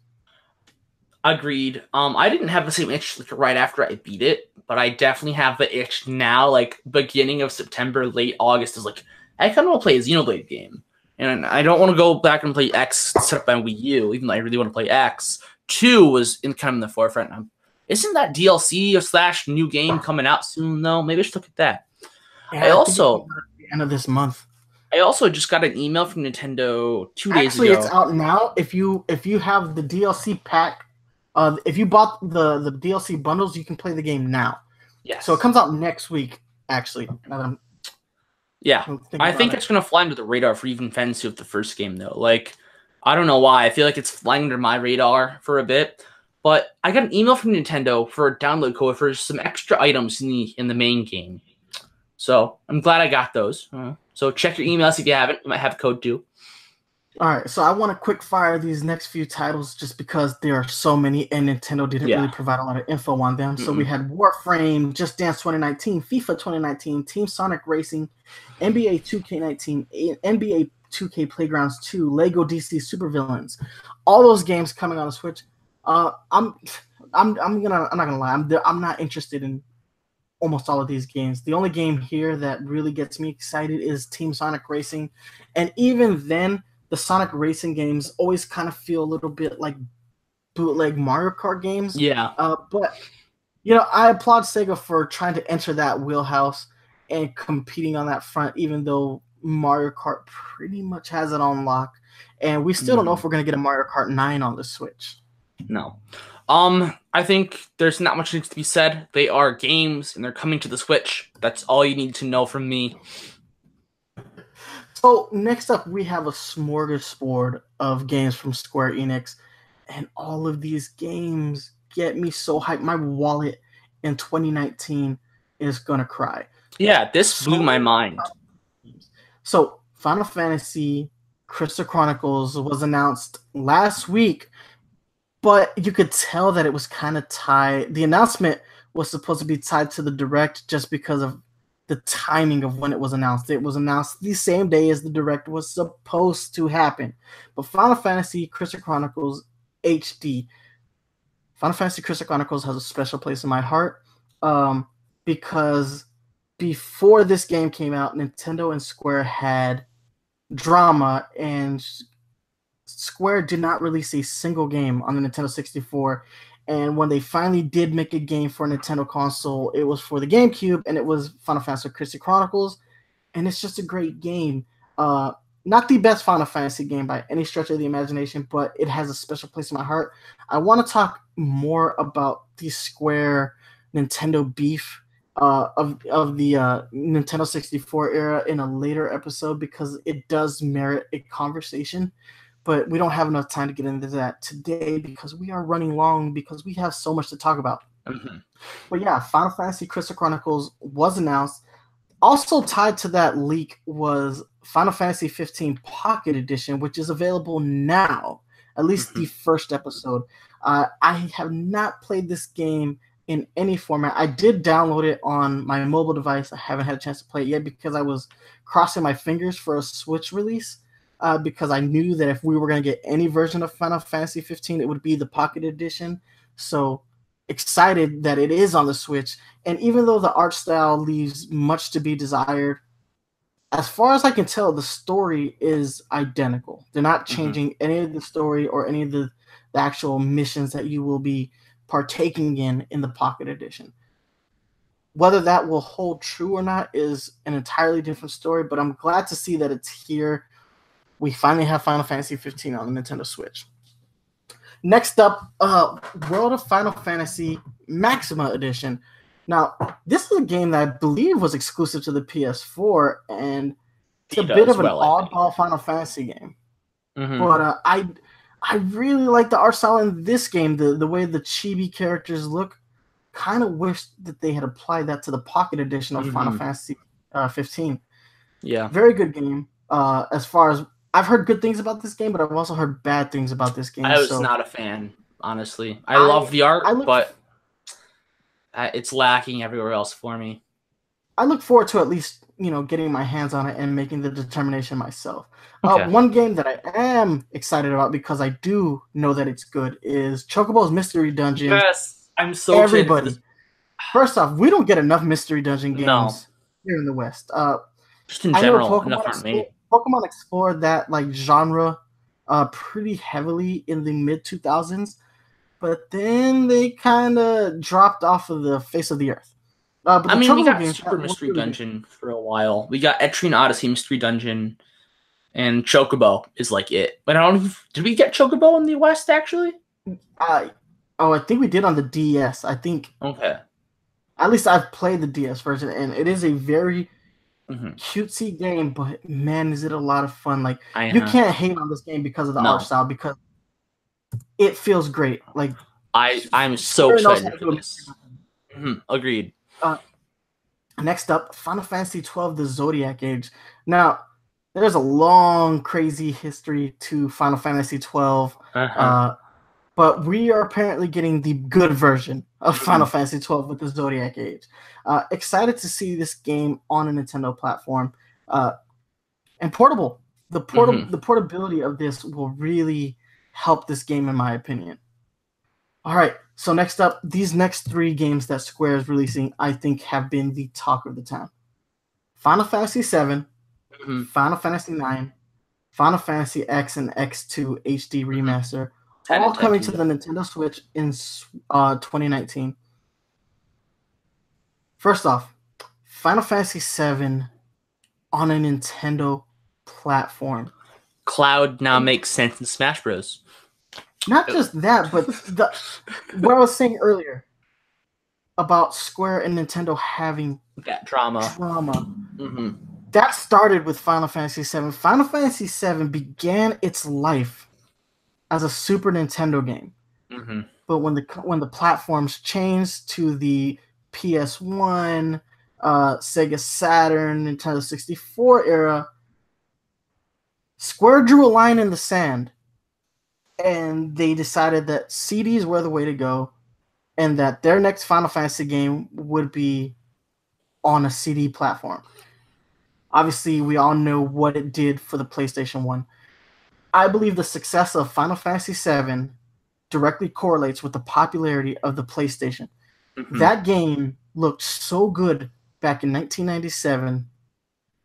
Agreed. Um, I didn't have the same itch like, right after I beat it, but I definitely have the itch now. Like beginning of September, late August is like I kind of want to play a Xenoblade game, and I don't want to go back and play X set up on Wii U, even though I really want to play X. Two was in kind of in the forefront. Um, isn't that DLC or slash new game coming out soon though? Maybe I should look at that. Yeah, I also- at the end of this month. I also just got an email from Nintendo two days Actually, ago. it's out now. If you if you have the DLC pack, uh, if you bought the the DLC bundles, you can play the game now. yes. So it comes out next week. Actually, now that I'm yeah. I think it. it's gonna fly under the radar for even fans who have the first game though. Like, I don't know why. I feel like it's flying under my radar for a bit. But I got an email from Nintendo for a download code for some extra items in the in the main game. So I'm glad I got those. Uh, so check your emails if you haven't. You might have code too. All right, so I want to quick fire these next few titles just because there are so many, and Nintendo didn't Yeah. really provide a lot of info on them. So we had Warframe, Just Dance 2019, FIFA 2019, Team Sonic Racing, NBA 2K19, NBA 2K Playgrounds 2, Lego DC Supervillains, all those games coming on the Switch. Uh, I'm, I'm, I'm gonna, I'm not gonna lie, I'm, I'm not interested in almost all of these games. The only game here that really gets me excited is Team Sonic Racing, and even then, the Sonic Racing games always kind of feel a little bit like bootleg Mario Kart games. Yeah. Uh, but you know, I applaud Sega for trying to enter that wheelhouse and competing on that front, even though Mario Kart pretty much has it on lock. And we still mm. don't know if we're gonna get a Mario Kart 9 on the Switch. No. Um, I think there's not much needs to be said. They are games and they're coming to the Switch. That's all you need to know from me. So next up, we have a smorgasbord of games from Square Enix, and all of these games get me so hyped. My wallet in 2019 is gonna cry. Yeah, this blew my mind. So Final Fantasy Crystal Chronicles was announced last week, but you could tell that it was kind of tied. The announcement was supposed to be tied to the direct just because of the timing of when it was announced. It was announced the same day as the direct was supposed to happen. But Final Fantasy Crystal Chronicles HD, Final Fantasy Crystal Chronicles has a special place in my heart um, because before this game came out, Nintendo and Square had drama, and Square did not release a single game on the Nintendo 64 and when they finally did make a game for a Nintendo console, it was for the GameCube, and it was Final Fantasy Crystal Chronicles, and it's just a great game. Uh, not the best Final Fantasy game by any stretch of the imagination, but it has a special place in my heart. I want to talk more about the Square Nintendo beef uh, of of the uh, Nintendo 64 era in a later episode because it does merit a conversation but we don't have enough time to get into that today because we are running long because we have so much to talk about. Mm-hmm. But yeah, Final Fantasy Crystal Chronicles was announced. Also tied to that leak was Final Fantasy 15 Pocket Edition, which is available now. At least mm-hmm. the first episode. Uh, I have not played this game in any format. I did download it on my mobile device. I haven't had a chance to play it yet because I was crossing my fingers for a Switch release uh, because I knew that if we were going to get any version of Final Fantasy 15, it would be the Pocket Edition. So excited that it is on the Switch. And even though the art style leaves much to be desired, as far as I can tell, the story is identical. They're not mm-hmm. changing mm-hmm. any of the story or any of the, the actual missions that you will be partaking in in the Pocket Edition. Whether that will hold true or not is an entirely different story, but I'm glad to see that it's here we finally have Final Fantasy 15 on the Nintendo Switch. Next up, uh, World of Final Fantasy Maxima Edition. Now, this is a game that I believe was exclusive to the PS4, and it's a bit of an well, oddball Final Fantasy game. Mm-hmm. But uh, I, I really like the art style in this game. The the way the chibi characters look. Kind of wish that they had applied that to the Pocket Edition of mm-hmm. Final Fantasy uh, 15. Yeah, very good game. Uh, as far as I've heard good things about this game, but I've also heard bad things about this game. I was so. not a fan, honestly. I, I love the art, look, but it's lacking everywhere else for me. I look forward to at least you know getting my hands on it and making the determination myself. Uh, okay. Uh, one game that I am excited about because I do know that it's good is Chocobo's Mystery Dungeon. Yes, I'm so everybody. First off, we don't get enough Mystery Dungeon games no. here in the West. Uh, Just in general, enough aren't made. Pokemon explored that like genre uh, pretty heavily in the mid 2000s, but then they kind of dropped off of the face of the earth. Uh, I mean, we got Super Mystery Dungeon for a while. We got Etrian Odyssey Mystery Dungeon, and Chocobo is like it. But I don't. Know did we get Chocobo in the West actually? Uh, oh, I think we did on the DS. I think. Okay. At least I've played the DS version, and it is a very mm-hmm. cutesy game, but man, is it a lot of fun. Like uh-huh. you can't hate on this game because of the no. art style because it feels great. Like I, I'm so excited for this. Mm-hmm. Agreed. Uh, next up, Final Fantasy twelve: The Zodiac Age. Now, there's a long, crazy history to Final Fantasy 12 uh-huh. uh, but we are apparently getting the good version of mm-hmm. Final Fantasy XII with the Zodiac Age. Uh, excited to see this game on a Nintendo platform uh, and portable. The port- mm-hmm. the portability of this will really help this game, in my opinion. All right, so next up, these next three games that Square is releasing, I think, have been the talk of the town: Final Fantasy VII, mm-hmm. Final Fantasy IX, Final Fantasy X and X2 HD Remaster, 10 all coming to the Nintendo Switch in uh, 2019. First off, Final Fantasy VII on a Nintendo platform. Cloud now makes sense in Smash Bros. Not just that, but the, what I was saying earlier about Square and Nintendo having that drama. Drama. Mm-hmm. That started with Final Fantasy VII. Final Fantasy VII began its life as a Super Nintendo game, mm-hmm. but when the when the platforms changed to the PS One, uh, Sega Saturn, Nintendo 64 era, Square drew a line in the sand and they decided that CDs were the way to go and that their next Final Fantasy game would be on a CD platform. Obviously, we all know what it did for the PlayStation 1. I believe the success of Final Fantasy VII directly correlates with the popularity of the PlayStation. Mm-hmm. That game looked so good back in 1997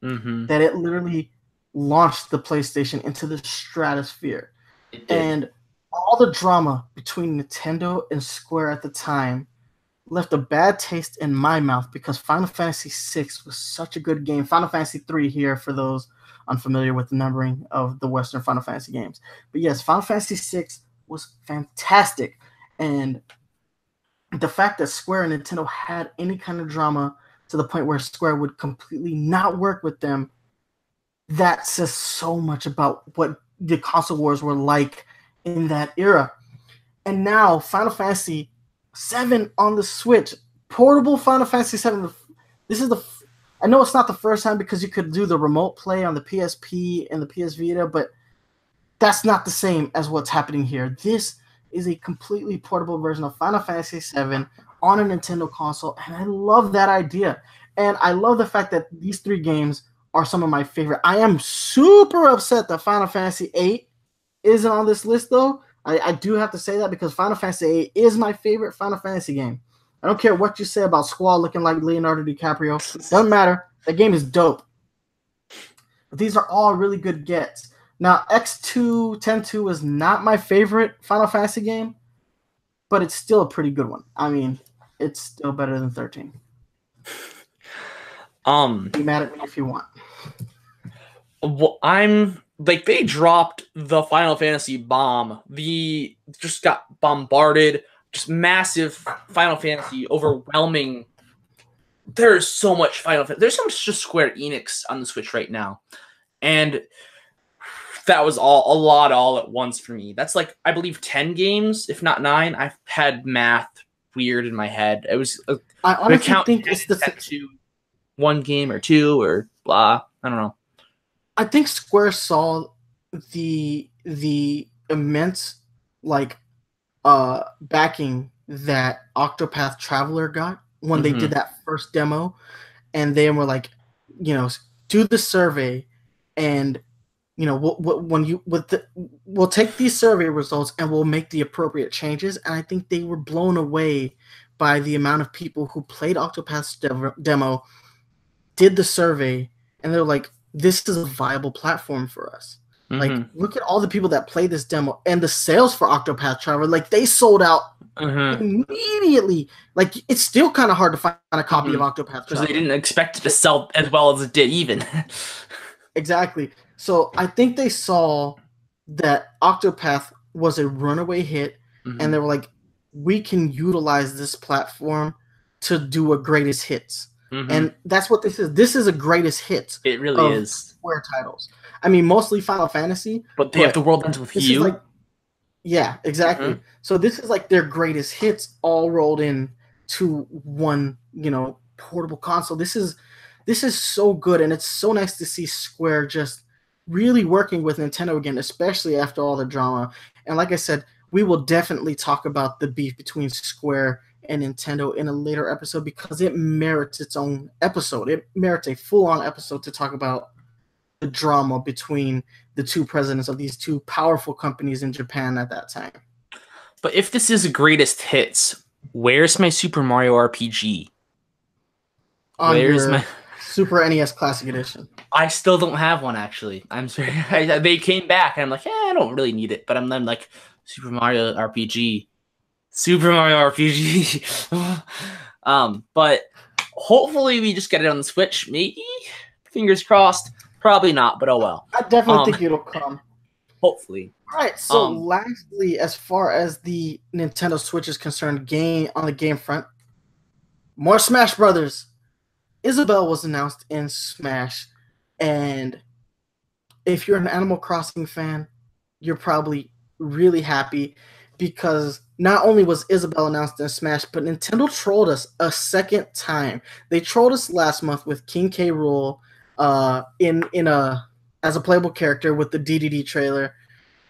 mm-hmm. that it literally launched the PlayStation into the stratosphere. And all the drama between Nintendo and Square at the time left a bad taste in my mouth because Final Fantasy VI was such a good game. Final Fantasy III here for those unfamiliar with the numbering of the Western Final Fantasy games. But yes, Final Fantasy VI was fantastic. And the fact that Square and Nintendo had any kind of drama to the point where Square would completely not work with them, that says so much about what the console wars were like in that era. And now Final Fantasy 7 on the Switch, portable Final Fantasy 7. This is the I know it's not the first time because you could do the remote play on the PSP and the PS Vita, but that's not the same as what's happening here. This is a completely portable version of Final Fantasy VII on a Nintendo console, and I love that idea. And I love the fact that these three games are some of my favorite. I am super upset that Final Fantasy VIII isn't on this list, though. I, I do have to say that because Final Fantasy VIII is my favorite Final Fantasy game. I don't care what you say about Squall looking like Leonardo DiCaprio. Doesn't matter. That game is dope. But these are all really good gets. Now, X2 10-2 is not my favorite Final Fantasy game, but it's still a pretty good one. I mean, it's still better than 13. Um, be mad at me if you want. Well, I'm like they dropped the Final Fantasy bomb. The just got bombarded. Just massive Final Fantasy, overwhelming. There's so much Final. Fantasy. There's so much just Square Enix on the Switch right now, and that was all a lot all at once for me. That's like I believe ten games, if not nine. I've had math weird in my head. It was. Uh, I honestly think it's the two, one game or two or blah. I don't know. I think Square saw the the immense like uh backing that Octopath Traveler got when mm-hmm. they did mm-hmm. that first demo and they were like you know do the survey and you know we'll, we'll, when you with the we'll take these survey results and we'll make the appropriate changes and i think they were blown away by the amount of people who played octopath's demo did the survey and they're like this is a viable platform for us. Mm-hmm. Like, look at all the people that play this demo and the sales for Octopath Traveler. Like, they sold out mm-hmm. immediately. Like, it's still kind of hard to find a copy mm-hmm. of Octopath because they didn't expect it to sell as well as it did, even. exactly. So I think they saw that Octopath was a runaway hit, and mm-hmm. they were like, we can utilize this platform to do a greatest hits. Mm-hmm. And that's what this is. This is a greatest hit. It really is. Square titles. I mean, mostly Final Fantasy. But they but have the world ends with you. Like, yeah, exactly. Mm-hmm. So this is like their greatest hits all rolled in to one, you know, portable console. This is this is so good, and it's so nice to see Square just really working with Nintendo again, especially after all the drama. And like I said, we will definitely talk about the beef between Square and Nintendo in a later episode because it merits its own episode. It merits a full on episode to talk about drama between the two presidents of these two powerful companies in Japan at that time. But if this is a greatest hits, where's my Super Mario RPG? On Where's my? Super NES Classic Edition? I still don't have one actually. I'm sorry. I, they came back and I'm like, yeah, I don't really need it. But I'm then like Super Mario RPG, Super Mario RPG. um, but hopefully we just get it on the Switch. Maybe. Fingers crossed. Probably not, but oh well. I definitely Um, think it'll come. Hopefully. All right. So, um, lastly, as far as the Nintendo Switch is concerned, game on the game front, more Smash Brothers. Isabelle was announced in Smash, and if you're an Animal Crossing fan, you're probably really happy because not only was Isabelle announced in Smash, but Nintendo trolled us a second time. They trolled us last month with King K. Rool uh, in in a as a playable character with the DDD trailer,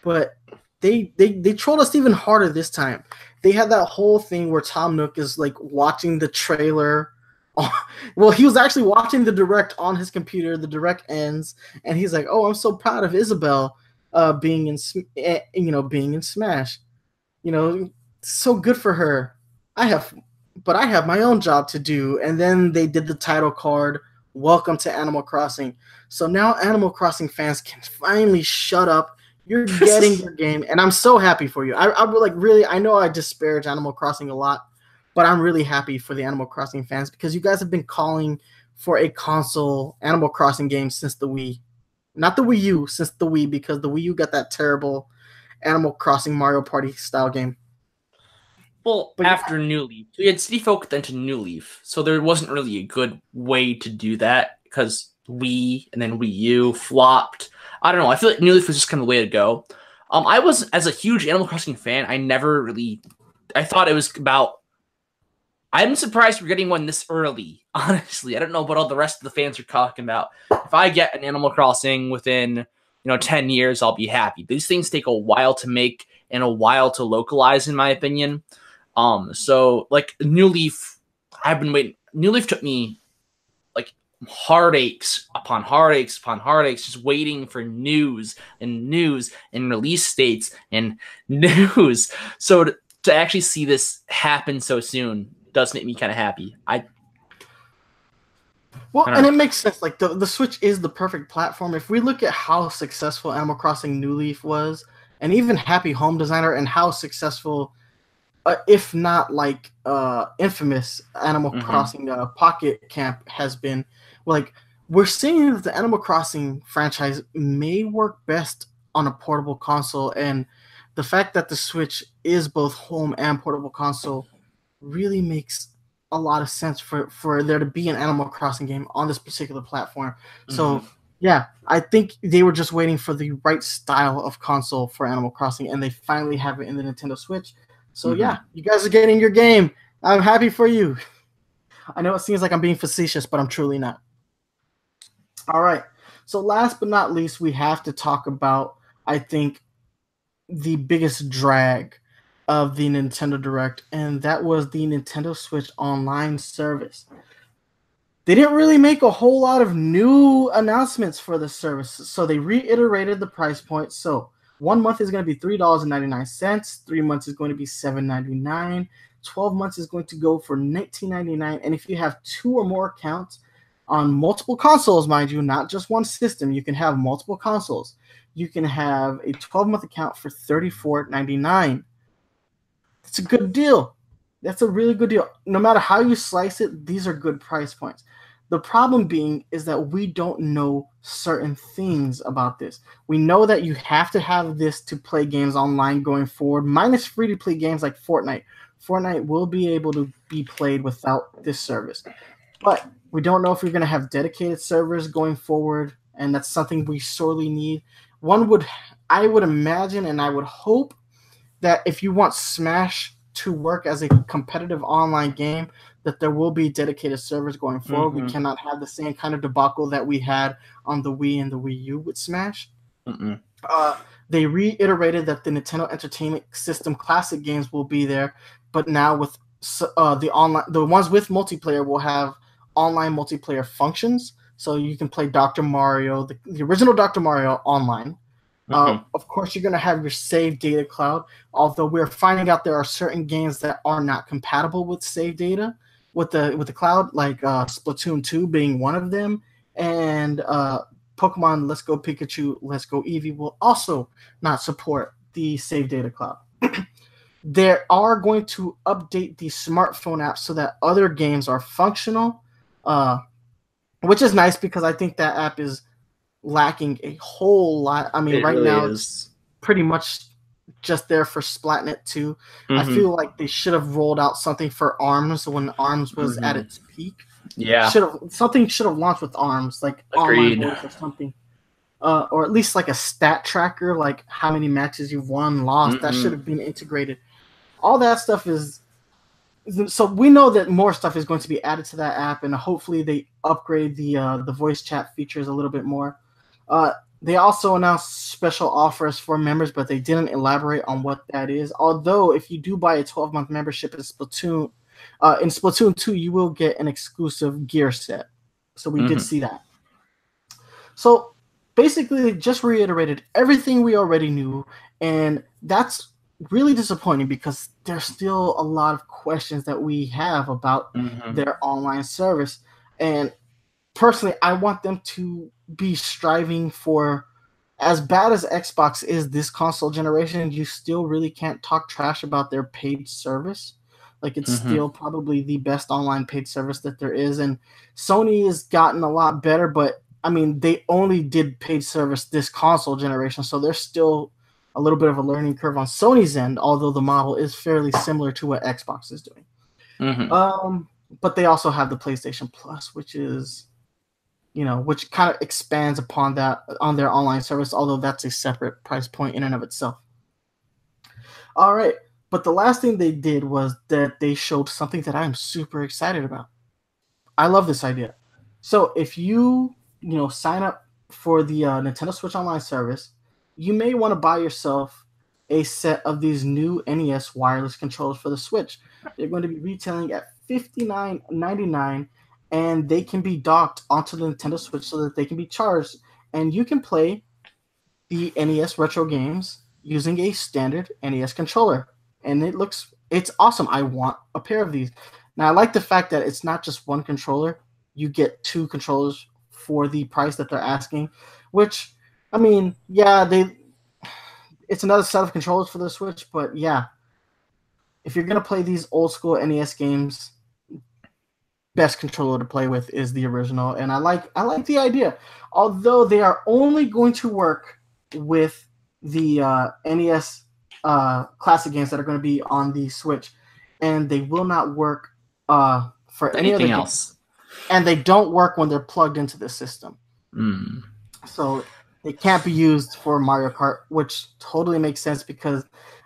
but they they they trolled us even harder this time. They had that whole thing where Tom Nook is like watching the trailer. on- well, he was actually watching the direct on his computer. The direct ends, and he's like, "Oh, I'm so proud of Isabelle uh, being in eh, you know being in Smash. You know, so good for her. I have, but I have my own job to do." And then they did the title card. Welcome to Animal Crossing. So now Animal Crossing fans can finally shut up. You're getting your game, and I'm so happy for you. I, I like really. I know I disparage Animal Crossing a lot, but I'm really happy for the Animal Crossing fans because you guys have been calling for a console Animal Crossing game since the Wii, not the Wii U, since the Wii because the Wii U got that terrible Animal Crossing Mario Party style game. Well, But- after New Leaf, we had City Folk then to New Leaf, so there wasn't really a good way to do that because Wii and then Wii U flopped. I don't know. I feel like New Leaf was just kind of the way to go. Um, I was as a huge Animal Crossing fan. I never really. I thought it was about. I'm surprised we're getting one this early. Honestly, I don't know what all the rest of the fans are talking about. If I get an Animal Crossing within you know 10 years, I'll be happy. These things take a while to make and a while to localize, in my opinion. Um, so like New Leaf, I've been waiting. New Leaf took me like heartaches upon heartaches upon heartaches, just waiting for news and news and release dates and news. So to, to actually see this happen so soon does make me kind of happy. I Well, and know. it makes sense. Like the, the Switch is the perfect platform. If we look at how successful Animal Crossing New Leaf was, and even Happy Home Designer, and how successful, uh, if not like uh, infamous, Animal Mhm. Crossing uh, Pocket Camp has been, like we're seeing that the Animal Crossing franchise may work best on a portable console, and the fact that the Switch is both home and portable console really makes a lot of sense for for there to be an Animal Crossing game on this particular platform. So Mhm. yeah, I think they were just waiting for the right style of console for Animal Crossing, and they finally have it in the Nintendo Switch. So Mhm. yeah, you guys are getting your game. I'm happy for you. I know it seems like I'm being facetious, but I'm truly not. All right. So last but not least, we have to talk about I think the biggest drag of the Nintendo Direct, and that was the Nintendo Switch Online service. They didn't really make a whole lot of new announcements for the service, so they reiterated the price point. So one month is going to be three dollars and ninety nine cents. Three months is going to be seven ninety nine. Twelve months is going to go for nineteen ninety nine. And if you have two or more accounts on multiple consoles, mind you, not just one system, you can have multiple consoles. You can have a twelve month account for thirty four ninety nine. It's a good deal. That's a really good deal. No matter how you slice it, these are good price points. The problem being is that we don't know certain things about this. We know that you have to have this to play games online going forward, minus free to play games like Fortnite. Fortnite will be able to be played without this service. But we don't know if you're going to have dedicated servers going forward, and that's something we sorely need. One would, I would imagine, and I would hope that if you want Smash to work as a competitive online game, that there will be dedicated servers going forward. We Mhm. cannot have the same kind of debacle that we had on the Wii and the Wii U with Smash. Mm-mm. Uh, they reiterated that the Nintendo Entertainment System classic games will be there, but now with uh, the online, the ones with multiplayer will have online multiplayer functions. So you can play Dr. Mario, the, the original Dr. Mario online. Uh, Mhm. of course, you're going to have your save data cloud. Although we're finding out there are certain games that are not compatible with save data with the with the cloud, like uh, Splatoon 2 being one of them, and uh, Pokemon Let's Go Pikachu, Let's Go Eevee will also not support the save data cloud. they are going to update the smartphone app so that other games are functional, uh, which is nice because I think that app is lacking a whole lot. I mean, It right really now it's pretty much just there for Splatnet 2. I Mhm. feel like they should have rolled out something for ARMS when ARMS was at Mhm. its peak. yeah. Should have something should have launched with ARMS, like Agreed. online voice or something. Uh, or at least like a stat tracker, like how many matches you've won, lost. That Mhm. should have been integrated. All that stuff is. So we know that more stuff is going to be added to that app, and hopefully they upgrade the uh, the voice chat features a little bit more. Uh, they also announced special offers for members, but they didn't elaborate on what that is. Although, if you do buy a 12 month membership in Splatoon, uh, in Splatoon 2, you will get an exclusive gear set. So we did Mhm. see that. So basically, they just reiterated everything we already knew, and that's really disappointing because there's still a lot of questions that we have about Mhm. their online service. And personally, I want them to be striving for as bad as Xbox is this console generation, you still really can't talk trash about their paid service. Like it's Mhm. still probably the best online paid service that there is. And Sony has gotten a lot better, but I mean, they only did paid service this console generation, so there's still a little bit of a learning curve on Sony's end, although the model is fairly similar to what Xbox is doing. Mhm. Um, but they also have the PlayStation Plus, which is, you know, which kind of expands upon that on their online service, although that's a separate price point in and of itself. All right, but the last thing they did was that they showed something that I'm super excited about. I love this idea. So if you, you know, sign up for the uh, Nintendo Switch Online service, you may want to buy yourself a set of these new NES wireless controllers for the Switch. They're going to be retailing at $59.99 and they can be docked onto the Nintendo Switch so that they can be charged. And you can play the NES retro games using a standard NES controller. And it looks, it's awesome. I want a pair of these. Now, I like the fact that it's not just one controller, you get two controllers for the price that they're asking, which, I mean, yeah, they. It's another set of controllers for the Switch, but yeah, if you're gonna play these old school NES games, best controller to play with is the original, and I like I like the idea. Although they are only going to work with the uh, NES uh, classic games that are going to be on the Switch, and they will not work uh, for any Anything game. else? and they don't work when they're plugged into the system. Mm. So they can't be used for Mario Kart, which totally makes sense because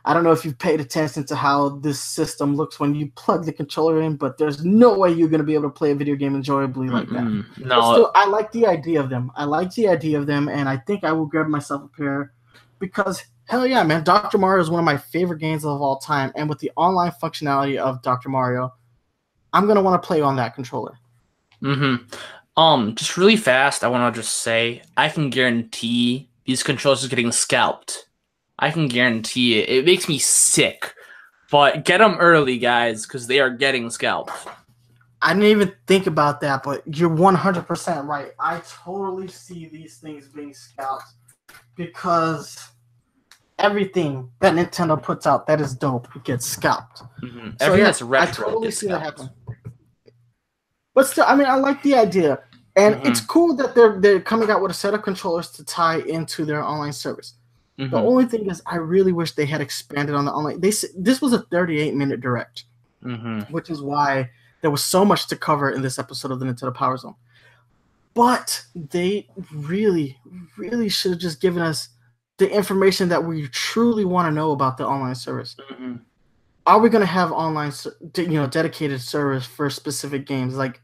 I don't know if you've paid attention to how this system looks when you plug the controller in, but there's no way you're going to be able to play a video game enjoyably like that. Mm-mm. But No, still, I like the idea of them. I like the idea of them, and I think I will grab myself a pair because hell yeah, man! Dr. Mario is one of my favorite games of all time, and with the online functionality of Dr. Mario, I'm gonna want to play on that controller. hmm Um, just really fast, I want to just say I can guarantee these controllers are getting scalped. I can guarantee it. It makes me sick. But get them early, guys, because they are getting scalped. I didn't even think about that, but you're 100% right. I totally see these things being scalped because everything that Nintendo puts out that is dope gets scalped. Mm-hmm. So, Everything yeah, that's retro I totally see that happen. But still, I mean, I like the idea, and Mhm. it's cool that they're they're coming out with a set of controllers to tie into their online service. The Mhm. only thing is, I really wish they had expanded on the online. They this was a 38 minute direct. Mhm. which is why there was so much to cover in this episode of the Nintendo Power Zone. But they really, really should have just given us the information that we truly want to know about the online service. Mhm. Are we going to have online, you know, dedicated service for specific games? Like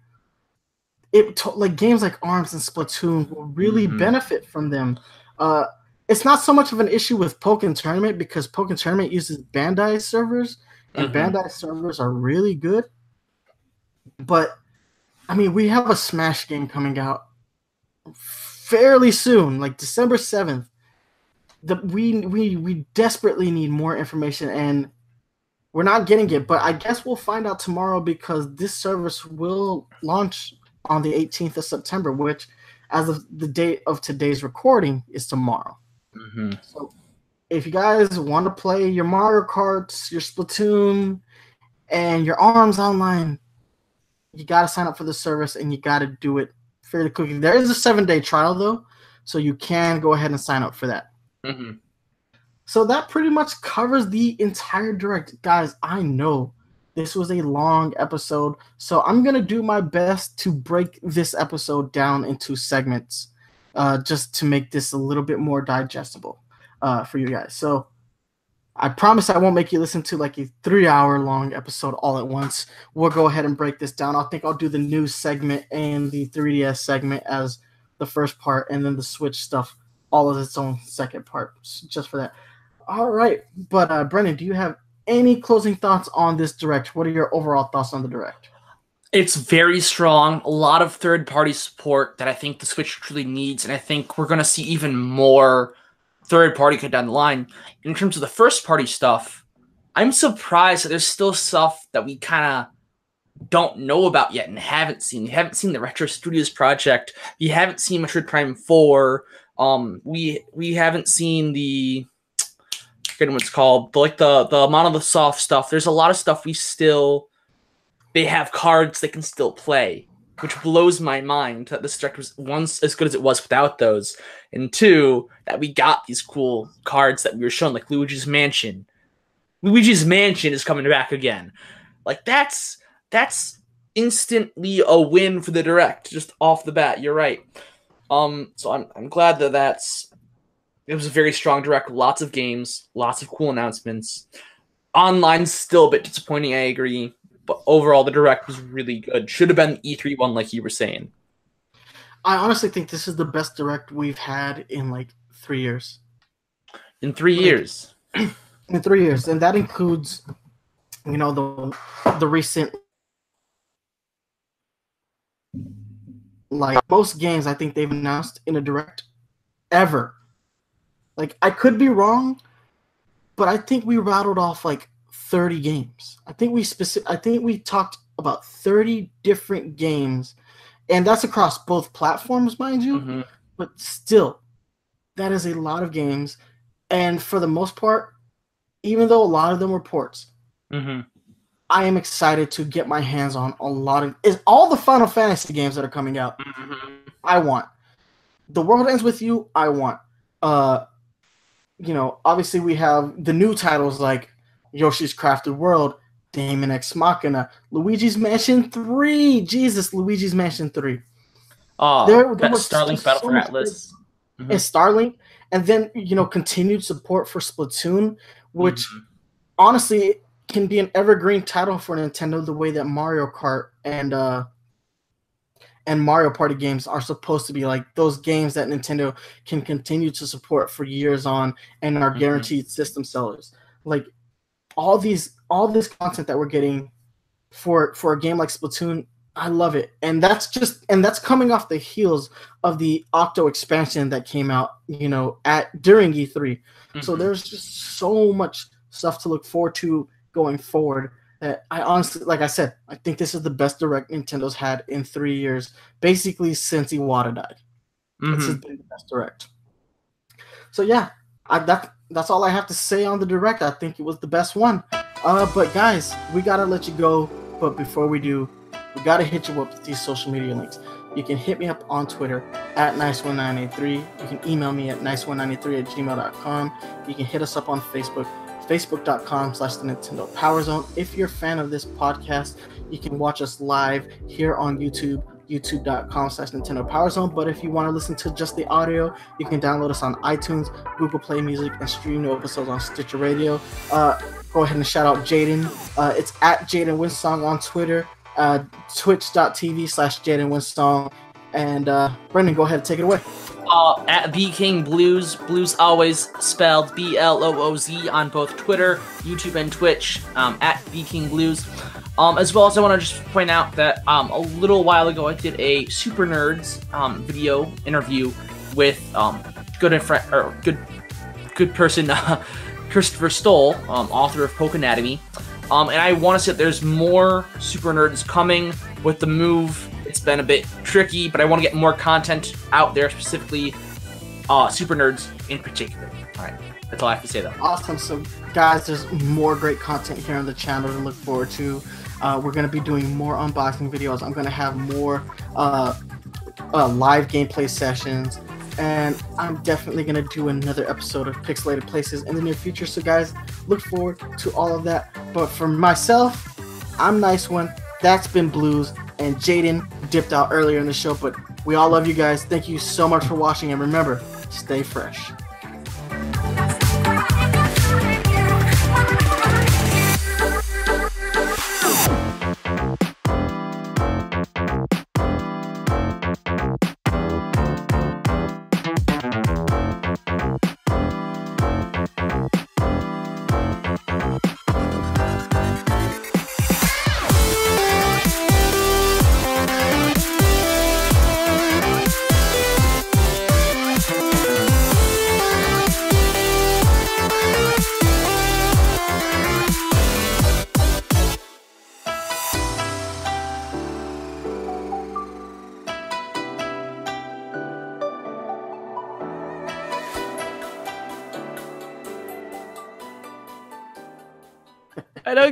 it, like games like Arms and Splatoon will really Mhm. benefit from them. Uh, it's not so much of an issue with Pokken Tournament because Pokken Tournament uses Bandai servers and Mhm. Bandai servers are really good. But I mean, we have a Smash game coming out fairly soon, like December seventh. The we we we desperately need more information, and we're not getting it. But I guess we'll find out tomorrow because this service will launch on the 18th of September, which, as of the date of today's recording, is tomorrow. Mm-hmm. So, if you guys want to play your Mario Karts, your Splatoon, and your Arms online, you got to sign up for the service and you got to do it fairly quickly. There is a seven day trial though, so you can go ahead and sign up for that. Mm-hmm. So that pretty much covers the entire direct. Guys, I know this was a long episode, so I'm going to do my best to break this episode down into segments uh, just to make this a little bit more digestible uh, for you guys. So I promise I won't make you listen to like a three hour long episode all at once. We'll go ahead and break this down. I think I'll do the news segment and the 3DS segment as the first part, and then the Switch stuff all as its own second part, just for that. All right, but uh, Brennan, do you have any closing thoughts on this direct? What are your overall thoughts on the direct? It's very strong. A lot of third party support that I think the Switch truly needs, and I think we're going to see even more third party cut down the line. In terms of the first party stuff, I'm surprised that there's still stuff that we kind of don't know about yet and haven't seen. We haven't seen the Retro Studios project. We haven't seen Metroid Prime 4. Um, we we haven't seen the I forget what it's called, the, like the the Monolith Soft stuff. There's a lot of stuff we still they have cards they can still play, which blows my mind that this direct was once as good as it was without those, and two that we got these cool cards that we were shown, like Luigi's Mansion. Luigi's Mansion is coming back again. Like that's that's instantly a win for the direct just off the bat. You're right. Um, so I'm I'm glad that that's it was a very strong direct, lots of games, lots of cool announcements. Online still a bit disappointing, I agree, but overall the direct was really good. Should have been E3 one, like you were saying. I honestly think this is the best direct we've had in like three years. In three like, years. In three years, and that includes, you know, the the recent like most games I think they've announced in a direct ever. Like I could be wrong, but I think we rattled off like 30 games. I think we specific I think we talked about 30 different games and that's across both platforms, mind you. Mm-hmm. But still, that is a lot of games. And for the most part, even though a lot of them were ports, mm-hmm. I am excited to get my hands on a lot of is all the Final Fantasy games that are coming out. Mm-hmm. I want. The World Ends with You. I want. Uh, you know, obviously we have the new titles like Yoshi's Crafted World, Daemon X Machina, Luigi's Mansion 3. Jesus, Luigi's Mansion 3. Oh, there, there was Starlink so, Battle so for Atlas. Mm-hmm. And Starlink. And then, you know, continued support for Splatoon, which mm-hmm. honestly can be an evergreen title for Nintendo the way that Mario Kart and uh and Mario Party games are supposed to be like those games that Nintendo can continue to support for years on and are mm-hmm. guaranteed mm-hmm. system sellers. Like all these all this content that we're getting for for a game like Splatoon, I love it. And that's just and that's coming off the heels of the Octo expansion that came out, you know, at during E3. Mm-hmm. So there's just so much stuff to look forward to going forward. That I honestly, like I said, I think this is the best direct Nintendo's had in three years, basically since Iwata died. Mm-hmm. This has been the best direct. So yeah, I, that that's all I have to say on the direct. I think it was the best one. Uh, but guys, we gotta let you go. But before we do, we gotta hit you up with these social media links. You can hit me up on Twitter at nice1983. You can email me at nice1983 at gmail.com. You can hit us up on Facebook, facebook.com slash the Nintendo Power Zone. If you're a fan of this podcast, you can watch us live here on YouTube youtube.com slash Nintendo Power Zone. But if you want to listen to just the audio, you can download us on iTunes, Google Play Music, and stream new episodes on Stitcher Radio. Uh, go ahead and shout out Jaden. Uh, it's at Jaden Winsong on Twitter, uh, twitch.tv slash Jaden Winsong. And uh, Brendan, go ahead and take it away. Uh, at the King Blues, Blues always spelled B L O O Z on both Twitter, YouTube, and Twitch. Um, at the King Blues. Um, as well as I want to just point out that um, a little while ago I did a Super Nerds um, video interview with um, good friend or good good person uh, Christopher Stoll, um, author of Pokénatomy. Um, and I want to say that there's more Super Nerds coming with the move. It's been a bit tricky, but I want to get more content out there, specifically uh, Super Nerds in particular. All right, that's all I have to say though. Awesome. So, guys, there's more great content here on the channel to look forward to. Uh, we're going to be doing more unboxing videos. I'm going to have more uh, uh, live gameplay sessions. And I'm definitely going to do another episode of Pixelated Places in the near future. So, guys, look forward to all of that. But for myself, I'm Nice One. That's been Blues. And Jaden dipped out earlier in the show. But we all love you guys. Thank you so much for watching. And remember, stay fresh.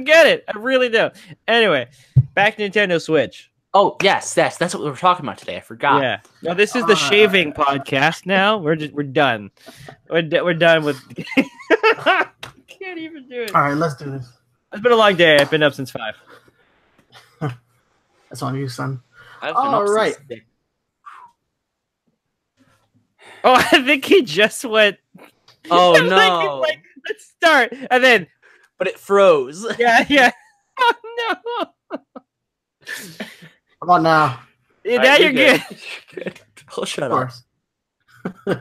Don't get it. I really don't. Anyway, back to Nintendo Switch. Oh yes, yes, that's what we were talking about today. I forgot. Yeah. No, this is the uh, shaving podcast. Now we're just we're done. We're d- we're done with. Can't even do it. All right, let's do this. It's been a long day. I've been up since five. That's on you, son. I've been All up right. six. Oh, I think he just went. Oh Like, no! like, let's start, and then but it froze. yeah, yeah. Oh no! How about now? Yeah, now right, you're good. good. You're good. Oh, shut up. course.